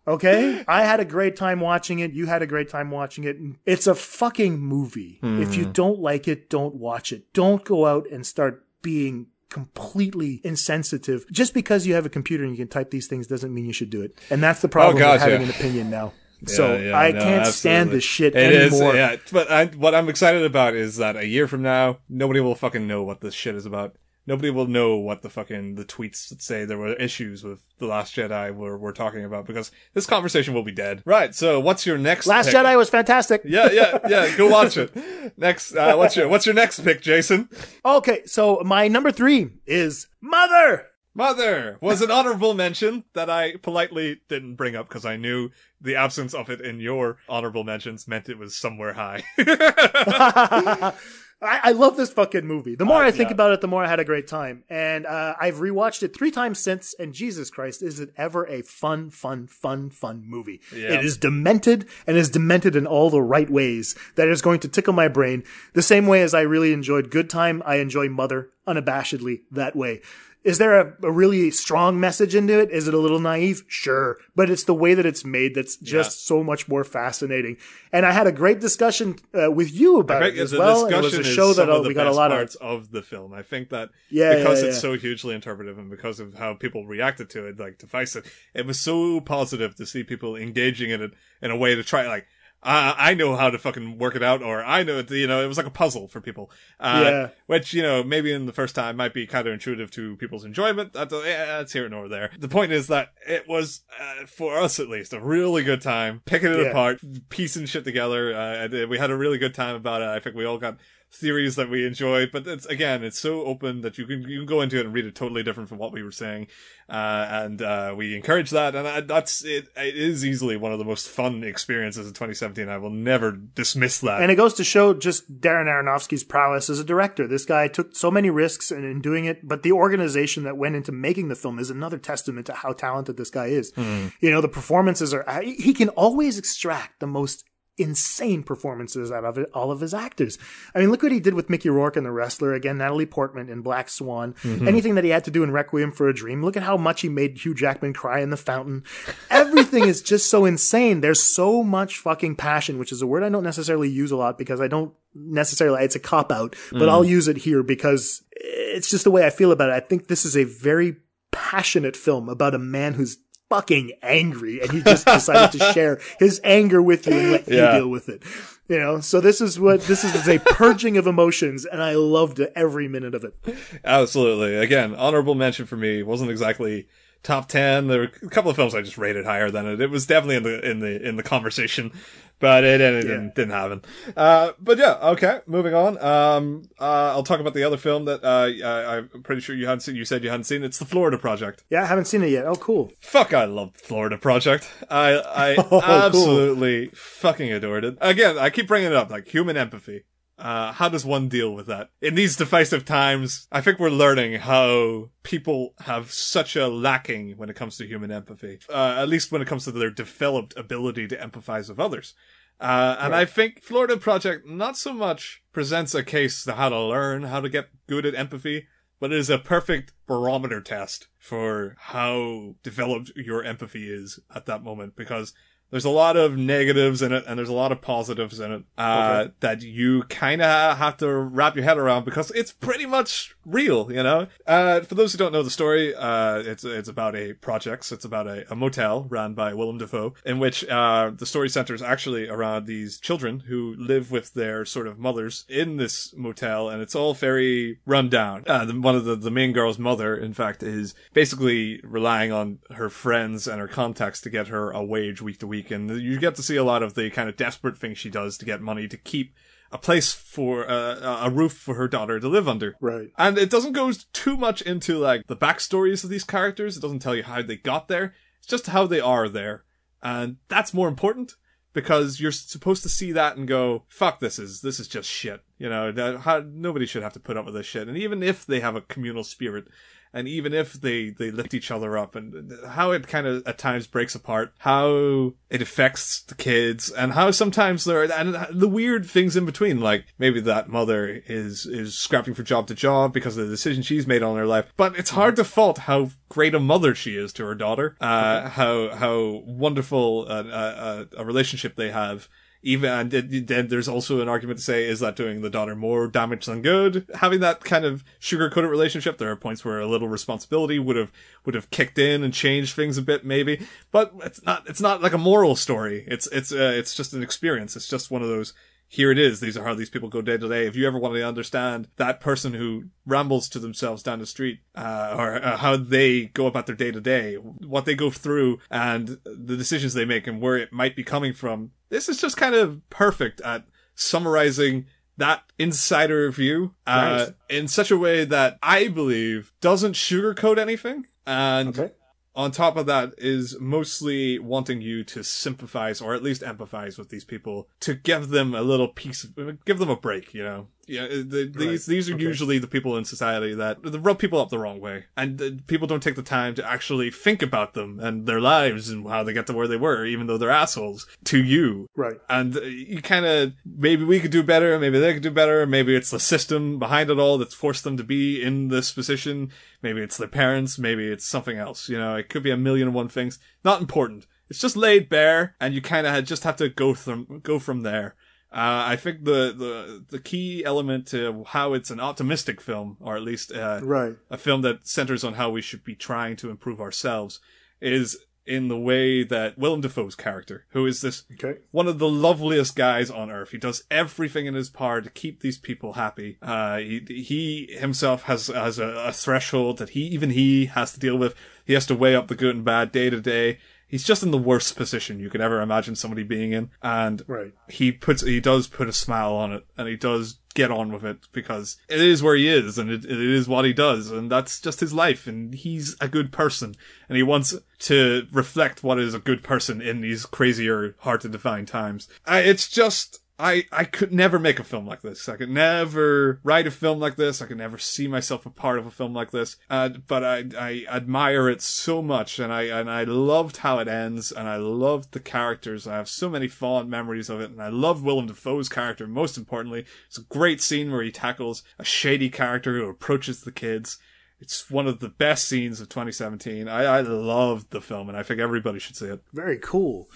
Okay? I had a great time watching it. You had a great time watching it. It's a fucking movie. If you
Hmm.
don't like it, don't watch it. Don't go out and start being completely insensitive. Just because you have a computer and you can type these things doesn't mean you should do it. And that's the problem oh,
God,
with having
yeah.
an opinion now. So
Yeah, yeah,
I
no,
can't stand
absolutely.
this shit
It is,
anymore.
yeah. But I, what I'm excited about is that a year from now, nobody will fucking know what this shit is about. Nobody will know what the fucking the tweets that say there were issues with the Last Jedi were we're talking about because this conversation will be dead. Right. So what's your next?
Last
pick?
Jedi was fantastic.
Yeah, yeah, yeah. Go watch it. Next, uh, what's your what's your next pick, Jason?
Okay, so my number three is Mother.
Mother was an honorable mention that I politely didn't bring up because I knew the absence of it in your honorable mentions meant it was somewhere high.
I, I love this fucking movie. The more
Uh,
I think
yeah.
about it, the more I had a great time. And uh, I've rewatched it three times since. And Jesus Christ, is it ever a fun, fun, fun, fun movie?
Yeah.
It is demented and is demented in all the right ways that is going to tickle my brain. The same way as I really enjoyed Good Time, I enjoy Mother unabashedly that way. Is there a, a really strong message into it? Is it a little naive? Sure. But it's the way that it's made that's just so much more fascinating. And I had a great discussion uh, with you about it as well. It was a show that uh, we got a lot of.
parts of the film. I think that
Yeah,
because
yeah,
it's
yeah.
so hugely interpretive and because of how people reacted to it, like to face it, it was so positive to see people engaging in it in a way to try like. Uh, I know how to fucking work it out, or I know, it, you know, it was like a puzzle for people. Uh,
Yeah.
Which, you know, maybe in the first time might be counterintuitive to people's enjoyment. That's, uh, yeah, that's here nor there. The point is that it was, uh, for us at least, a really good time picking it
Yeah.
apart, piecing shit together. Uh, and, uh, we had a really good time about it. I think we all got theories that we enjoy. but it's again, it's so open that you can you can go into it and read it totally different from what we were saying, uh, and uh, we encourage that, and uh, that's it. It is easily one of the most fun experiences of 2017. I will never dismiss that.
And it goes to show just Darren Aronofsky's prowess as a director. This guy took so many risks in, in doing it, but the organization that went into making the film is another testament to how talented this guy is.
Hmm.
You know, the performances are, he can always extract the most insane performances out of it, all of his actors. I mean, look what he did with Mickey Rourke in The Wrestler. Again, Natalie Portman in Black Swan.
Mhm.
Anything that he had to do in Requiem for a Dream. Look at how much he made Hugh Jackman cry in The Fountain. Everything is just so insane. There's so much fucking passion, which is a word I don't necessarily use a lot because I don't necessarily, it's a cop out, but
Mm.
I'll use it here because it's just the way I feel about it. I think this is a very passionate film about a man who's fucking angry and he just decided to share his anger with you and let
Yeah.
you deal with it. You know, so this is what this is, is a purging of emotions and I loved every minute of it.
Absolutely. Again, honorable mention for me. Wasn't exactly top ten. There were a couple of films I just rated higher than it. It was definitely in the in the in the conversation, but it, it didn't, didn't happen. Uh, but yeah, okay. Moving on. Um, uh, I'll talk about the other film that uh, I, I'm pretty sure you hadn't seen. You said you hadn't seen. It's the Florida Project.
Yeah, I haven't seen it yet. Oh, cool.
Fuck, I love Florida Project. I I
Oh, cool.
absolutely fucking adored it. Again, I keep bringing it up, like human empathy. Uh, how does one deal with that? In these divisive times, I think we're learning how people have such a lacking when it comes to human empathy. Uh, at least when it comes to their developed ability to empathize with others. Uh, and I think Florida Project not so much presents a case to how to learn how to get good at empathy, but it is a perfect barometer test for how developed your empathy is at that moment because there's a lot of negatives in it and there's a lot of positives in it uh, that you kind of have to wrap your head around because it's pretty much real, you know. Uh, for those who don't know the story, uh, it's it's about a projects. It's about a, a motel run by Willem Dafoe, in which uh, the story centers actually around these children who live with their sort of mothers in this motel, and it's all very run down. Uh, the, one of the the main girl's mother, in fact, is basically relying on her friends and her contacts to get her a wage week to week, and you get to see a lot of the kind of desperate things she does to get money to keep a place for uh, a roof for her daughter to live under.
Right.
And it doesn't go too much into like the backstories of these characters. It doesn't tell you how they got there. It's just how they are there. And that's more important because you're supposed to see that and go, fuck, this is, this is just shit. You know, that- how, nobody should have to put up with this shit. And even if they have a communal spirit and even if they they lift each other up, and how it kind of at times breaks apart, how it affects the kids, and how sometimes there are and the weird things in between, like maybe that mother is is scrapping for job to job because of the decision she's made on her life, but it's hard to fault how great a mother she is to her daughter, uh, how how wonderful a, a, a relationship they have even and then there's also an argument to say is that doing the daughter more damage than good? Having that kind of sugar coated relationship there are points where a little responsibility would have would have kicked in and changed things a bit maybe. But it's not it's not like a moral story. It's it's uh, it's just an experience. It's just one of those here it is. These are how these people go day to day. If you ever want to understand that person who rambles to themselves down the street, uh, or uh, how they go about their day to day, what they go through and the decisions they make and where it might be coming from, this is just kind of perfect at summarizing that insider view, uh,
Right.
in such a way that I believe doesn't sugarcoat anything. And on top of that is mostly wanting you to sympathize or at least empathize with these people to give them a little piece of, give them a break, you know. Yeah, the, these these are
Okay.
usually the people in society that rub people up the wrong way, and uh, people don't take the time to actually think about them and their lives and how they get to where they were, even though they're assholes to you.
Right.
And uh, you kind of maybe we could do better, maybe they could do better, maybe it's the system behind it all that's forced them to be in this position. Maybe it's their parents, maybe it's something else. You know, it could be a million and one things. Not important. It's just laid bare, and you kind of just have to go from go from there. Uh, I think the, the the key element to how it's an optimistic film, or at least uh,
Right.
a film that centers on how we should be trying to improve ourselves, is in the way that Willem Dafoe's character, who is this
Okay.
one of the loveliest guys on earth. He does everything in his power to keep these people happy. Uh, he, he himself has, has a, a threshold that he, even he has to deal with. He has to weigh up the good and bad day to day. He's just in the worst position you could ever imagine somebody being in. And
Right.
he puts, he does put a smile on it and he does get on with it because it is where he is and it, it is what he does and that's just his life and he's a good person and he wants to reflect what is a good person in these crazier, hard to define times. I, it's just, I, I could never make a film like this. I could never write a film like this. I could never see myself a part of a film like this. Uh, but I, I admire it so much and I, and I loved how it ends and I loved the characters. I have so many fond memories of it and I love Willem Dafoe's character most importantly. It's a great scene where he tackles a shady character who approaches the kids. It's one of the best scenes of 2017. I, I loved the film and I think everybody should see it.
Very cool.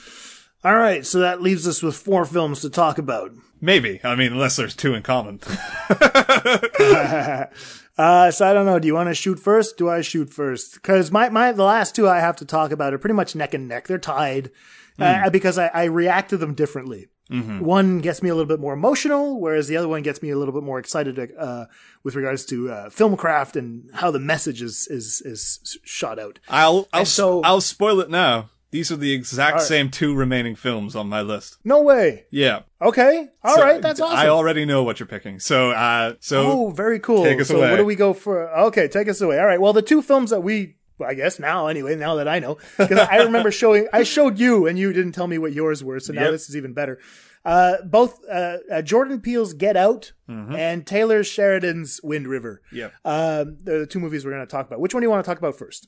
All right, so that leaves us with four films to talk about.
Maybe. I mean, unless there's two in common.
uh, so I don't know. Do you want to shoot first? Do I shoot first? Because my, my the last two I have to talk about are pretty much neck and neck. They're tied uh,
Hmm.
because I, I react to them differently.
Mhm.
One gets me a little bit more emotional, whereas the other one gets me a little bit more excited uh, with regards to uh, film craft and how the message is is is shot out.
I'll I'll
And so
I'll spoil it now. These are the exact
right.
same two remaining films on my list.
no way.
Yeah.
Okay. all
So,
right. That's awesome.
I already know what you're picking. So uh so
oh, very cool.
Take us
so
away.
what do we go for? Okay, take us away. All right. Well, the two films that we, I guess now anyway, now that I know, because I remember showing, I showed you and you didn't tell me what yours were. So now
Yep.
this is even better. Uh, both, uh, uh, Jordan Peele's Get Out and Taylor Sheridan's Wind River.
Yeah,
Um, they're the two movies we're going to talk about. Which one do you want to talk about first?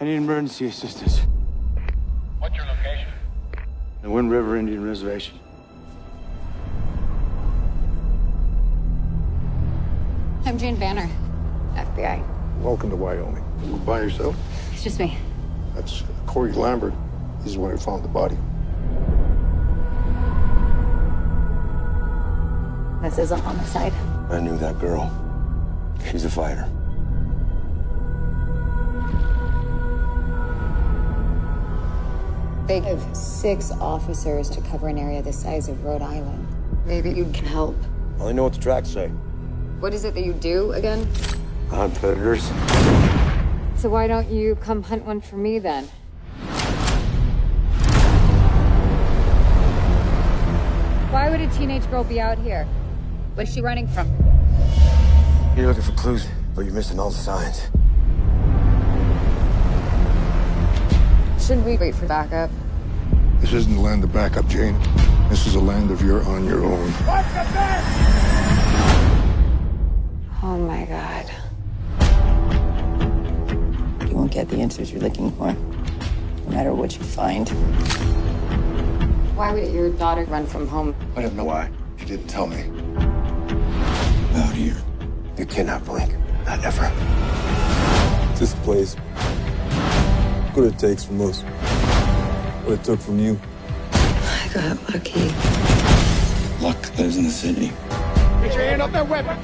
I need emergency assistance.
What's your location?
The Wind River Indian Reservation.
I'm Jane Banner, FBI.
Welcome to Wyoming. You by yourself?
It's just me.
That's Corey Lambert. He's the one who found the body.
This is a homicide.
I knew that girl. She's a fighter.
They have six officers to cover an area the size of Rhode Island. Maybe you can help.
I only know what the tracks say.
What is it that you do again?
Hunt predators.
So why don't you come hunt one for me then? Why would a teenage girl be out here? What is she running from?
You
You're looking for clues, but you're missing all the signs.
Shouldn't we wait for backup?
This isn't a land of backup, Jane. This is a land of you're on your own.
Oh my god.
You won't get the answers you're looking for, no matter what you find.
Why would your daughter run from home?
I don't know why. She didn't tell me.
Out here.
You cannot blink. Not ever.
This place. Look what it takes from us. What it took from you.
I got lucky.
Luck lives in the city.
Get your hand off that weapon!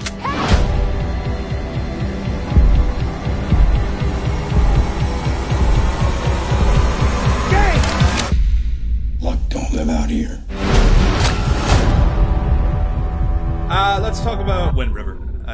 Luck don't live out here.
Uh, let's talk about Wind River.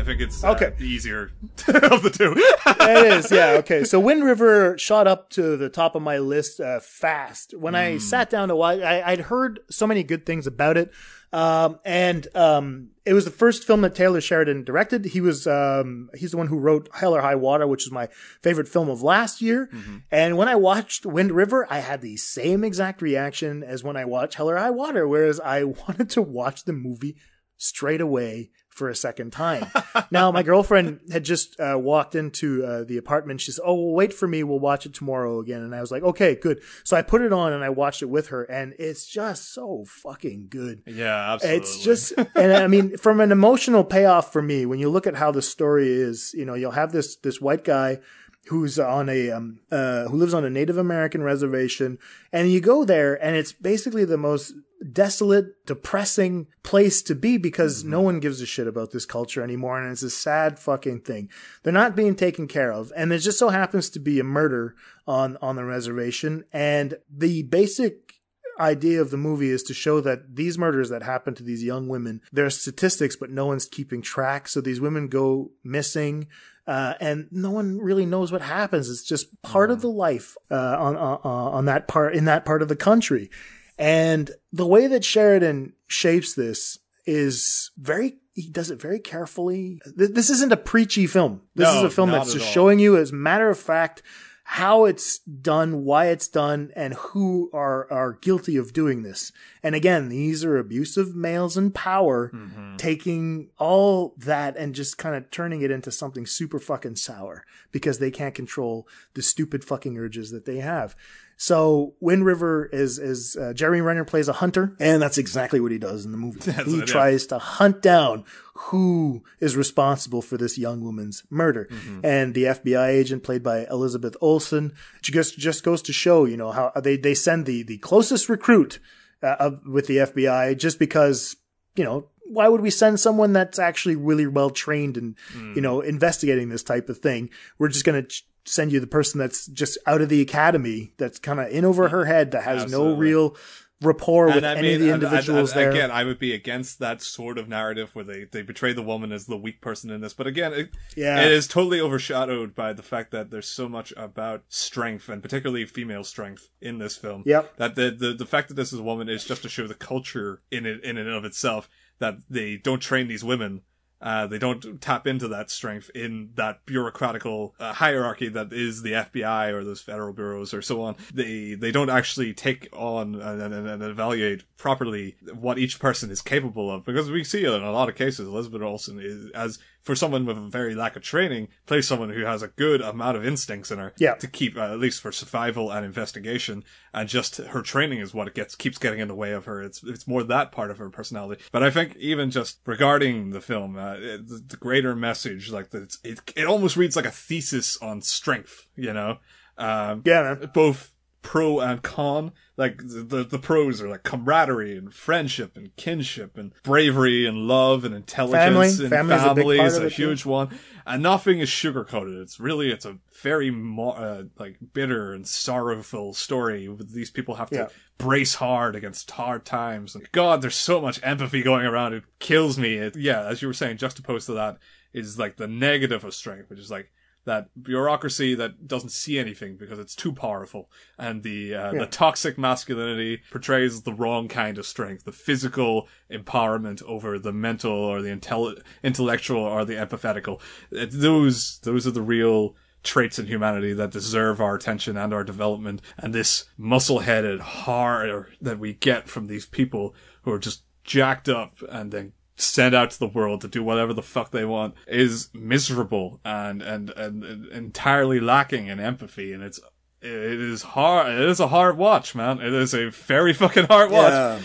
I think it's uh,
Okay.
the easier of the two.
it is, yeah. Okay, so Wind River shot up to the top of my list uh, fast. When
Hmm.
I sat down to watch, I, I'd heard so many good things about it, um, and um, it was the first film that Taylor Sheridan directed. He was um, he's the one who wrote Hell or High Water, which is my favorite film of last year.
Mm-hmm.
And when I watched Wind River, I had the same exact reaction as when I watched Hell or High Water, whereas I wanted to watch the movie straight away for a second time. now, my girlfriend had just uh, walked into uh, the apartment. She said, "Oh, well, wait for me. We'll watch it tomorrow again." And I was like, "Okay, good." So I put it on and I watched it with her, and it's just so fucking good.
yeah, absolutely.
It's just, and I mean, from an emotional payoff for me, when you look at how the story is, you know, you'll have this this white guy who's on a um uh who lives on a Native American reservation, and you go there, and it's basically the most desolate, depressing place to be because no one gives a shit about this culture anymore, and it's a sad fucking thing. They're not being taken care of, and there just so happens to be a murder on on the reservation, and the basic idea of the movie is to show that these murders that happen to these young women, there are statistics, but no one's keeping track. So these women go missing. Uh, and no one really knows what happens. It's just part of the life uh, on on on that part in that part of the country, and the way that Sheridan shapes this is very. He does it very carefully. This isn't a preachy film. This
No,
is a film that's just
all.
showing you, as a matter of fact, how it's done, why it's done, and who are are guilty of doing this. And again, these are abusive males in power
Mm-hmm.
taking all that and just kind of turning it into something super fucking sour because they can't control the stupid fucking urges that they have. So Wind River is is uh, Jeremy Renner plays a hunter, and that's exactly what he does in the movie.
That's
he tries to hunt down who is responsible for this young woman's murder.
Mm-hmm.
And the FBI agent played by Elizabeth Olsen just just goes to show, you know, how they they send the the closest recruit uh, of, with the FBI just because, you know, why would we send someone that's actually really well trained and
Hmm.
you know, investigating this type of thing? We're just going to ch- send you the person that's just out of the academy, that's kind of in over her head, that has no real rapport with
And I
any
mean,
of the individuals there.
Again, I would be against that sort of narrative where they, they portray the woman as the weak person in this. But again, it,
Yeah.
it is totally overshadowed by the fact that there's so much about strength and particularly female strength in this film.
Yep.
That the, the, the fact that this is a woman is just to show the culture in it, in and of itself that they don't train these women. Uh, they don't tap into that strength in that bureaucratical uh, hierarchy that is the FBI or those federal bureaus or so on. They they don't actually take on and, and, and evaluate properly what each person is capable of because we see it in a lot of cases. Elizabeth Olsen is as for someone with a very lack of training play someone who has a good amount of instincts in her
Yeah.
to keep uh, at least for survival and investigation and just her training is what it gets keeps getting in the way of her it's it's more that part of her personality but i think even just regarding the film uh, it, the, the greater message like that it's, it it almost reads like a thesis on strength you know um
yeah man.
both pro and con like the, the pros are like camaraderie and friendship and kinship and bravery and love and intelligence
Family.
and
Family is a big
family
part
is a
it, too.
huge one and nothing is sugar coated it's really it's a very mo- uh, like bitter and sorrowful story with these people have to
Yeah.
brace hard against hard times and god there's so much empathy going around it kills me it, yeah as you were saying juxtaposed to that is like the negative of strength which is like that bureaucracy that doesn't see anything because it's too powerful, and the uh,
Yeah.
the toxic masculinity portrays the wrong kind of strength, the physical empowerment over the mental or the intelli- intellectual or the empathetical. Uh, Those those are the real traits in humanity that deserve our attention and our development. And this muscle-headed horror that we get from these people who are just jacked up and then sent out to the world to do whatever the fuck they want is miserable and, and, and, and entirely lacking in empathy. And it's, it is hard. It is a hard watch, man. It is a very fucking hard watch.
Yeah.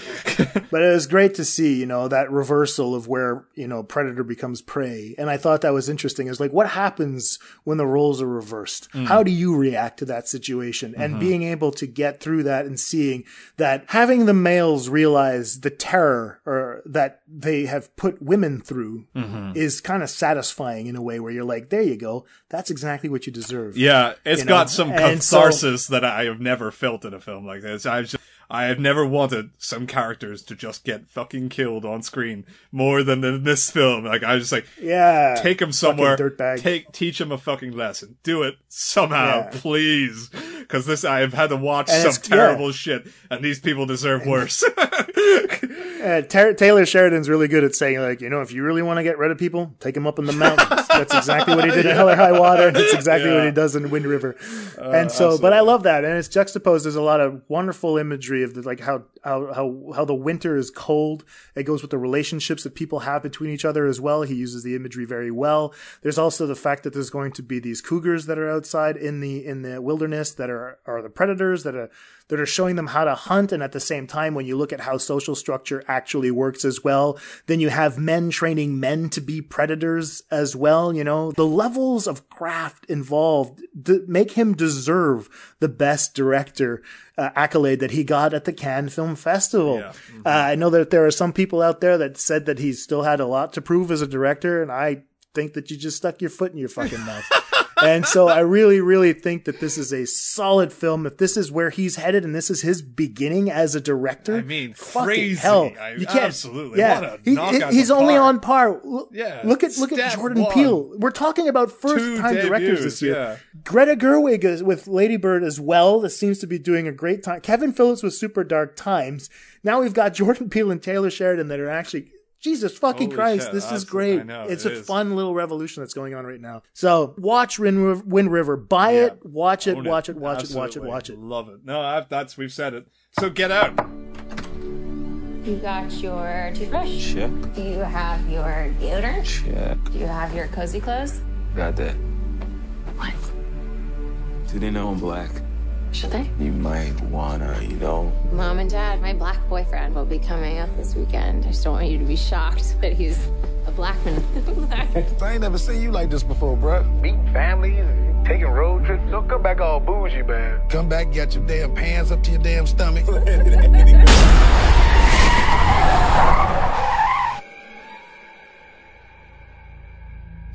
but it was great to see, you know, that reversal of where, you know, predator becomes prey. And I thought that was interesting. Is like, what happens when the roles are reversed?
Mm.
How do you react to that situation? And
Mhm.
being able to get through that and seeing that having the males realize the terror or that they have put women through
Mhm.
is kind of satisfying in a way where you're like, there you go. That's exactly what you deserve.
Yeah, it's
You know?
got some
And so-
catharsis that I have never felt in a film like this. I've just, I have never wanted some characters to just get fucking killed on screen more than in this film. Like I was just like,
Yeah.
take him
Fucking
somewhere, take teach him a fucking lesson. Do it somehow,
Yeah.
please, because this I have had to watch
And
some
it's- yeah.
terrible shit, and these people deserve worse.
Uh, Taylor Sheridan's really good at saying, like, you know, if you really want to get rid of people, take them up in the mountains. That's exactly what he did in Hell or High Water, and that's exactly what he does in Wind River.
Uh,
and so, but. I love that, and it's juxtaposed. There's a lot of wonderful imagery of the, like how how how how the winter is cold. It goes with the relationships that people have between each other as well. He uses the imagery very well. There's also the fact that there's going to be these cougars that are outside in the in the wilderness that are are the predators that are that are showing them how to hunt. And at the same time, when you look at how social structure actually works as well, then you have men training men to be predators as well. You know, the levels of craft involved d- make him deserve the best director uh, accolade that he got at the Cannes Film Festival. Uh, I know that there are some people out there that said that he still had a lot to prove as a director, and I think that you just stuck your foot in your fucking mouth. and so I really, really think that this is a solid film. If this is where he's headed and this is his beginning as a director,
I mean, crazy.
hell,
I-
you can't.
absolutely.
Yeah,
What a
He- he's only
park.
on par. Look,
Yeah,
look at look at Jordan
one.
Peele. We're talking about first time
Two
directors this year.
yeah.
Greta Gerwig is with Lady Bird as well. This seems to be doing a great time. Kevin Phillips with Super Dark Times. Now we've got Jordan Peele and Taylor Sheridan that are actually. Jesus fucking
Holy
Christ,
shit,
this is great.
Know,
it's
it
a
is.
fun little revolution that's going on right now. So watch Wind River, Wind River. buy it, watch it,
Own
watch it, watch it, watch it, watch it.
Love it. No, I've, that's we've said it. So get out.
You got your toothbrush?
Check.
Do you have your deodorant?
Check.
Do you have your cozy clothes?
Got that.
What?
Do they know I'm black?
Should they?
You might wanna, you know.
Mom and Dad, my black boyfriend will be coming up this weekend. I just don't want you to be shocked that he's a black man.
I ain't never seen you like this before, bruh. Meeting families, taking road trips. Don't come back all bougie, man. Come back, get your damn pants up to your damn stomach.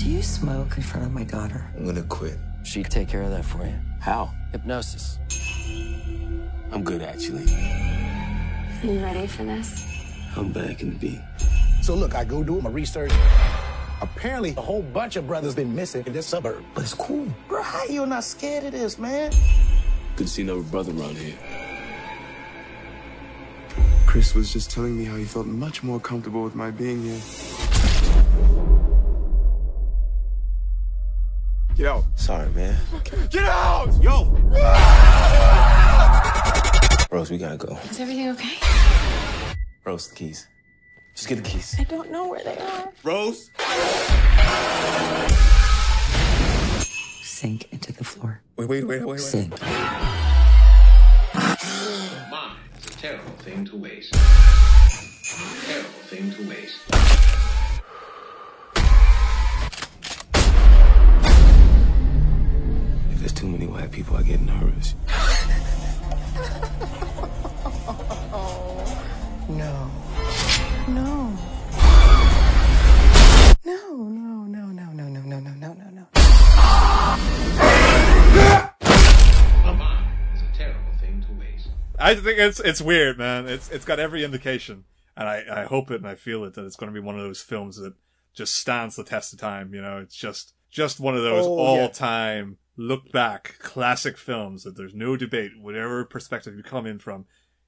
Do you smoke in front of my daughter?
I'm gonna quit.
She'd take care of that for you.
How?
Hypnosis.
I'm good, actually.
You ready for this?
I'm back in the beat.
So look, I go do my research. Apparently, a whole bunch of brothers been missing in this suburb. But it's cool. Bro, how you not scared of this, man?
Couldn't see another brother around here.
Chris was just telling me how he felt much more comfortable with my being here. Get out.
Sorry, man.
Get out! Yo!
Rose, we gotta go.
Is everything okay?
Rose, the keys. Just get the keys.
I don't know where they are.
Rose?
Sink into the floor.
Wait, wait, wait, wait, wait.
Sink.
Mine is a terrible thing to waste. Terrible thing to waste.
Too many white people, I get nervous.
No. No. No, no, no, no, no, no, no, no, no, no, no.
It's a terrible thing to waste.
I think it's it's weird, man. It's it's got every indication, and I I hope it and I feel it that it's going to be one of those films that just stands the test of time. You know, it's just just one of those
Oh,
all
yeah.
Look back classic films that there's no debate, whatever perspective you come in from,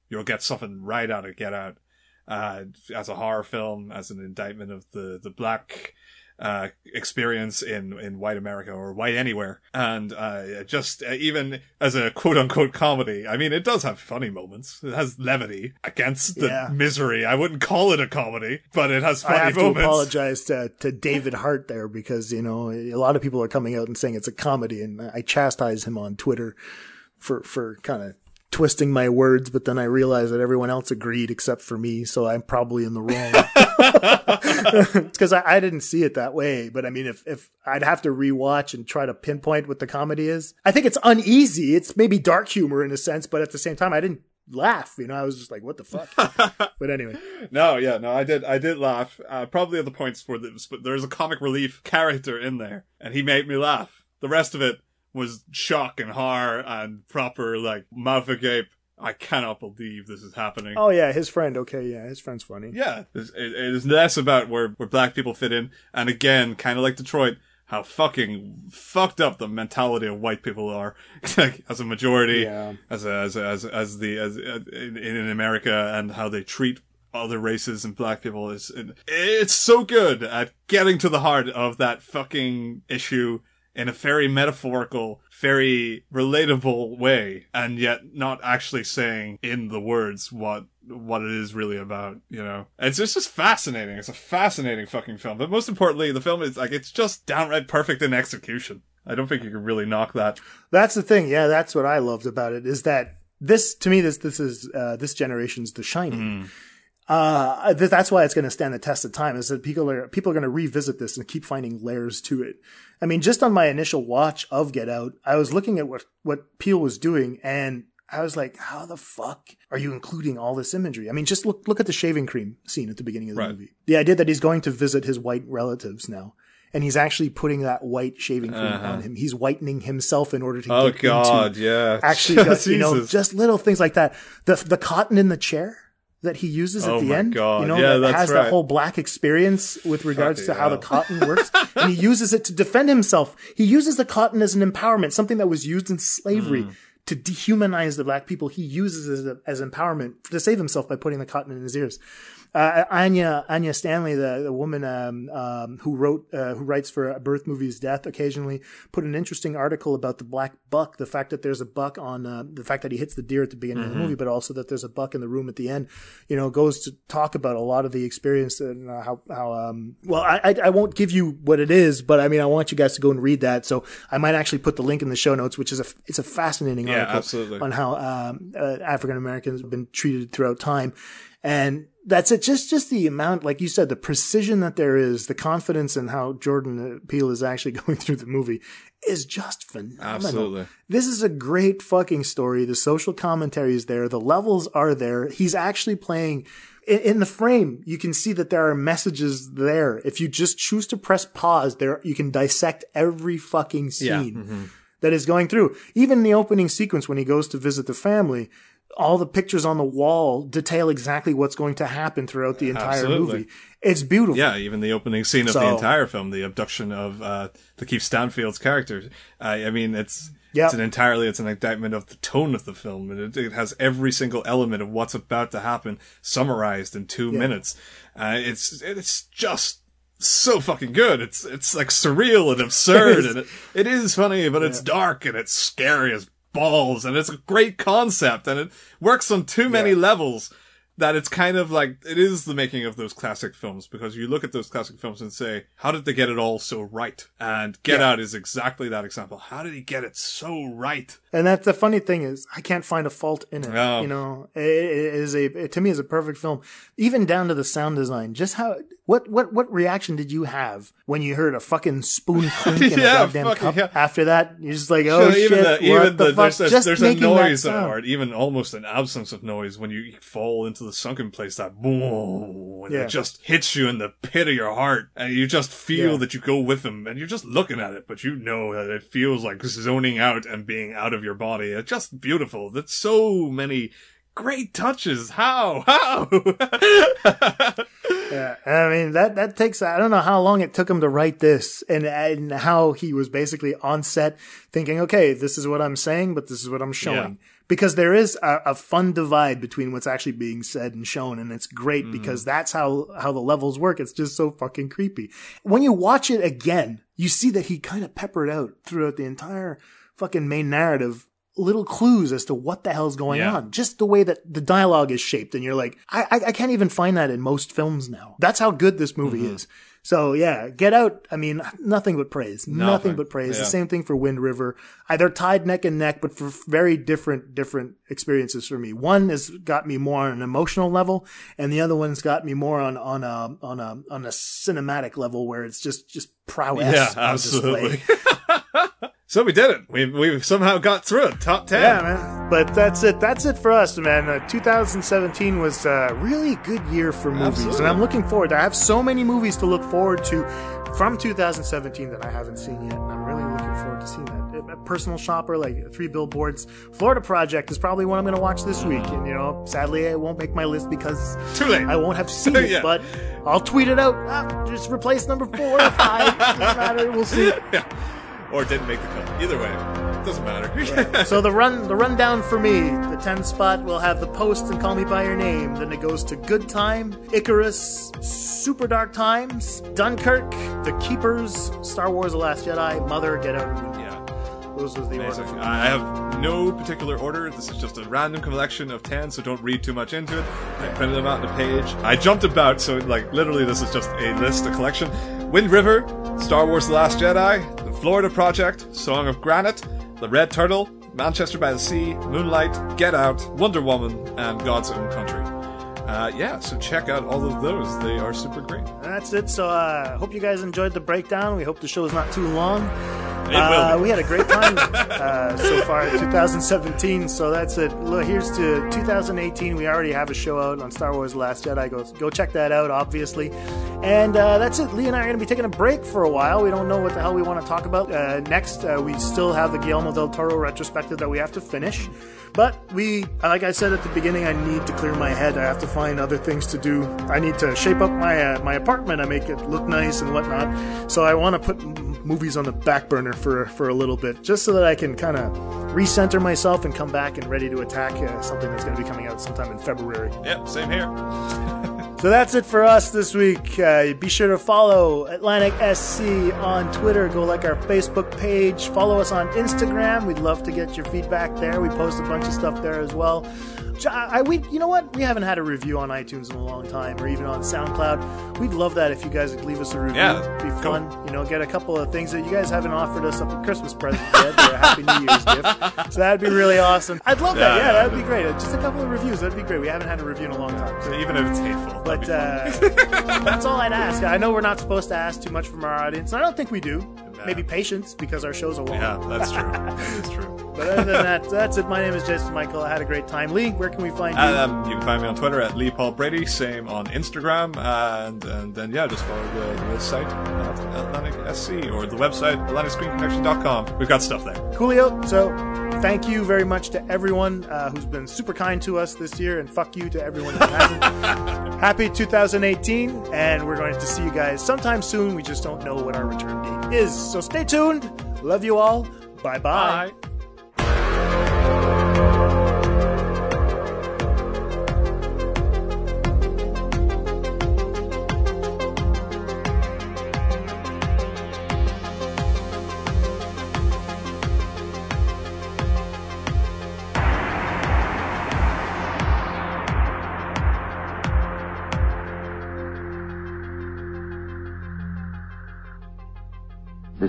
you'll get something right out of Get Out. Uh, as a horror film, as an indictment of the the black uh, experience in, in white America or white anywhere. And, uh, just uh, even as a quote unquote comedy, I mean, it does have funny moments. It has levity against the
Yeah.
misery. I wouldn't call it a comedy, but it has funny
I have
moments.
to apologize to, to David Hart there because, you know, a lot of people are coming out and saying it's a comedy and I chastise him on Twitter for, for kind of twisting my words, but then I realized that everyone else agreed except for me. So I'm probably in the wrong. it's because I, I didn't see it that way. But I mean, if, if I'd have to rewatch and try to pinpoint what the comedy is, I think it's uneasy. It's maybe dark humor in a sense, but at the same time, I didn't laugh. You know, I was just like, what the fuck? but anyway.
No, yeah, no, I did, I did laugh. Uh, probably at the points for this, but there's a comic relief character in there, and he made me laugh. The rest of it was shock and horror and proper like mouth agape. I cannot believe this is happening.
Oh yeah, his friend. Okay, yeah, his friend's funny.
Yeah, it, it is less about where where black people fit in, and again, kind of like Detroit, how fucking fucked up the mentality of white people are, like as a majority,
Yeah.
as a, as a, as as the as uh, in, in America, and how they treat other races and black people is it's so good at getting to the heart of that fucking issue in a very metaphorical, very relatable way, and yet not actually saying in the words what what it is really about. You know, it's just, just fascinating. It's a fascinating fucking film. But most importantly, the film is like it's just downright perfect in execution. I don't think you can really knock that.
That's the thing. Yeah, that's what I loved about it is that this to me this this is uh, this generation's The Shining. Uh, that's why it's going to stand the test of time. Is that people are people are going to revisit this and keep finding layers to it. I mean, just on my initial watch of Get Out, I was looking at what what Peele was doing, and I was like, "How the fuck are you including all this imagery?" I mean, just look look at the shaving cream scene at the beginning of the
Right.
movie. The idea that he's going to visit his white relatives now. And he's actually putting that white shaving cream
Uh-huh.
on him. He's whitening himself in order to
Oh
get
God, yeah.
actually got, you know just little things like that the the cotton in the chair that he uses
Oh
at the end
God.
you know
Yeah,
that has
right.
that whole black experience with regards to
Fucking
how the cotton works and he uses it to defend himself he uses the cotton as an empowerment something that was used in slavery
Mm.
to dehumanize the black people he uses it as, as empowerment to save himself by putting the cotton in his ears uh, Anya Anya Stanley, the, the woman um, um, who wrote uh, who writes for Birth Movies Death, occasionally put an interesting article about the black buck, the fact that there's a buck on uh, the fact that he hits the deer at the beginning of the
Mhm.
movie, but also that there's a buck in the room at the end. You know, goes to talk about a lot of the experience and uh, how how um well I, I I won't give you what it is, but I mean I want you guys to go and read that. So I might actually put the link in the show notes, which is a it's a fascinating
Yeah,
article
absolutely.
on how um, uh, African Americans have been treated throughout time. And that's it. Just, just the amount, like you said, the precision that there is, the confidence in how Jordan Peele is actually going through the movie is just phenomenal.
Absolutely.
This is a great fucking story. The social commentary is there. The levels are there. He's actually playing in, the frame. You can see that there are messages there. If you just choose to press pause there, you can dissect every fucking
Yeah.
scene
Mhm.
that is going through. Even the opening sequence when he goes to visit the family, all the pictures on the wall detail exactly what's going to happen throughout the entire
Absolutely.
movie. It's beautiful.
Yeah, even the opening scene of the entire film, the abduction of uh, LaKeith Stanfield's character. Uh, I mean, it's
Yep.
it's an entirely it's an indictment of the tone of the film, and it, it has every single element of what's about to happen summarized in two
Yeah.
minutes. Uh, it's it's just so fucking good. It's it's like surreal and absurd, and it, it is funny, but it's dark and it's scary as balls, and it's a great concept, and it works on too many levels that it's kind of like it is the making of those classic films because you look at those classic films and say, how did they get it all so right? And Get
Yeah.
Out is exactly that example. How did he get it so right?
And that's the funny thing is, I can't find a fault in it.
No.
You know, it, it is a it, to me is a perfect film, even down to the sound design. Just how What what what reaction did you have when you heard a fucking spoon clink in
Yeah,
a goddamn
fucking
cup?
yeah.
After that, you're just like, oh shit,
even the,
what
even
the,
the,
fuck?
there's a,
Just
there's a
that
noise,
sound.
or even almost an absence of noise when you fall into the sunken place. That boom, and
Yeah.
it just hits you in the pit of your heart, and you just feel that you go with them, and you're just looking at it, but you know that it feels like zoning out and being out of your body. It's just beautiful. That's so many great touches. How? How?
Yeah, I mean that that takes. I don't know how long it took him to write this, and and how he was basically on set thinking, okay, this is what I'm saying, but this is what I'm showing. Because there is a, a fun divide between what's actually being said and shown, and it's great mm. because that's how how the levels work. It's just so fucking creepy. When you watch it again, you see that he kind of peppered out throughout the entire fucking main narrative little clues as to what the hell's going
Yeah.
on. Just the way that the dialogue is shaped, and you're like, I, I, I can't even find that in most films now. That's how good this movie
Mm-hmm.
is. So yeah, Get Out. I mean, nothing but praise. Nothing,
Nothing.
but praise.
Yeah.
The same thing for Wind River. Uh, They're tied neck and neck, but for very different, different experiences for me. One has got me more on an emotional level, and the other one's got me more on on a on a on a cinematic level where it's just just prowess.
yeah,
on display.
absolutely. so we did it. We we somehow got through it. Top ten.
Yeah, man. But that's it. That's it for us, man. Uh, 2017 was a really good year for movies,
Absolutely.
and I'm looking forward. I have so many movies to look forward to from 2017 that I haven't seen yet, and I'm really looking forward to seeing that. A personal shopper like Three Billboards, Florida Project is probably one I'm going to watch this week, and you know, sadly, it won't make my list because
Too late.
I won't have seen it.
Yeah.
But I'll tweet it out. Ah, just replace number four or five. Doesn't matter. We'll see.
yeah. Or didn't make the cut. Either way, it doesn't matter.
so the run the rundown for me the ten spot will have the post and call me by your name then it goes to good time icarus super dark times dunkirk the keepers star wars the last jedi mother get out
yeah.
those was the
Amazing.
order.
I have no particular order. This is just a random collection of 10, so don't read too much into it. I printed them out on a page. I jumped about, so like literally this is just a list, a collection. Wind River, Star Wars The Last Jedi, Florida Project, Song of Granite, The Red Turtle, Manchester by the Sea, Moonlight, Get Out, Wonder Woman, and God's Own Country. Uh, yeah, so check out all of those. They are super great.
that's it. So uh hope you guys enjoyed the breakdown. We hope the show is not too long.
It
uh,
will
we had a great time uh, so far in 2017 so that's it. Look, here's to 2018 we already have a show out on star wars last jedi. Go, go check that out obviously. And uh, that's it. Lee and i are going to be taking a break for a while. We don't know what the hell we want to talk about uh, next. Uh, we still have the guillermo del toro retrospective that we have to finish. But we like i said at the beginning i need to clear my head. I have to find other things to do i need to shape up my uh, my apartment i make it look nice and whatnot so i want to put m- movies on the back burner for for a little bit just so that i can kind of recenter myself and come back and ready to attack uh, something that's going to be coming out sometime in february
Yep, same here.
so that's it for us this week. Uh, be sure to follow Atlantic SC on Twitter. Go like our Facebook page. Follow us on Instagram. We'd love to get your feedback there. We post a bunch of stuff there as well. I, we, you know what? We haven't had a review on iTunes in a long time, or even on SoundCloud. We'd love that if you guys would leave us a review.
Yeah,
It'd be
cool.
fun. You know, get a couple of things that you guys haven't offered us up a Christmas present yet, or a Happy New Year's gift. So that'd be really awesome. I'd love that.
Yeah,
Yeah,
yeah.
that'd be great. Just a couple of reviews. That'd be great. We haven't had a review in a long time. So
Even if it's hateful.
but uh, that's all I'd ask. I know we're not supposed to ask too much from our audience. and I don't think we do. Maybe patience because our shows are long.
Yeah, that's true. that is true.
But other than that, that's it. My name is Jason Michael. I had a great time. Lee, where can we find you?
Um, you can find me on Twitter at Lee Paul Brady, same on Instagram, and and then yeah, just follow the, the site at Atlantic SC or the website AtlanticScreenConnection.com. We've got stuff there.
Coolio. So, thank you very much to everyone uh, who's been super kind to us this year, and fuck you to everyone who hasn't. Happy 2018, and we're going to see you guys sometime soon. We just don't know what our return date is. So, stay tuned. Love you all. Bye bye.